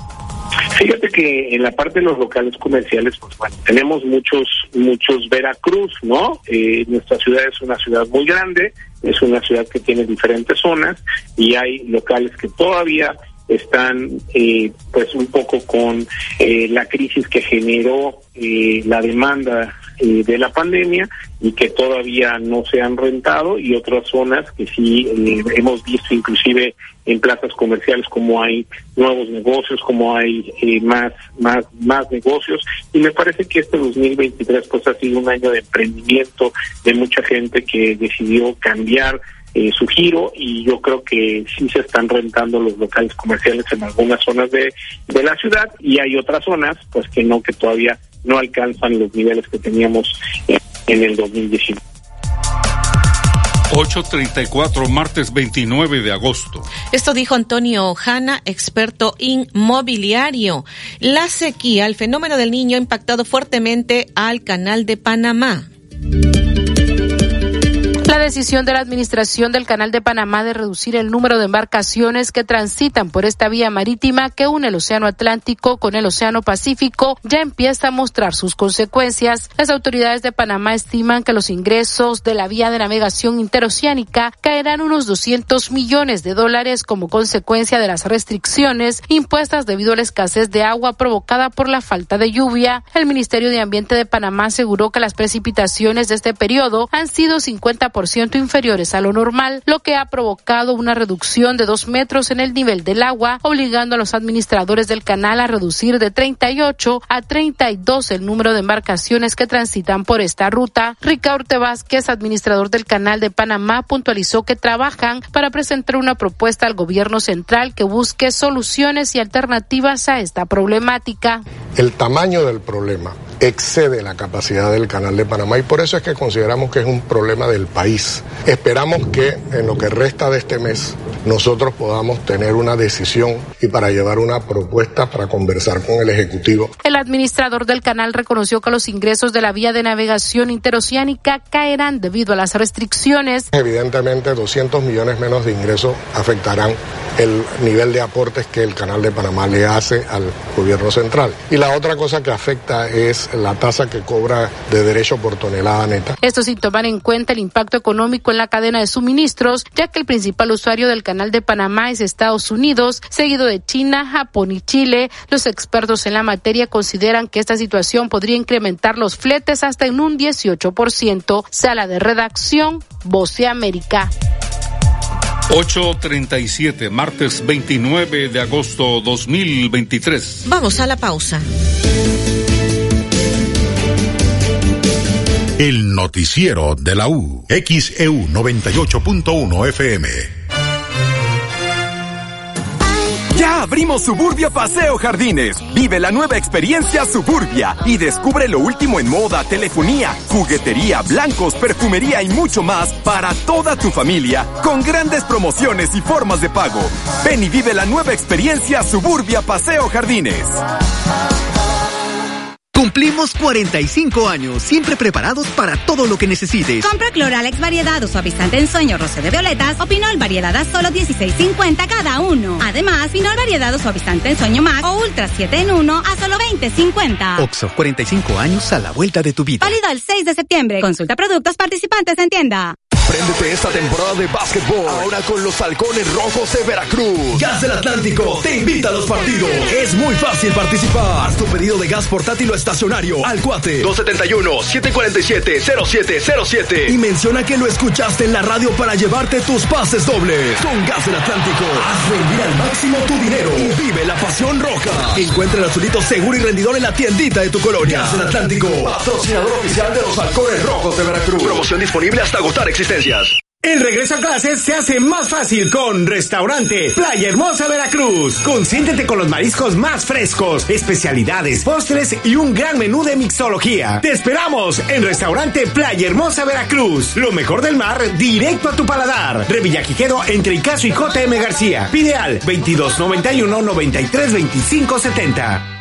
Fíjate que en la parte de los locales comerciales, pues bueno, tenemos muchos, muchos Veracruz, ¿no? Eh, nuestra ciudad es una ciudad muy grande, es una ciudad que tiene diferentes zonas y hay locales que todavía están eh, pues un poco con eh, la crisis que generó eh, la demanda eh, de la pandemia y que todavía no se han rentado y otras zonas que sí eh, hemos visto inclusive en plazas comerciales como hay nuevos negocios, como hay eh, más más más negocios. Y me parece que este 2023 pues ha sido un año de emprendimiento de mucha gente que decidió cambiar eh, su giro y yo creo que sí se están rentando los locales comerciales en algunas zonas de, de la ciudad y hay otras zonas pues que no, que todavía no alcanzan los niveles que teníamos en, en el 2019. 8.34, martes 29 de agosto. Esto dijo Antonio Hanna, experto inmobiliario. La sequía, el fenómeno del niño, ha impactado fuertemente al canal de Panamá. La decisión de la Administración del Canal de Panamá de reducir el número de embarcaciones que transitan por esta vía marítima que une el Océano Atlántico con el Océano Pacífico ya empieza a mostrar sus consecuencias. Las autoridades de Panamá estiman que los ingresos de la vía de navegación interoceánica caerán unos 200 millones de dólares como consecuencia de las restricciones impuestas debido a la escasez de agua provocada por la falta de lluvia. El Ministerio de Ambiente de Panamá aseguró que las precipitaciones de este periodo han sido 50% inferiores a lo normal, lo que ha provocado una reducción de dos metros en el nivel del agua, obligando a los administradores del canal a reducir de 38 a 32 el número de embarcaciones que transitan por esta ruta. Ricardo Vázquez, administrador del canal de Panamá, puntualizó que trabajan para presentar una propuesta al gobierno central que busque soluciones y alternativas a esta problemática. El tamaño del problema excede la capacidad del canal de Panamá y por eso es que consideramos que es un problema del país. Esperamos que en lo que resta de este mes nosotros podamos tener una decisión y para llevar una propuesta para conversar con el Ejecutivo. El administrador del canal reconoció que los ingresos de la vía de navegación interoceánica caerán debido a las restricciones. Evidentemente 200 millones menos de ingresos afectarán el nivel de aportes que el canal de Panamá le hace al gobierno central. Y la otra cosa que afecta es la tasa que cobra de derecho por tonelada neta. Esto sin tomar en cuenta el impacto económico en la cadena de suministros, ya que el principal usuario del canal de Panamá es Estados Unidos, seguido de China, Japón y Chile. Los expertos en la materia consideran que esta situación podría incrementar los fletes hasta en un 18%. Sala de redacción, Voz de América. 8.37, martes 29 de agosto 2023. Vamos a la pausa. El noticiero de la U. XEU 98.1 FM. Ya abrimos Suburbia Paseo Jardines. Vive la nueva experiencia Suburbia y descubre lo último en moda, telefonía, juguetería, blancos, perfumería y mucho más para toda tu familia con grandes promociones y formas de pago. Ven y vive la nueva experiencia Suburbia Paseo Jardines. Cumplimos 45 años, siempre preparados para todo lo que necesites. Compra Cloralex variedad o suavizante en sueño roce de violetas o Pinol variedad a solo 16.50 cada uno. Además, Pinol variedad o suavizante en sueño más o Ultra 7 en 1 a solo 20.50. Oxo, 45 años a la vuelta de tu vida. Válido el 6 de septiembre. Consulta productos participantes en tienda. Préndete esta temporada de básquetbol. Ahora con los halcones rojos de Veracruz. Gas del Atlántico te invita a los partidos. Es muy fácil participar. Haz tu pedido de gas portátil o estacionario al cuate 271-747-0707. Y menciona que lo escuchaste en la radio para llevarte tus pases dobles. Con Gas del Atlántico, haz rendir al máximo tu dinero y vive la pasión roja. Encuentra el azulito seguro y rendidor en la tiendita de tu colonia. Gas del Atlántico, patrocinador oficial de los halcones rojos de Veracruz. Promoción disponible hasta agotar El regreso a clases se hace más fácil con Restaurante Playa Hermosa Veracruz. Consiéntete con los mariscos más frescos, especialidades, postres y un gran menú de mixología. Te esperamos en Restaurante Playa Hermosa Veracruz. Lo mejor del mar directo a tu paladar. Revillaquiquedo entre Icaso y JM García. Pide al 2291 93 25 70.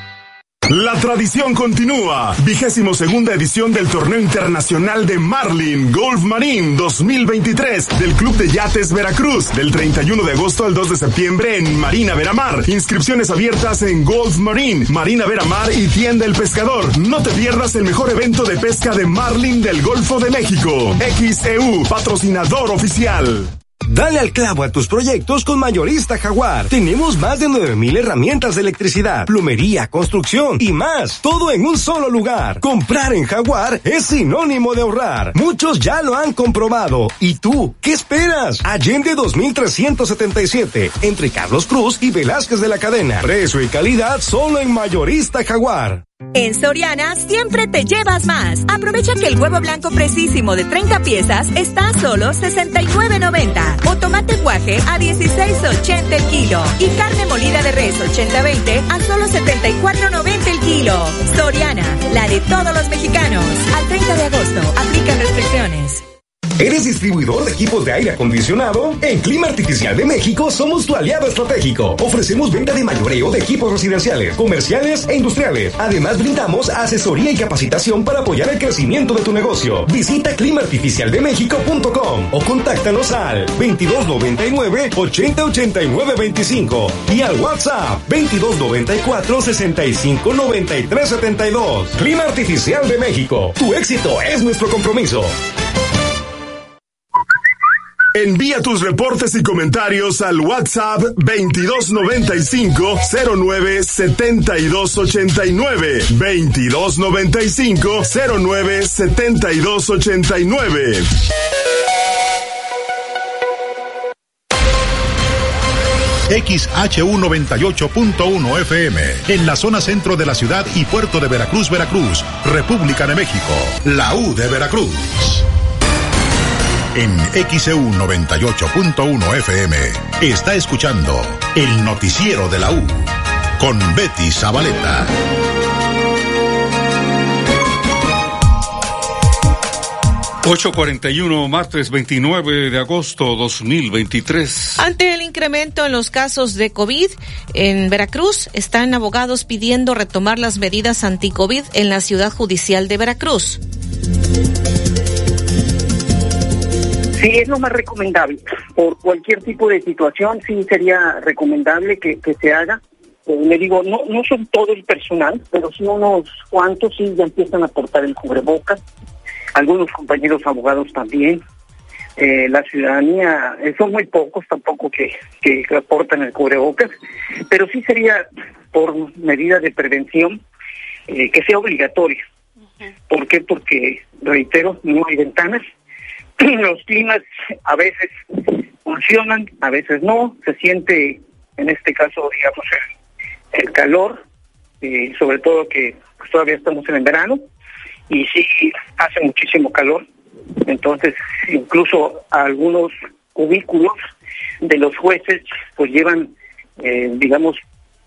La tradición continúa. Vigésimo segunda edición del Torneo Internacional de Marlin Golf Marine 2023 del Club de Yates Veracruz del 31 de agosto al 2 de septiembre en Marina Veramar. Inscripciones abiertas en Golf Marine, Marina Veramar y Tienda El Pescador. No te pierdas el mejor evento de pesca de Marlin del Golfo de México. XEU, patrocinador oficial. Dale al clavo a tus proyectos con Mayorista Jaguar. Tenemos más de 9000 herramientas de electricidad, plomería, construcción y más. Todo en un solo lugar. Comprar en Jaguar es sinónimo de ahorrar. Muchos ya lo han comprobado. ¿Y tú qué esperas? Allende 2377 entre Carlos Cruz y Velázquez de la Cadena. Precio y calidad solo en Mayorista Jaguar. En Soriana siempre te llevas más. Aprovecha que el huevo blanco precisísimo de 30 piezas está a solo 69.90 o tomate guaje a 16.80 el kilo y carne molida de res 80-20 a solo 74.90 el kilo. Soriana, la de todos los mexicanos. Al 30 de agosto, aplican restricciones. ¿Eres distribuidor de equipos de aire acondicionado? En Clima Artificial de México somos tu aliado estratégico. Ofrecemos venta de mayoreo de equipos residenciales, comerciales e industriales. Además brindamos asesoría y capacitación para apoyar el crecimiento de tu negocio. Visita climaartificialdemexico.com o contáctanos al 2299 8089 25 y al WhatsApp 2294 65 93 72. Clima Artificial de México. Tu éxito es nuestro compromiso. Envía tus reportes y comentarios al WhatsApp 2295 09 7289 2295 09 7289 XHU 98.1 FM, en la zona centro de la ciudad y puerto de Veracruz, Veracruz, República de México, la U de Veracruz. En XEU 98.1 FM está escuchando el noticiero de la U con Betty Zabaleta. ...841, martes 29 de agosto 2023. Ante el incremento en los casos de COVID en Veracruz, están abogados pidiendo retomar las medidas anti-COVID en la ciudad judicial de Veracruz. Sí, es lo más recomendable. Por cualquier tipo de situación, sí sería recomendable que, que se haga. Eh, le digo, no, no son todo el personal, pero sí unos cuantos sí ya empiezan a portar el cubrebocas. Algunos compañeros abogados también. Eh, la ciudadanía, eh, son muy pocos tampoco que, que aportan el cubrebocas, pero sí sería por medida de prevención que sea obligatorio. ¿Por qué? Porque, reitero, no hay ventanas, los climas a veces funcionan, a veces no, se siente en este caso, digamos, el, calor, eh, sobre todo que pues, todavía estamos en el verano, y sí hace muchísimo calor, entonces incluso algunos cubículos de los jueces pues llevan, eh, digamos,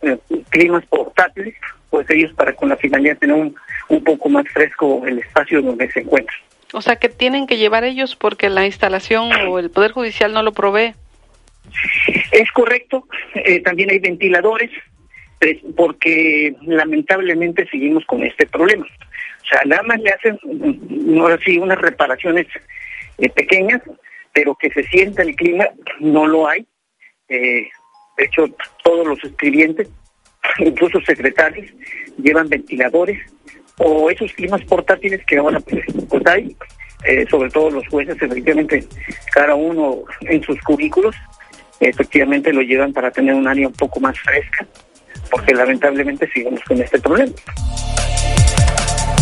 eh, climas portátiles, pues ellos para con la finalidad tener un, un poco más fresco el espacio donde se encuentran. O sea, que tienen que llevar ellos porque la instalación o el Poder Judicial no lo provee. Es correcto, eh, también hay ventiladores, pues, porque lamentablemente seguimos con este problema. O sea, nada más le hacen, no así, unas reparaciones eh, pequeñas, pero que se sienta el clima, no lo hay. Eh, de hecho, todos los escribientes, incluso secretarios, llevan ventiladores o esos climas portátiles que ahora pues, pues hay, eh, sobre todo los jueces, efectivamente, cada uno en sus cubículos, efectivamente lo llevan para tener un área un poco más fresca, porque lamentablemente seguimos con este problema.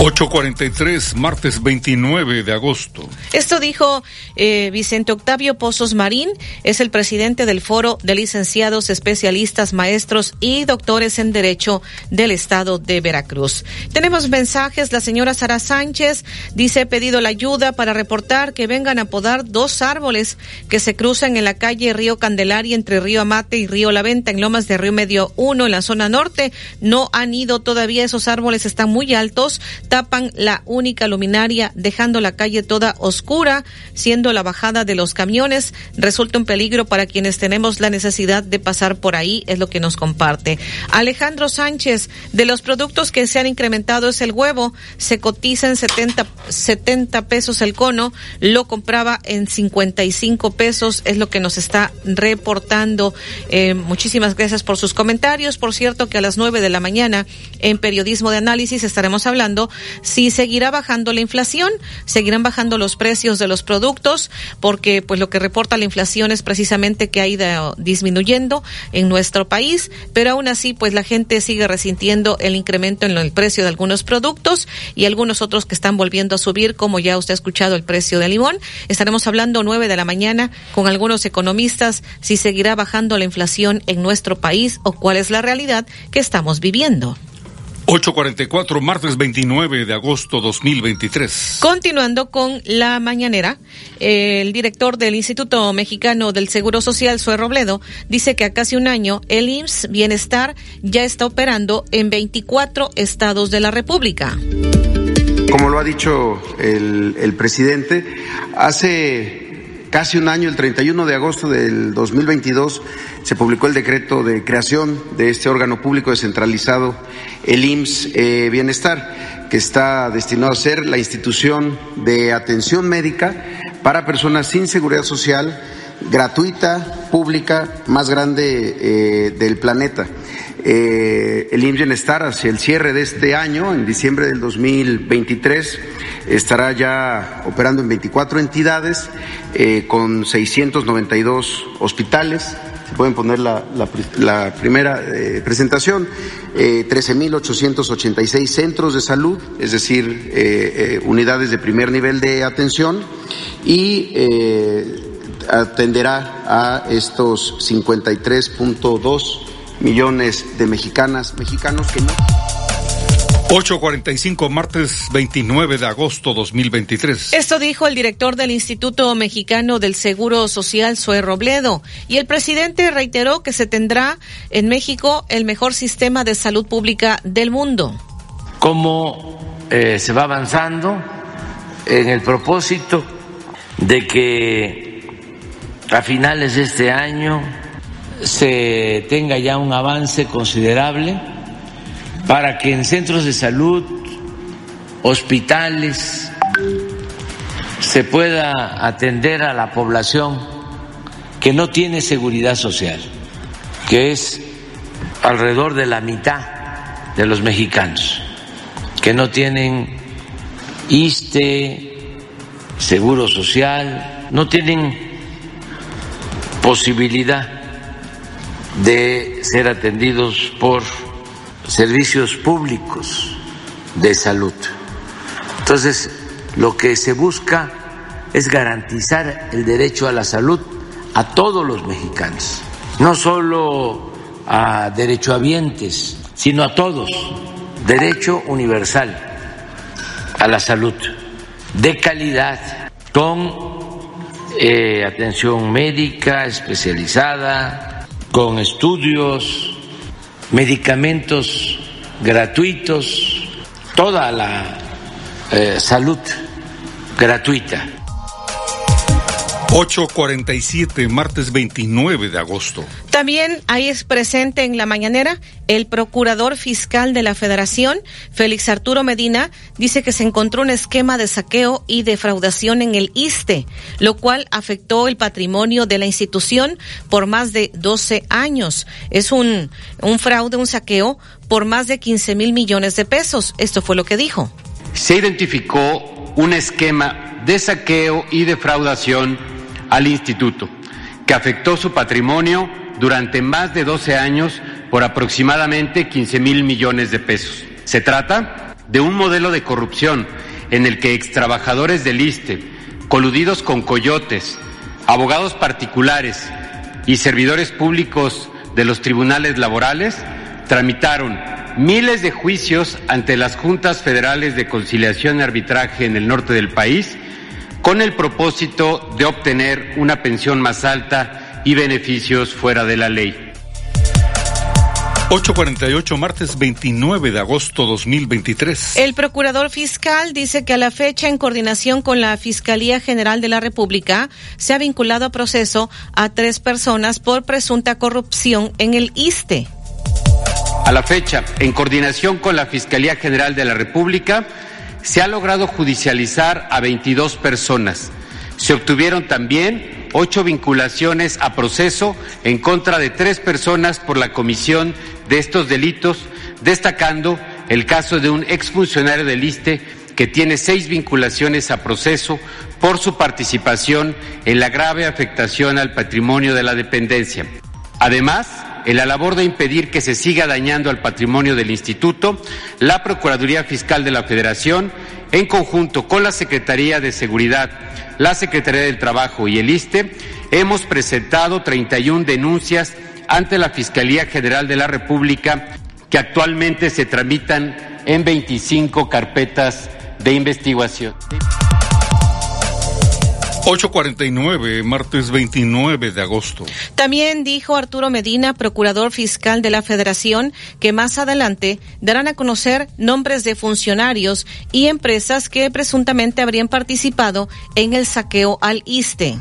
843, martes 29 de agosto. Esto dijo eh, Vicente Octavio Pozos Marín, es el presidente del Foro de Licenciados, Especialistas, Maestros y Doctores en Derecho del Estado de Veracruz. Tenemos mensajes, la señora Sara Sánchez dice, he pedido la ayuda para reportar que vengan a podar dos árboles que se cruzan en la calle Río Candelaria entre Río Amate y Río La Venta en Lomas de Río Medio 1 en la zona norte. No han ido todavía, esos árboles están muy altos tapan la única luminaria, dejando la calle toda oscura, siendo la bajada de los camiones. Resulta un peligro para quienes tenemos la necesidad de pasar por ahí, es lo que nos comparte. Alejandro Sánchez, de los productos que se han incrementado es el huevo, se cotiza en 70, 70 pesos el cono, lo compraba en 55 pesos, es lo que nos está reportando. Eh, muchísimas gracias por sus comentarios. Por cierto que a las 9 de la mañana en Periodismo de Análisis estaremos hablando si seguirá bajando la inflación, seguirán bajando los precios de los productos, porque pues lo que reporta la inflación es precisamente que ha ido disminuyendo en nuestro país, pero aún así pues la gente sigue resintiendo el incremento en el precio de algunos productos y algunos otros que están volviendo a subir, como ya usted ha escuchado el precio del limón. Estaremos hablando nueve de la mañana con algunos economistas si seguirá bajando la inflación en nuestro país o cuál es la realidad que estamos viviendo. 844, martes 29 de agosto 2023. Continuando con la mañanera, el director del Instituto Mexicano del Seguro Social, Sue Robledo, dice que a casi un año el IMSS Bienestar ya está operando en 24 estados de la República. Como lo ha dicho el, el presidente, hace casi un año, el 31 de agosto del 2022, se publicó el decreto de creación de este órgano público descentralizado, el IMSS eh, Bienestar, que está destinado a ser la institución de atención médica para personas sin seguridad social, gratuita, pública, más grande eh, del planeta. Eh, el IMSS Bienestar hacia el cierre de este año, en diciembre del 2023, estará ya operando en 24 entidades eh, con 692 hospitales. Se pueden poner la, la, primera eh, presentación. Eh, 13.886 centros de salud, es decir, eh, eh, unidades de primer nivel de atención y atenderá a estos 53.2 millones de mexicanas, mexicanos que no. 8.45, martes 29 de agosto 2023. Esto dijo el director del Instituto Mexicano del Seguro Social, Zoe Robledo, y el presidente reiteró que se tendrá en México el mejor sistema de salud pública del mundo. Cómo eh, se va avanzando en el propósito de que a finales de este año se tenga ya un avance considerable para que en centros de salud, hospitales, se pueda atender a la población que no tiene seguridad social, que es alrededor de la mitad de los mexicanos, que no tienen ISTE, seguro social, no tienen posibilidad de ser atendidos por servicios públicos de salud. Entonces, lo que se busca es garantizar el derecho a la salud a todos los mexicanos, no solo a derechohabientes, sino a todos, derecho universal a la salud de calidad, con eh, atención médica especializada, con estudios medicamentos gratuitos, toda la eh, salud gratuita. 8.47, martes 29 de agosto. También ahí es presente en la mañanera el procurador fiscal de la Federación, Félix Arturo Medina, dice que se encontró un esquema de saqueo y defraudación en el ISTE, lo cual afectó el patrimonio de la institución por más de 12 años. Es un, un fraude, un saqueo por más de 15 mil millones de pesos. Esto fue lo que dijo. Se identificó un esquema de saqueo y defraudación al instituto, que afectó su patrimonio durante más de 12 años por aproximadamente 15 mil millones de pesos. Se trata de un modelo de corrupción en el que extrabajadores del ISTE, coludidos con coyotes, abogados particulares y servidores públicos de los tribunales laborales, tramitaron miles de juicios ante las juntas federales de conciliación y arbitraje en el norte del país con el propósito de obtener una pensión más alta y beneficios fuera de la ley. 848, martes 29 de agosto 2023. El procurador fiscal dice que a la fecha, en coordinación con la Fiscalía General de la República, se ha vinculado a proceso a tres personas por presunta corrupción en el ISTE. A la fecha, en coordinación con la Fiscalía General de la República, se ha logrado judicializar a 22 personas. Se obtuvieron también ocho vinculaciones a proceso en contra de tres personas por la comisión de estos delitos, destacando el caso de un exfuncionario del ISTE que tiene seis vinculaciones a proceso por su participación en la grave afectación al patrimonio de la dependencia. Además, en la labor de impedir que se siga dañando al patrimonio del Instituto, la Procuraduría Fiscal de la Federación, en conjunto con la Secretaría de Seguridad, la Secretaría del Trabajo y el ISTE, hemos presentado 31 denuncias ante la Fiscalía General de la República que actualmente se tramitan en 25 carpetas de investigación. 849, martes 29 de agosto. También dijo Arturo Medina, procurador fiscal de la Federación, que más adelante darán a conocer nombres de funcionarios y empresas que presuntamente habrían participado en el saqueo al ISTE.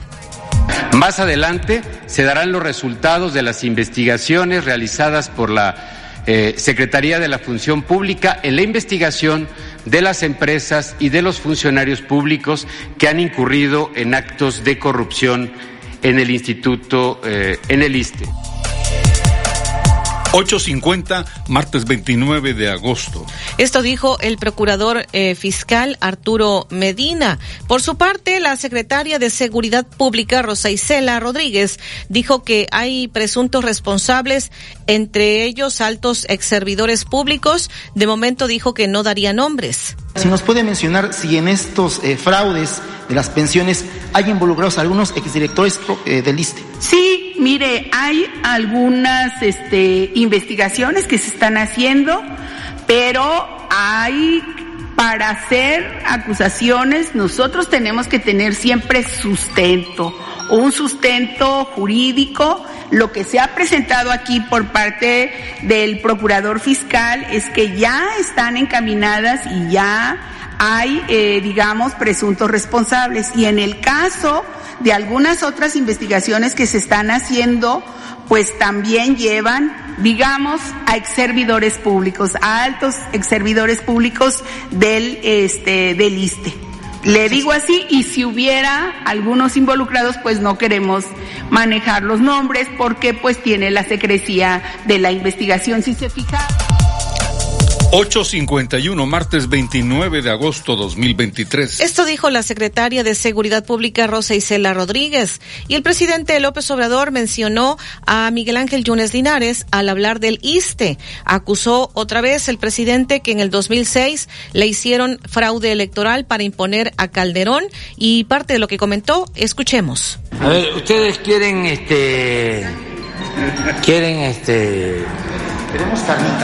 Más adelante se darán los resultados de las investigaciones realizadas por la eh, Secretaría de la Función Pública en la investigación de las empresas y de los funcionarios públicos que han incurrido en actos de corrupción en el Instituto, eh, en el ISTE. 8.50, martes 29 de agosto. Esto dijo el procurador eh, fiscal Arturo Medina. Por su parte, la secretaria de Seguridad Pública, Rosa Isela Rodríguez, dijo que hay presuntos responsables, entre ellos altos ex servidores públicos. De momento dijo que no daría nombres. Si nos puede mencionar si en estos eh, fraudes de las pensiones hay involucrados algunos exdirectores eh, del ISTE. Sí, mire, hay algunas este, investigaciones que se están haciendo, pero hay para hacer acusaciones nosotros tenemos que tener siempre sustento, un sustento jurídico. Lo que se ha presentado aquí por parte del procurador fiscal es que ya están encaminadas y ya hay, eh, digamos, presuntos responsables. Y en el caso de algunas otras investigaciones que se están haciendo, pues también llevan, digamos, a ex servidores públicos, a altos ex servidores públicos del, este, del ISTE. Le digo así, y si hubiera algunos involucrados, pues no queremos manejar los nombres porque pues tiene la secrecía de la investigación, si se fija. 851, martes 29 de agosto 2023. Esto dijo la secretaria de Seguridad Pública Rosa Isela Rodríguez. Y el presidente López Obrador mencionó a Miguel Ángel Yunes Linares al hablar del ISTE. Acusó otra vez el presidente que en el 2006 le hicieron fraude electoral para imponer a Calderón. Y parte de lo que comentó, escuchemos. A ver, ustedes quieren este. Quieren este.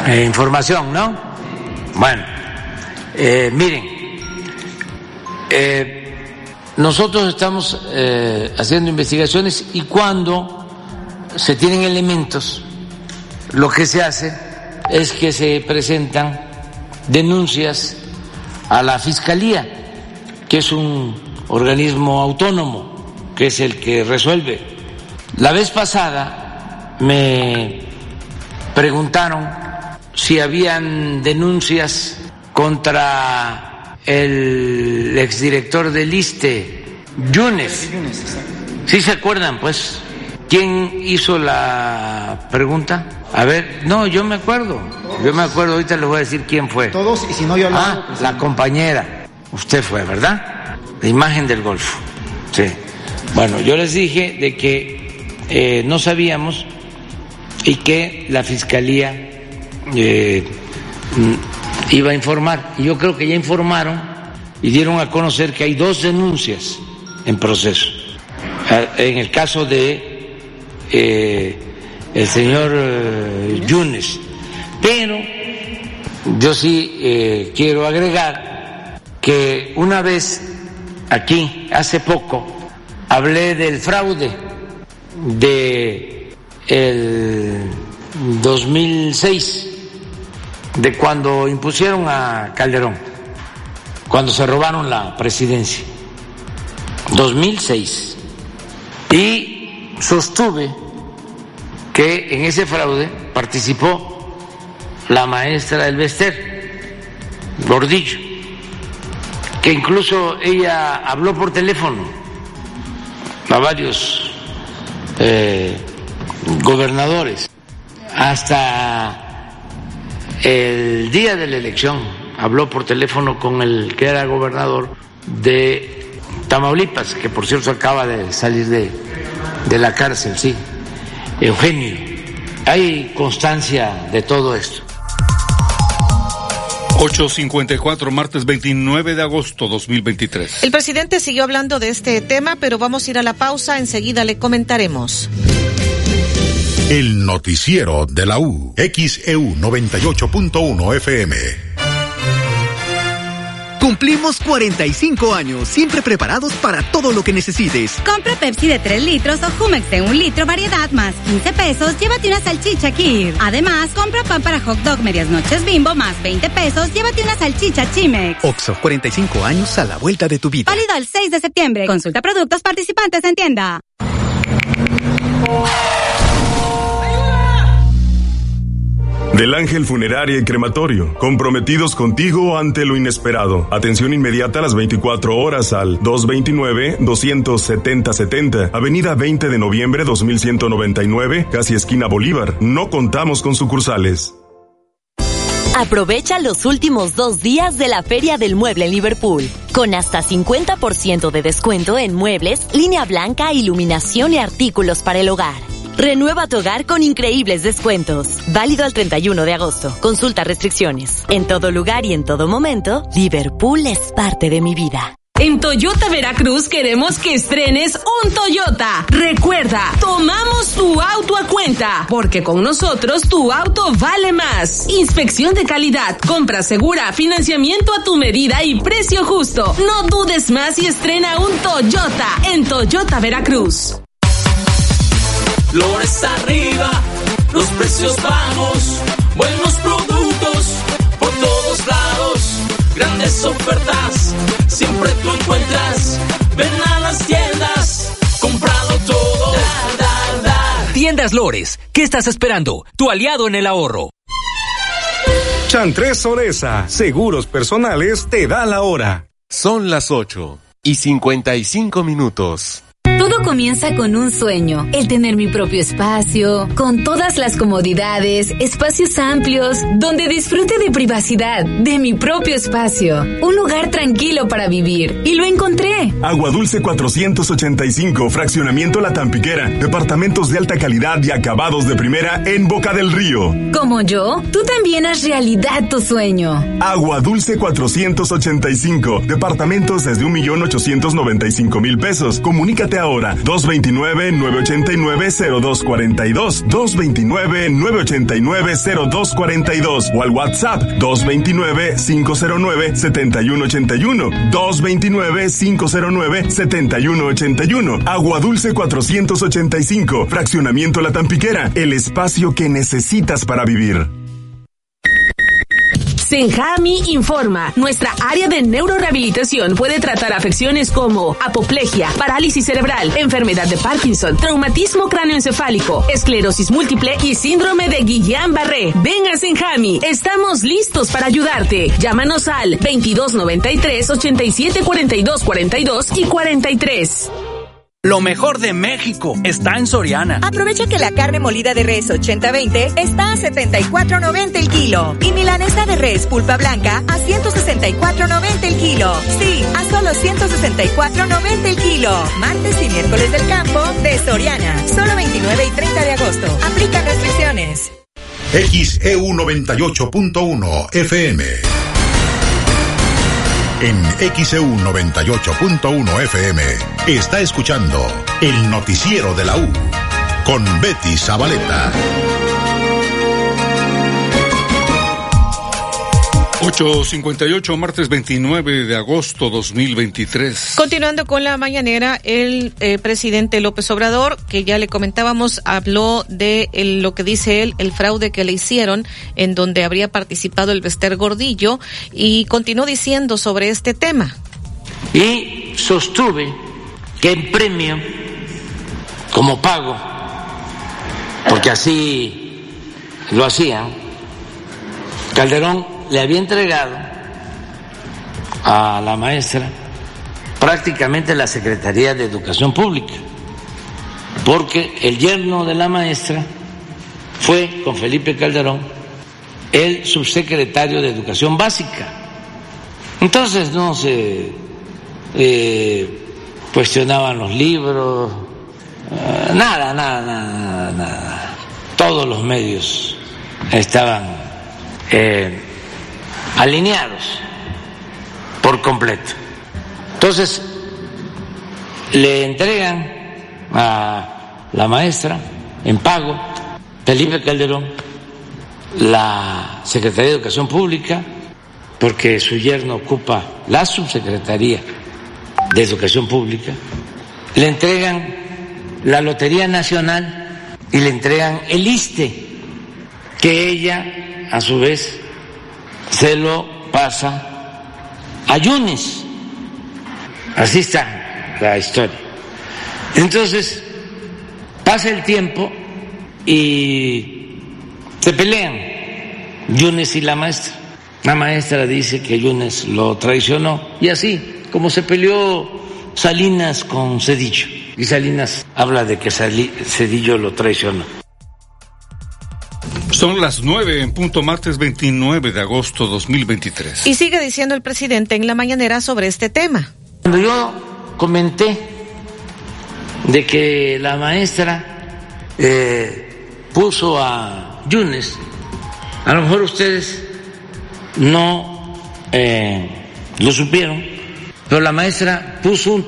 Eh, información, ¿no? Bueno, eh, miren, eh, nosotros estamos eh, haciendo investigaciones y cuando se tienen elementos, lo que se hace es que se presentan denuncias a la Fiscalía, que es un organismo autónomo que es el que resuelve. La vez pasada me preguntaron si habían denuncias contra el exdirector del ISTE, Yunes. ¿Sí se acuerdan, pues? ¿Quién hizo la pregunta? A ver, no, yo me acuerdo. Yo me acuerdo, ahorita les voy a decir quién fue. Todos, y si no yo lo Ah, la compañera. Usted fue, ¿verdad? La imagen del Golfo. Sí. Bueno, yo les dije de que eh, no sabíamos y que la fiscalía eh, mm, iba a informar. Y yo creo que ya informaron y dieron a conocer que hay dos denuncias en proceso. Ah, En el caso de eh, el señor eh, Yunes. Pero yo sí eh, quiero agregar que una vez aquí, hace poco, hablé del fraude de el 2006, de cuando impusieron a Calderón, cuando se robaron la presidencia. 2006. Y sostuve que en ese fraude participó la maestra del Bester, Gordillo, que incluso ella habló por teléfono a varios eh, gobernadores hasta el día de la elección habló por teléfono con el que era gobernador de Tamaulipas, que por cierto acaba de salir de, de la cárcel, sí, Eugenio. Hay constancia de todo esto. 854, martes 29 de agosto 2023. El presidente siguió hablando de este tema, pero vamos a ir a la pausa. Enseguida le comentaremos. El noticiero de la U. XEU 98.1 FM. Cumplimos 45 años, siempre preparados para todo lo que necesites. Compra Pepsi de 3 litros o Jumex de 1 litro variedad más 15 pesos, llévate una salchicha Kir. Además, compra pan para hot dog medias noches bimbo más 20 pesos, llévate una salchicha Chimex. Oxo, 45 años a la vuelta de tu vida. Válido el 6 de septiembre. Consulta productos participantes en tienda. Del Ángel Funeraria y Crematorio, comprometidos contigo ante lo inesperado. Atención inmediata a las 24 horas al 229-270-70, Avenida 20 de noviembre 2199, casi esquina Bolívar. No contamos con sucursales. Aprovecha los últimos dos días de la Feria del Mueble en Liverpool, con hasta 50% de descuento en muebles, línea blanca, iluminación y artículos para el hogar. Renueva tu hogar con increíbles descuentos. Válido al 31 de agosto. Consulta restricciones. En todo lugar y en todo momento, Liverpool es parte de mi vida. En Toyota Veracruz queremos que estrenes un Toyota. Recuerda, tomamos tu auto a cuenta, porque con nosotros tu auto vale más. Inspección de calidad, compra segura, financiamiento a tu medida y precio justo. No dudes más y estrena un Toyota en Toyota Veracruz. Flores arriba, los precios bajos, buenos productos por todos lados, grandes ofertas, siempre tú encuentras. Ven a las tiendas, comprado todo. Da, da, da. Tiendas Lores, ¿qué estás esperando? Tu aliado en el ahorro. Chantres Soresa, seguros personales, te da la hora. Son las 8 y 55 minutos. Todo comienza con un sueño, el tener mi propio espacio, con todas las comodidades, espacios amplios, donde disfrute de privacidad, de mi propio espacio, un lugar tranquilo para vivir. Y lo encontré. Agua Dulce 485, Fraccionamiento La Tampiquera, departamentos de alta calidad y acabados de primera en Boca del Río. Como yo, tú también haz realidad tu sueño. Agua Dulce 485, departamentos desde 1.895.000 pesos. Comunícate ahora 229-989-0242, 229-989-0242 o al WhatsApp 229-509-7181, 229-509-7181. Agua Dulce 485, Fraccionamiento La Tampiquera, el espacio que necesitas para vivir. Senjami informa, nuestra área de neurorehabilitación puede tratar afecciones como apoplejía, parálisis cerebral, enfermedad de Parkinson, traumatismo cráneoencefálico, esclerosis múltiple y síndrome de Guillain-Barré. Ven a Senjami, estamos listos para ayudarte. Llámanos al 2293 87 42 42 y 43. Lo mejor de México está en Soriana. Aprovecha que la carne molida de res 80-20 está a 74.90 el kilo. Y milanesa de res pulpa blanca a 164.90 el kilo. Sí, a solo 164.90 el kilo. Martes y miércoles del campo de Soriana. Solo 29 y 30 de agosto. Aplica restricciones. XEU 98.1 FM. En XEU 98.1 FM está escuchando el noticiero de la U con Betty Zabaleta. 8.58, martes 29 de agosto 2023. Continuando con la mañanera, el eh, presidente López Obrador, que ya le comentábamos, habló de el- lo que dice él, el fraude que le hicieron, en donde habría participado el Bester Gordillo, y continuó diciendo sobre este tema. Y sostuve que en premio, como pago, porque así lo hacían, Calderón le había entregado a la maestra prácticamente la Secretaría de Educación Pública, porque el yerno de la maestra fue con Felipe Calderón el subsecretario de Educación Básica. Entonces no se eh, cuestionaban los libros, eh, nada, nada, nada, nada. Todos los medios estaban eh, alineados por completo. Entonces, le entregan a la maestra en pago, Felipe Calderón, la Secretaría de Educación Pública, porque su yerno ocupa la subsecretaría de Educación Pública, le entregan la Lotería Nacional y le entregan el ISTE, que ella a su vez se lo pasa a Yunes. Así está la historia. Entonces, pasa el tiempo y se pelean Yunes y la maestra. La maestra dice que Yunes lo traicionó y así, como se peleó Salinas con Cedillo. Y Salinas habla de que Cedillo lo traicionó. Son las 9 en punto martes 29 de agosto 2023. Y sigue diciendo el presidente en la mañanera sobre este tema. Cuando yo comenté de que la maestra eh, puso a Yunes, a lo mejor ustedes no eh, lo supieron, pero la maestra puso un tuit